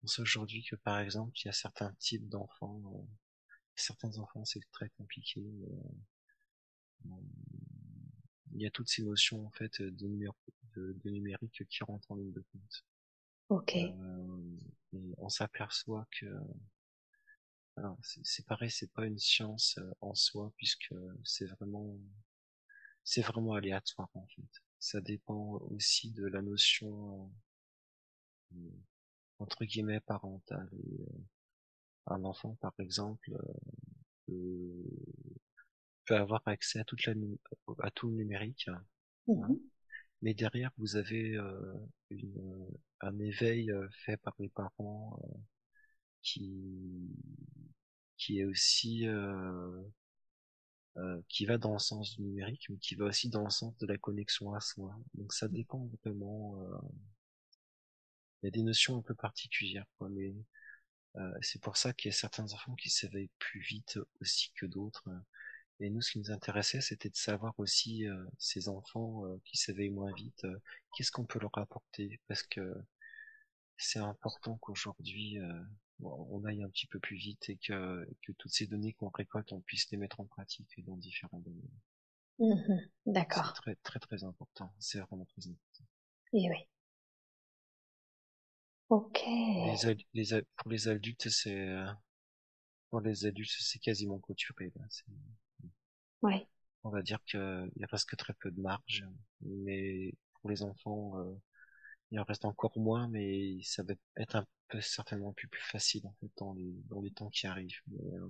on sait aujourd'hui que par exemple, il y a certains types d'enfants, euh, certains enfants c'est très compliqué. mais, euh, il y a toutes ces notions en fait de, numéro, de, de numérique qui rentrent en ligne de compte. Ok. Euh, et on s'aperçoit que c'est pareil, c'est pas une science euh, en soi puisque c'est vraiment c'est vraiment aléatoire en fait. Ça dépend aussi de la notion euh, entre guillemets parentale. Et, euh, un enfant par exemple euh, peut, avoir accès à toute la à tout le numérique, hein, Mhm. mais derrière vous avez une, un éveil fait par les parents qui qui est aussi euh, qui va dans le sens du numérique, mais qui va aussi dans le sens de la connexion à soi. Donc ça dépend vraiment. euh, Il y a des notions un peu particulières, quoi, mais euh, c'est pour ça qu'il y a certains enfants qui s'éveillent plus vite aussi que d'autres. Et nous, ce qui nous intéressait, c'était de savoir aussi euh, ces enfants euh, qui s'éveillent moins vite, qu'est-ce qu'on peut leur apporter, parce que c'est important qu'aujourd'hui on aille un petit peu plus vite et que, que toutes ces données qu'on récolte, on puisse les mettre en pratique dans différents domaines. Mhm. C'est D'accord. très très très important. C'est vraiment très important. Oui, oui. Ok. Les, les pour les adultes, c'est pour les adultes, c'est quasiment clôturé. Là. C'est-. On va dire qu'il y a presque très peu de marge, mais pour les enfants, euh, il en reste encore moins, mais ça va être un peu certainement plus plus facile en fait dans les dans les temps qui arrivent. Mais, euh,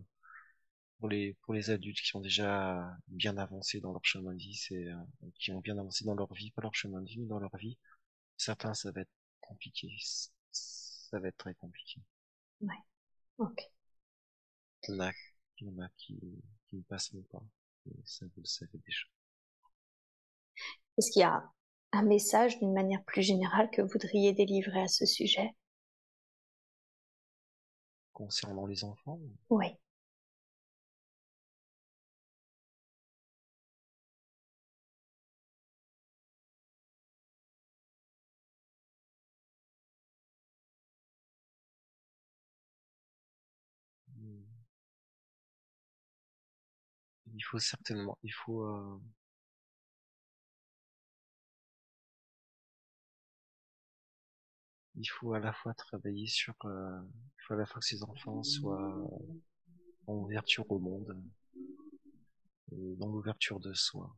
pour les pour les adultes qui ont déjà bien avancé dans leur chemin de vie, c'est euh, qui ont bien avancé dans leur vie, pas leur chemin de vie, mais dans leur vie, Certains, ça va être compliqué. Ça va être très compliqué. Ouais. Ok. Il y en a, il y en a qui, qui ne passeront pas. ça, vous le savez déjà. Est-ce qu'il y a un message d'une manière plus générale que vous voudriez délivrer à ce sujet. Concernant les enfants Oui. Il faut certainement, il faut, euh, il faut à la fois travailler sur, euh, il faut à la fois que ces enfants soient en ouverture au monde, et dans l'ouverture de soi,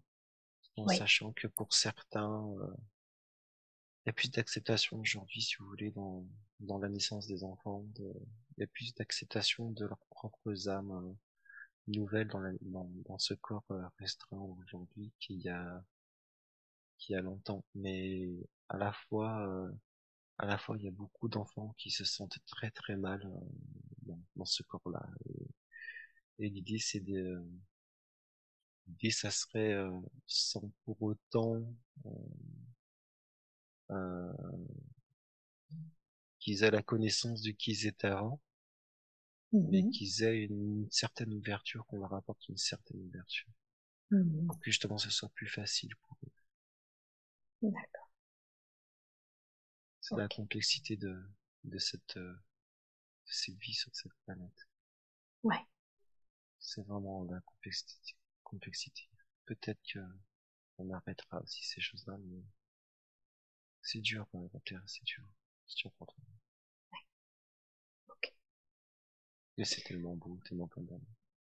en sachant que pour certains, euh, il y a plus d'acceptation aujourd'hui, si vous voulez, dans, dans la naissance des enfants, il y a plus d'acceptation de leurs propres âmes nouvelle dans, la, dans, dans, ce corps euh, restreint aujourd'hui qu'il y a qu'il y a longtemps. Mais à la fois euh, à la fois il y a beaucoup d'enfants qui se sentent très très mal euh, dans, ce corps là et, l'idée c'est de l'idée ça serait sans pour autant qu'ils aient la connaissance de qui ils étaient avant mais mmh qu'ils aient une certaine ouverture, qu'on leur apporte une certaine ouverture. Mmh pour que justement ce soit plus facile pour eux. D'accord. C'est la complexité de, de cette, euh, de cette vie sur cette planète. Ouais. C'est vraiment la complexité. complexité. Peut-être que on arrêtera aussi ces choses-là, mais c'est dur, pour la Terre, c'est dur. C'est dur pour toi. Mais c'est tellement beau, tellement condamné.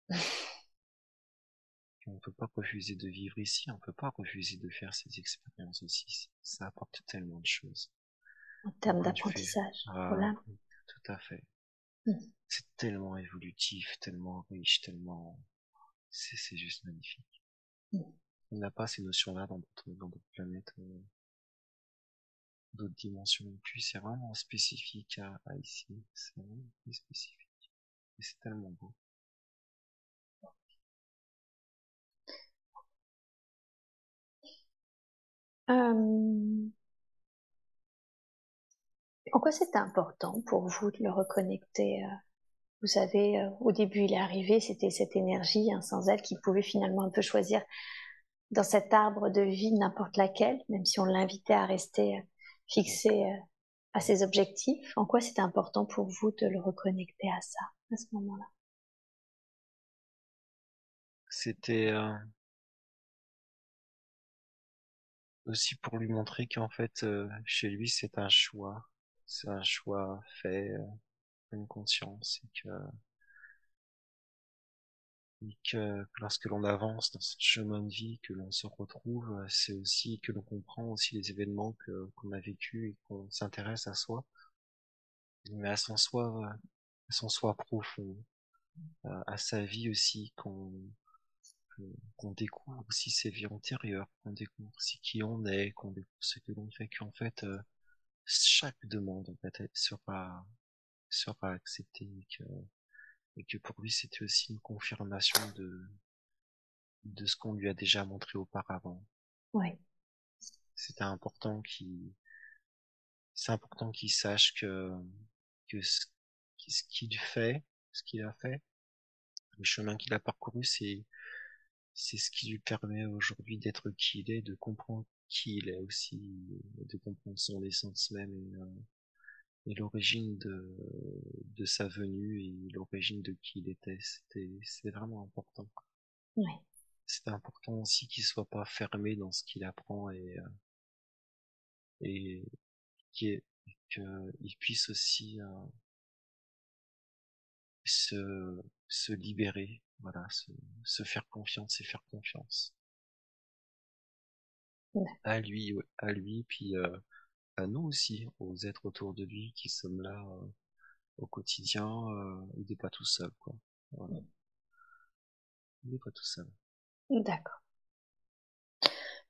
on peut pas refuser de vivre ici, on peut pas refuser de faire ces expériences aussi. Ça apporte tellement de choses. En termes d'apprentissage ah, Tout à fait. Mm. C'est tellement évolutif, tellement riche, tellement... C'est juste magnifique. Mm. On n'a pas ces notions-là dans d'autres dans d'autres planètes, euh, d'autres dimensions non plus. C'est vraiment spécifique à, à ici. C'est vraiment spécifique c'est tellement beau. Euh... En quoi c'était important pour vous de le reconnecter euh, Vous savez, euh, au début, il est arrivé, c'était cette énergie, hein, sans elle, qui pouvait finalement un peu choisir dans cet arbre de vie n'importe laquelle, même si on l'invitait à rester euh, fixé à ses objectifs. En quoi c'était important pour vous de le reconnecter à ça à ce moment-là? C'était aussi pour lui montrer qu'en fait, chez lui, c'est un choix. C'est un choix fait, euh, une conscience, et que, lorsque l'on avance dans ce chemin de vie, que l'on se retrouve, c'est aussi que l'on comprend aussi les événements que qu'on a vécu et qu'on s'intéresse à soi, mais à son soi, soi profond, à sa vie aussi, qu'on découvre aussi ses vies antérieures, qu'on découvre aussi qui on est, qu'on découvre ce que l'on fait, qu'en fait euh, chaque demande en fait, sera sera acceptée et que, et que pour lui c'était aussi une confirmation de de ce qu'on lui a déjà montré auparavant. Ouais. C'était important qu'il c'est important qu'il sache que que ce, ce qu'il fait, ce qu'il a fait, le chemin qu'il a parcouru, c'est c'est ce qui lui permet aujourd'hui d'être qui il est, de comprendre qui il est aussi, de comprendre son essence même et, euh, l'origine de, de sa venue et l'origine de qui il était. C'était, vraiment important. Ouais. C'était important aussi qu'il soit pas fermé dans ce qu'il apprend et, euh, et qu'il puisse aussi euh, se, se libérer voilà, se, se, faire confiance et faire confiance. À lui, à lui, puis euh, à nous aussi, aux êtres autour de lui qui sommes là euh, au quotidien. Euh, il n'est pas tout seul, quoi. Voilà. Il n'est pas tout seul. D'accord.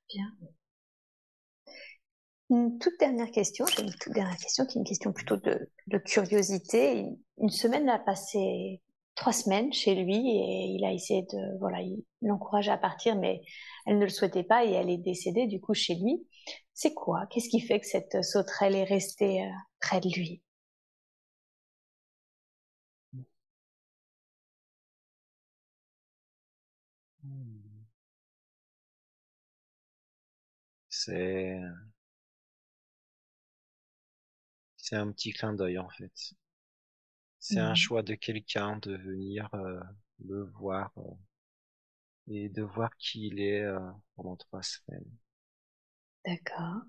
Bien. Une toute dernière question, une toute dernière question qui est une question plutôt de, de curiosité. Une semaine a passé trois semaines chez lui et il a essayé de, voilà, il l'encourage à partir, mais elle ne le souhaitait pas et elle est décédée du coup chez lui. C'est quoi? Qu'est-ce qui fait que cette sauterelle est restée euh, près de lui? C'est c'est un petit clin d'œil en fait. C'est un mmh. choix de quelqu'un de venir euh, le voir euh, et de voir qui il est euh, pendant trois semaines. D'accord.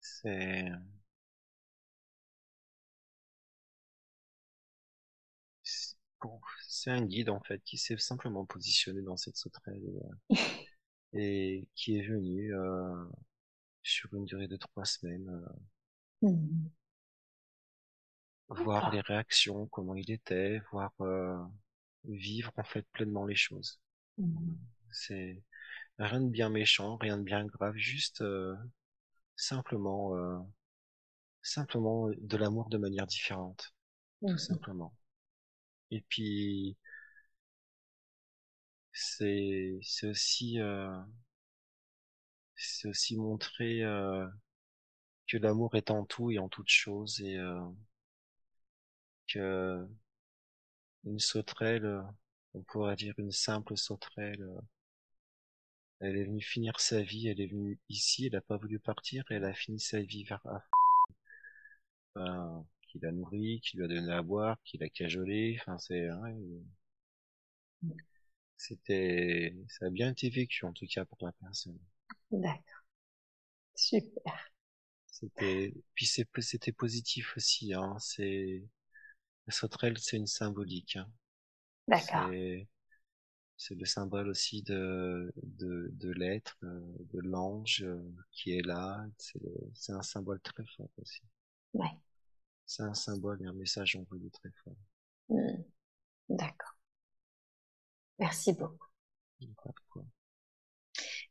C'est c'est un guide en fait qui s'est simplement positionné dans cette sauterelle et, qui est venu sur une durée de trois semaines mmh voir les réactions, comment il était, voir euh, vivre en fait pleinement les choses. Mmh. C'est rien de bien méchant, rien de bien grave, juste euh, simplement euh, simplement de l'amour de manière différente, tout mmh. simplement. Et puis c'est c'est aussi c'est aussi montrer que l'amour est en tout et en toute chose et que une sauterelle, on pourrait dire une simple sauterelle, elle est venue finir sa vie, elle est venue ici, elle n'a pas voulu partir, et elle a fini sa vie vers enfin, qui l'a nourri, qui lui a donné à boire, qui l'a cajolé, enfin c'est c'était ça a bien été vécu en tout cas pour la personne. D'accord. Super. C'était puis c'était positif aussi hein, c'est la sauterelle, c'est une symbolique. Hein. D'accord. C'est le symbole aussi de, de, de l'être, euh, de l'ange euh, qui est là. C'est un symbole très fort aussi. Ouais. C'est un symbole et un message envoyé très fort. Hmm. D'accord. Merci beaucoup.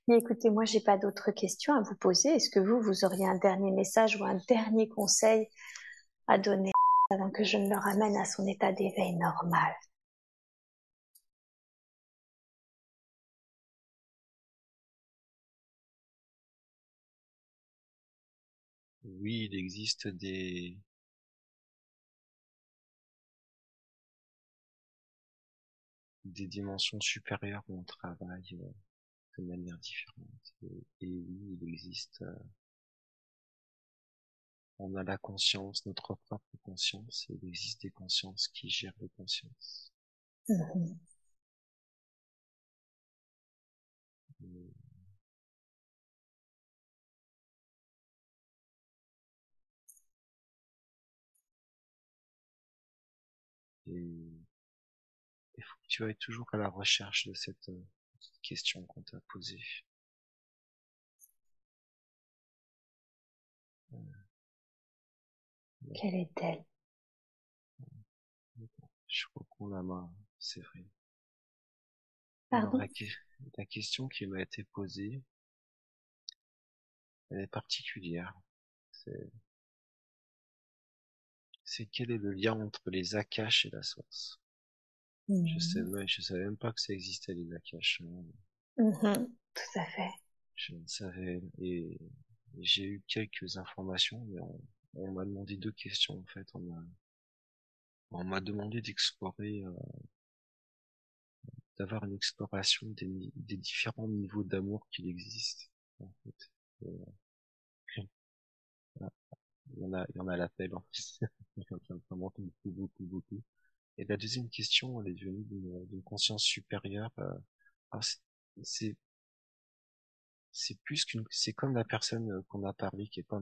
Et écoutez, moi, j'ai pas d'autres questions à vous poser. Est-ce que vous, vous auriez un dernier message ou un dernier conseil à donner? Avant que je ne le ramène à son état d'éveil normal. Oui, il existe des des dimensions supérieures où on travaille euh, de manière différente. Et, oui, il existe euh, on a la conscience, notre propre conscience, et il existe des consciences qui gèrent les consciences. Et il faut que tu ailles toujours à la recherche de cette, euh, question qu'on t'a posée. Quelle est-elle Je crois qu'on la main, c'est vrai. Pardon? la, question qui m'a été posée, elle est particulière. C'est, c'est quel est le lien entre les Akash et la source Je sais, mmh. je savais même pas que ça existait les Akash. Mmh tout à fait. Je ne savais et j'ai eu quelques informations, mais on, on m'a demandé deux questions en fait. On m'a on m'a demandé d'explorer, euh, d'avoir une exploration des, des différents niveaux d'amour qu'il existe. En fait. Euh, il y en a, il y en a l'appel en fait. vraiment beaucoup, beaucoup, beaucoup. Et la deuxième question, elle est venue d'une conscience supérieure. Euh, c'est c'est plus qu'une, c'est comme la personne euh, qu'on a parlé qui est pas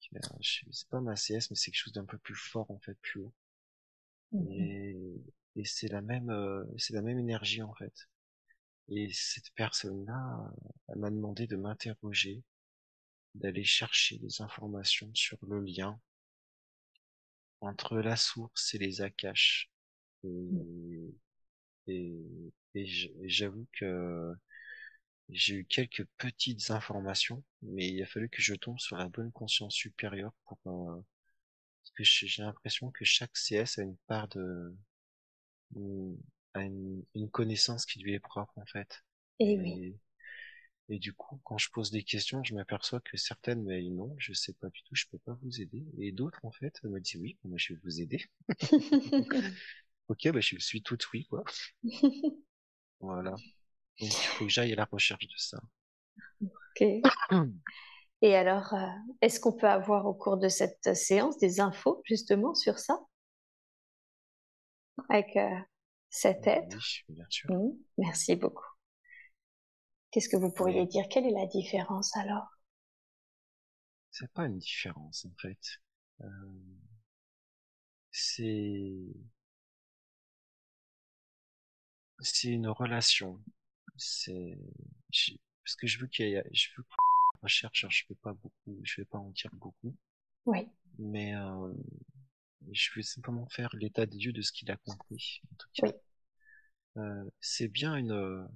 c'est pas ma CS, mais c'est quelque chose d'un peu plus fort en fait, plus haut. Mmh et, et c'est la même, euh, c'est la même énergie en fait. Et cette personne-là, elle m'a demandé de m'interroger, d'aller chercher des informations sur le lien entre la source et les Akash. Et, mmh. et, et j'avoue que j'ai eu quelques petites informations, mais il a fallu que je tombe sur la bonne conscience supérieure pour euh, parce que j'ai l'impression que chaque CS a une part de a une, connaissance qui lui est propre en fait. Et, oui. Et du coup, quand je pose des questions, je m'aperçois que certaines mais non, je sais pas du tout, je peux pas vous aider. Et d'autres en fait me disent oui, moi je vais vous aider. ok, bah je suis tout oui quoi. voilà. Donc il faut que j'aille à la recherche de ça. Ok. Et alors, euh, est-ce qu'on peut avoir au cours de cette séance des infos justement sur ça? Avec euh, cet être? Oui, bien sûr. Mmh, merci beaucoup. Qu'est-ce que vous pourriez dire? Quelle est la différence alors? C'est pas une différence en fait. Euh, c'est c'est une relation. C'est parce que je veux qu'il y ait, je veux recherche, je vais pas beaucoup, je vais pas en dire beaucoup. Oui. Mais euh, je vais simplement faire l'état des lieux de ce qu'il a compris. En tout cas. Oui. Euh, c'est bien une,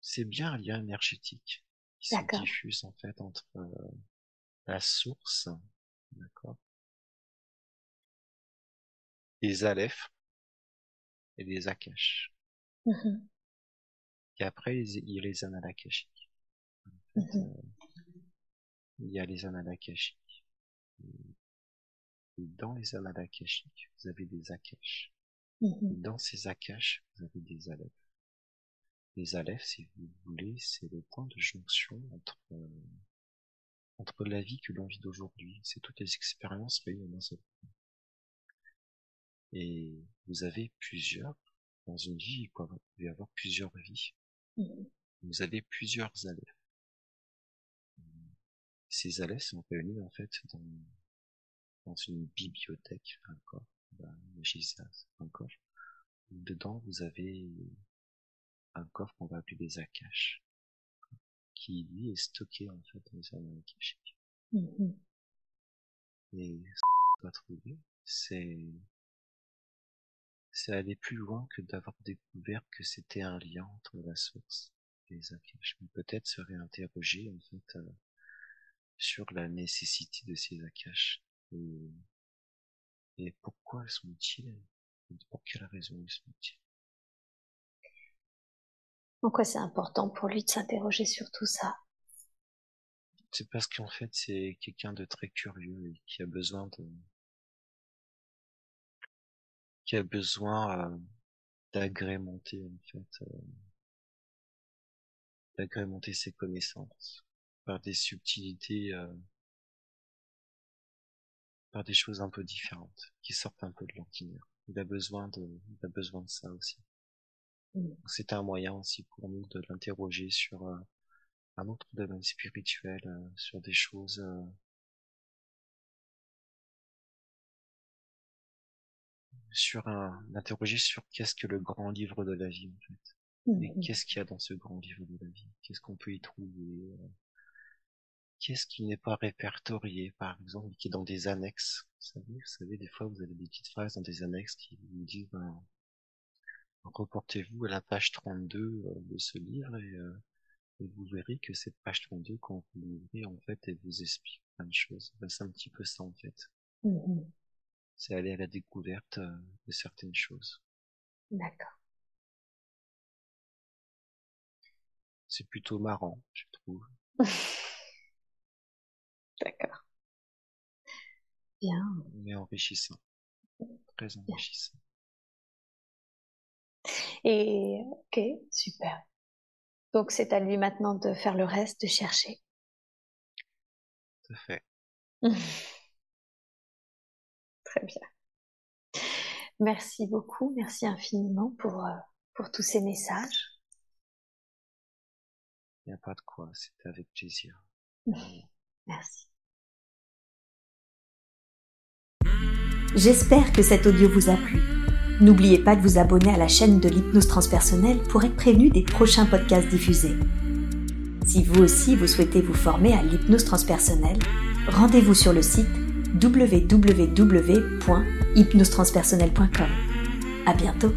c'est bien un lien énergétique qui se diffuse en fait entre euh, la source, d'accord, les aleph et les akash. Et après, il y a les annales akashiques. Euh, il y a les annales akashiques. Et dans les annales akashiques, vous avez des akash. Mm-hmm. Dans ces akash, vous avez des aleph. Les aleph, si vous voulez, c'est le point de jonction entre euh, entre la vie que l'on vit d'aujourd'hui. C'est toutes les expériences réunies dans seul Et vous avez plusieurs, dans une vie, il peut y avoir plusieurs vies. Vous avez plusieurs aleph. Ces aleph sont réunis en fait dans, dans une bibliothèque, encore, encore. Dedans, vous avez un coffre qu'on va appeler des akash, qui lui est stocké en fait dans les annales akashiques. Et ce qu'on va trouver, c'est c'est aller plus loin que d'avoir découvert que c'était un lien entre la source et les akash. Mais peut-être se réinterroger en fait euh, sur la nécessité de ces akash et, et pourquoi sont-ils pour quelle raison ils sont-ils pourquoi c'est important pour lui de s'interroger sur tout ça? C'est parce qu'en fait, c'est quelqu'un de très curieux et qui a besoin de, qui a besoin euh, d'agrémenter en fait, euh, d'agrémenter ses connaissances par des subtilités, euh, par des choses un peu différentes qui sortent un peu de l'ordinaire. Il a besoin de, il a besoin de ça aussi. C'est un moyen aussi pour nous de l'interroger sur euh, un autre domaine spirituel, euh, sur des choses sur un l'interroger sur qu'est-ce que le grand livre de la vie en fait. Et mmh. qu'est-ce qu'il y a dans ce grand livre de la vie? Qu'est-ce qu'on peut y trouver? Qu'est-ce qui n'est pas répertorié, par exemple, qui est dans des annexes? Vous savez, vous savez, des fois, vous avez des petites phrases dans des annexes qui vous disent, ben, reportez-vous à la page 32 euh, de ce livre euh, et, vous verrez que cette page 32, quand vous l'ouvrez, en fait, elle vous explique plein de choses. c'est un petit peu ça, en fait. Mm-hmm. C'est aller à la découverte euh, de certaines choses. D'accord. C'est plutôt marrant, je trouve. D'accord. Bien. Mais enrichissant. Très enrichissant. Et ok, super. Donc c'est à lui maintenant de faire le reste, de chercher. Tout à fait. Très bien. Merci beaucoup, merci infiniment pour, euh, pour tous ces messages. Il n'y a pas de quoi, c'était avec plaisir. Merci. J'espère que cet audio vous a plu. N'oubliez pas de vous abonner à la chaîne de l'hypnose transpersonnelle pour être prévenu des prochains podcasts diffusés. Si vous aussi vous souhaitez vous former à l'hypnose transpersonnelle, rendez-vous sur le site www.hypnosetranspersonnelle.com. À bientôt.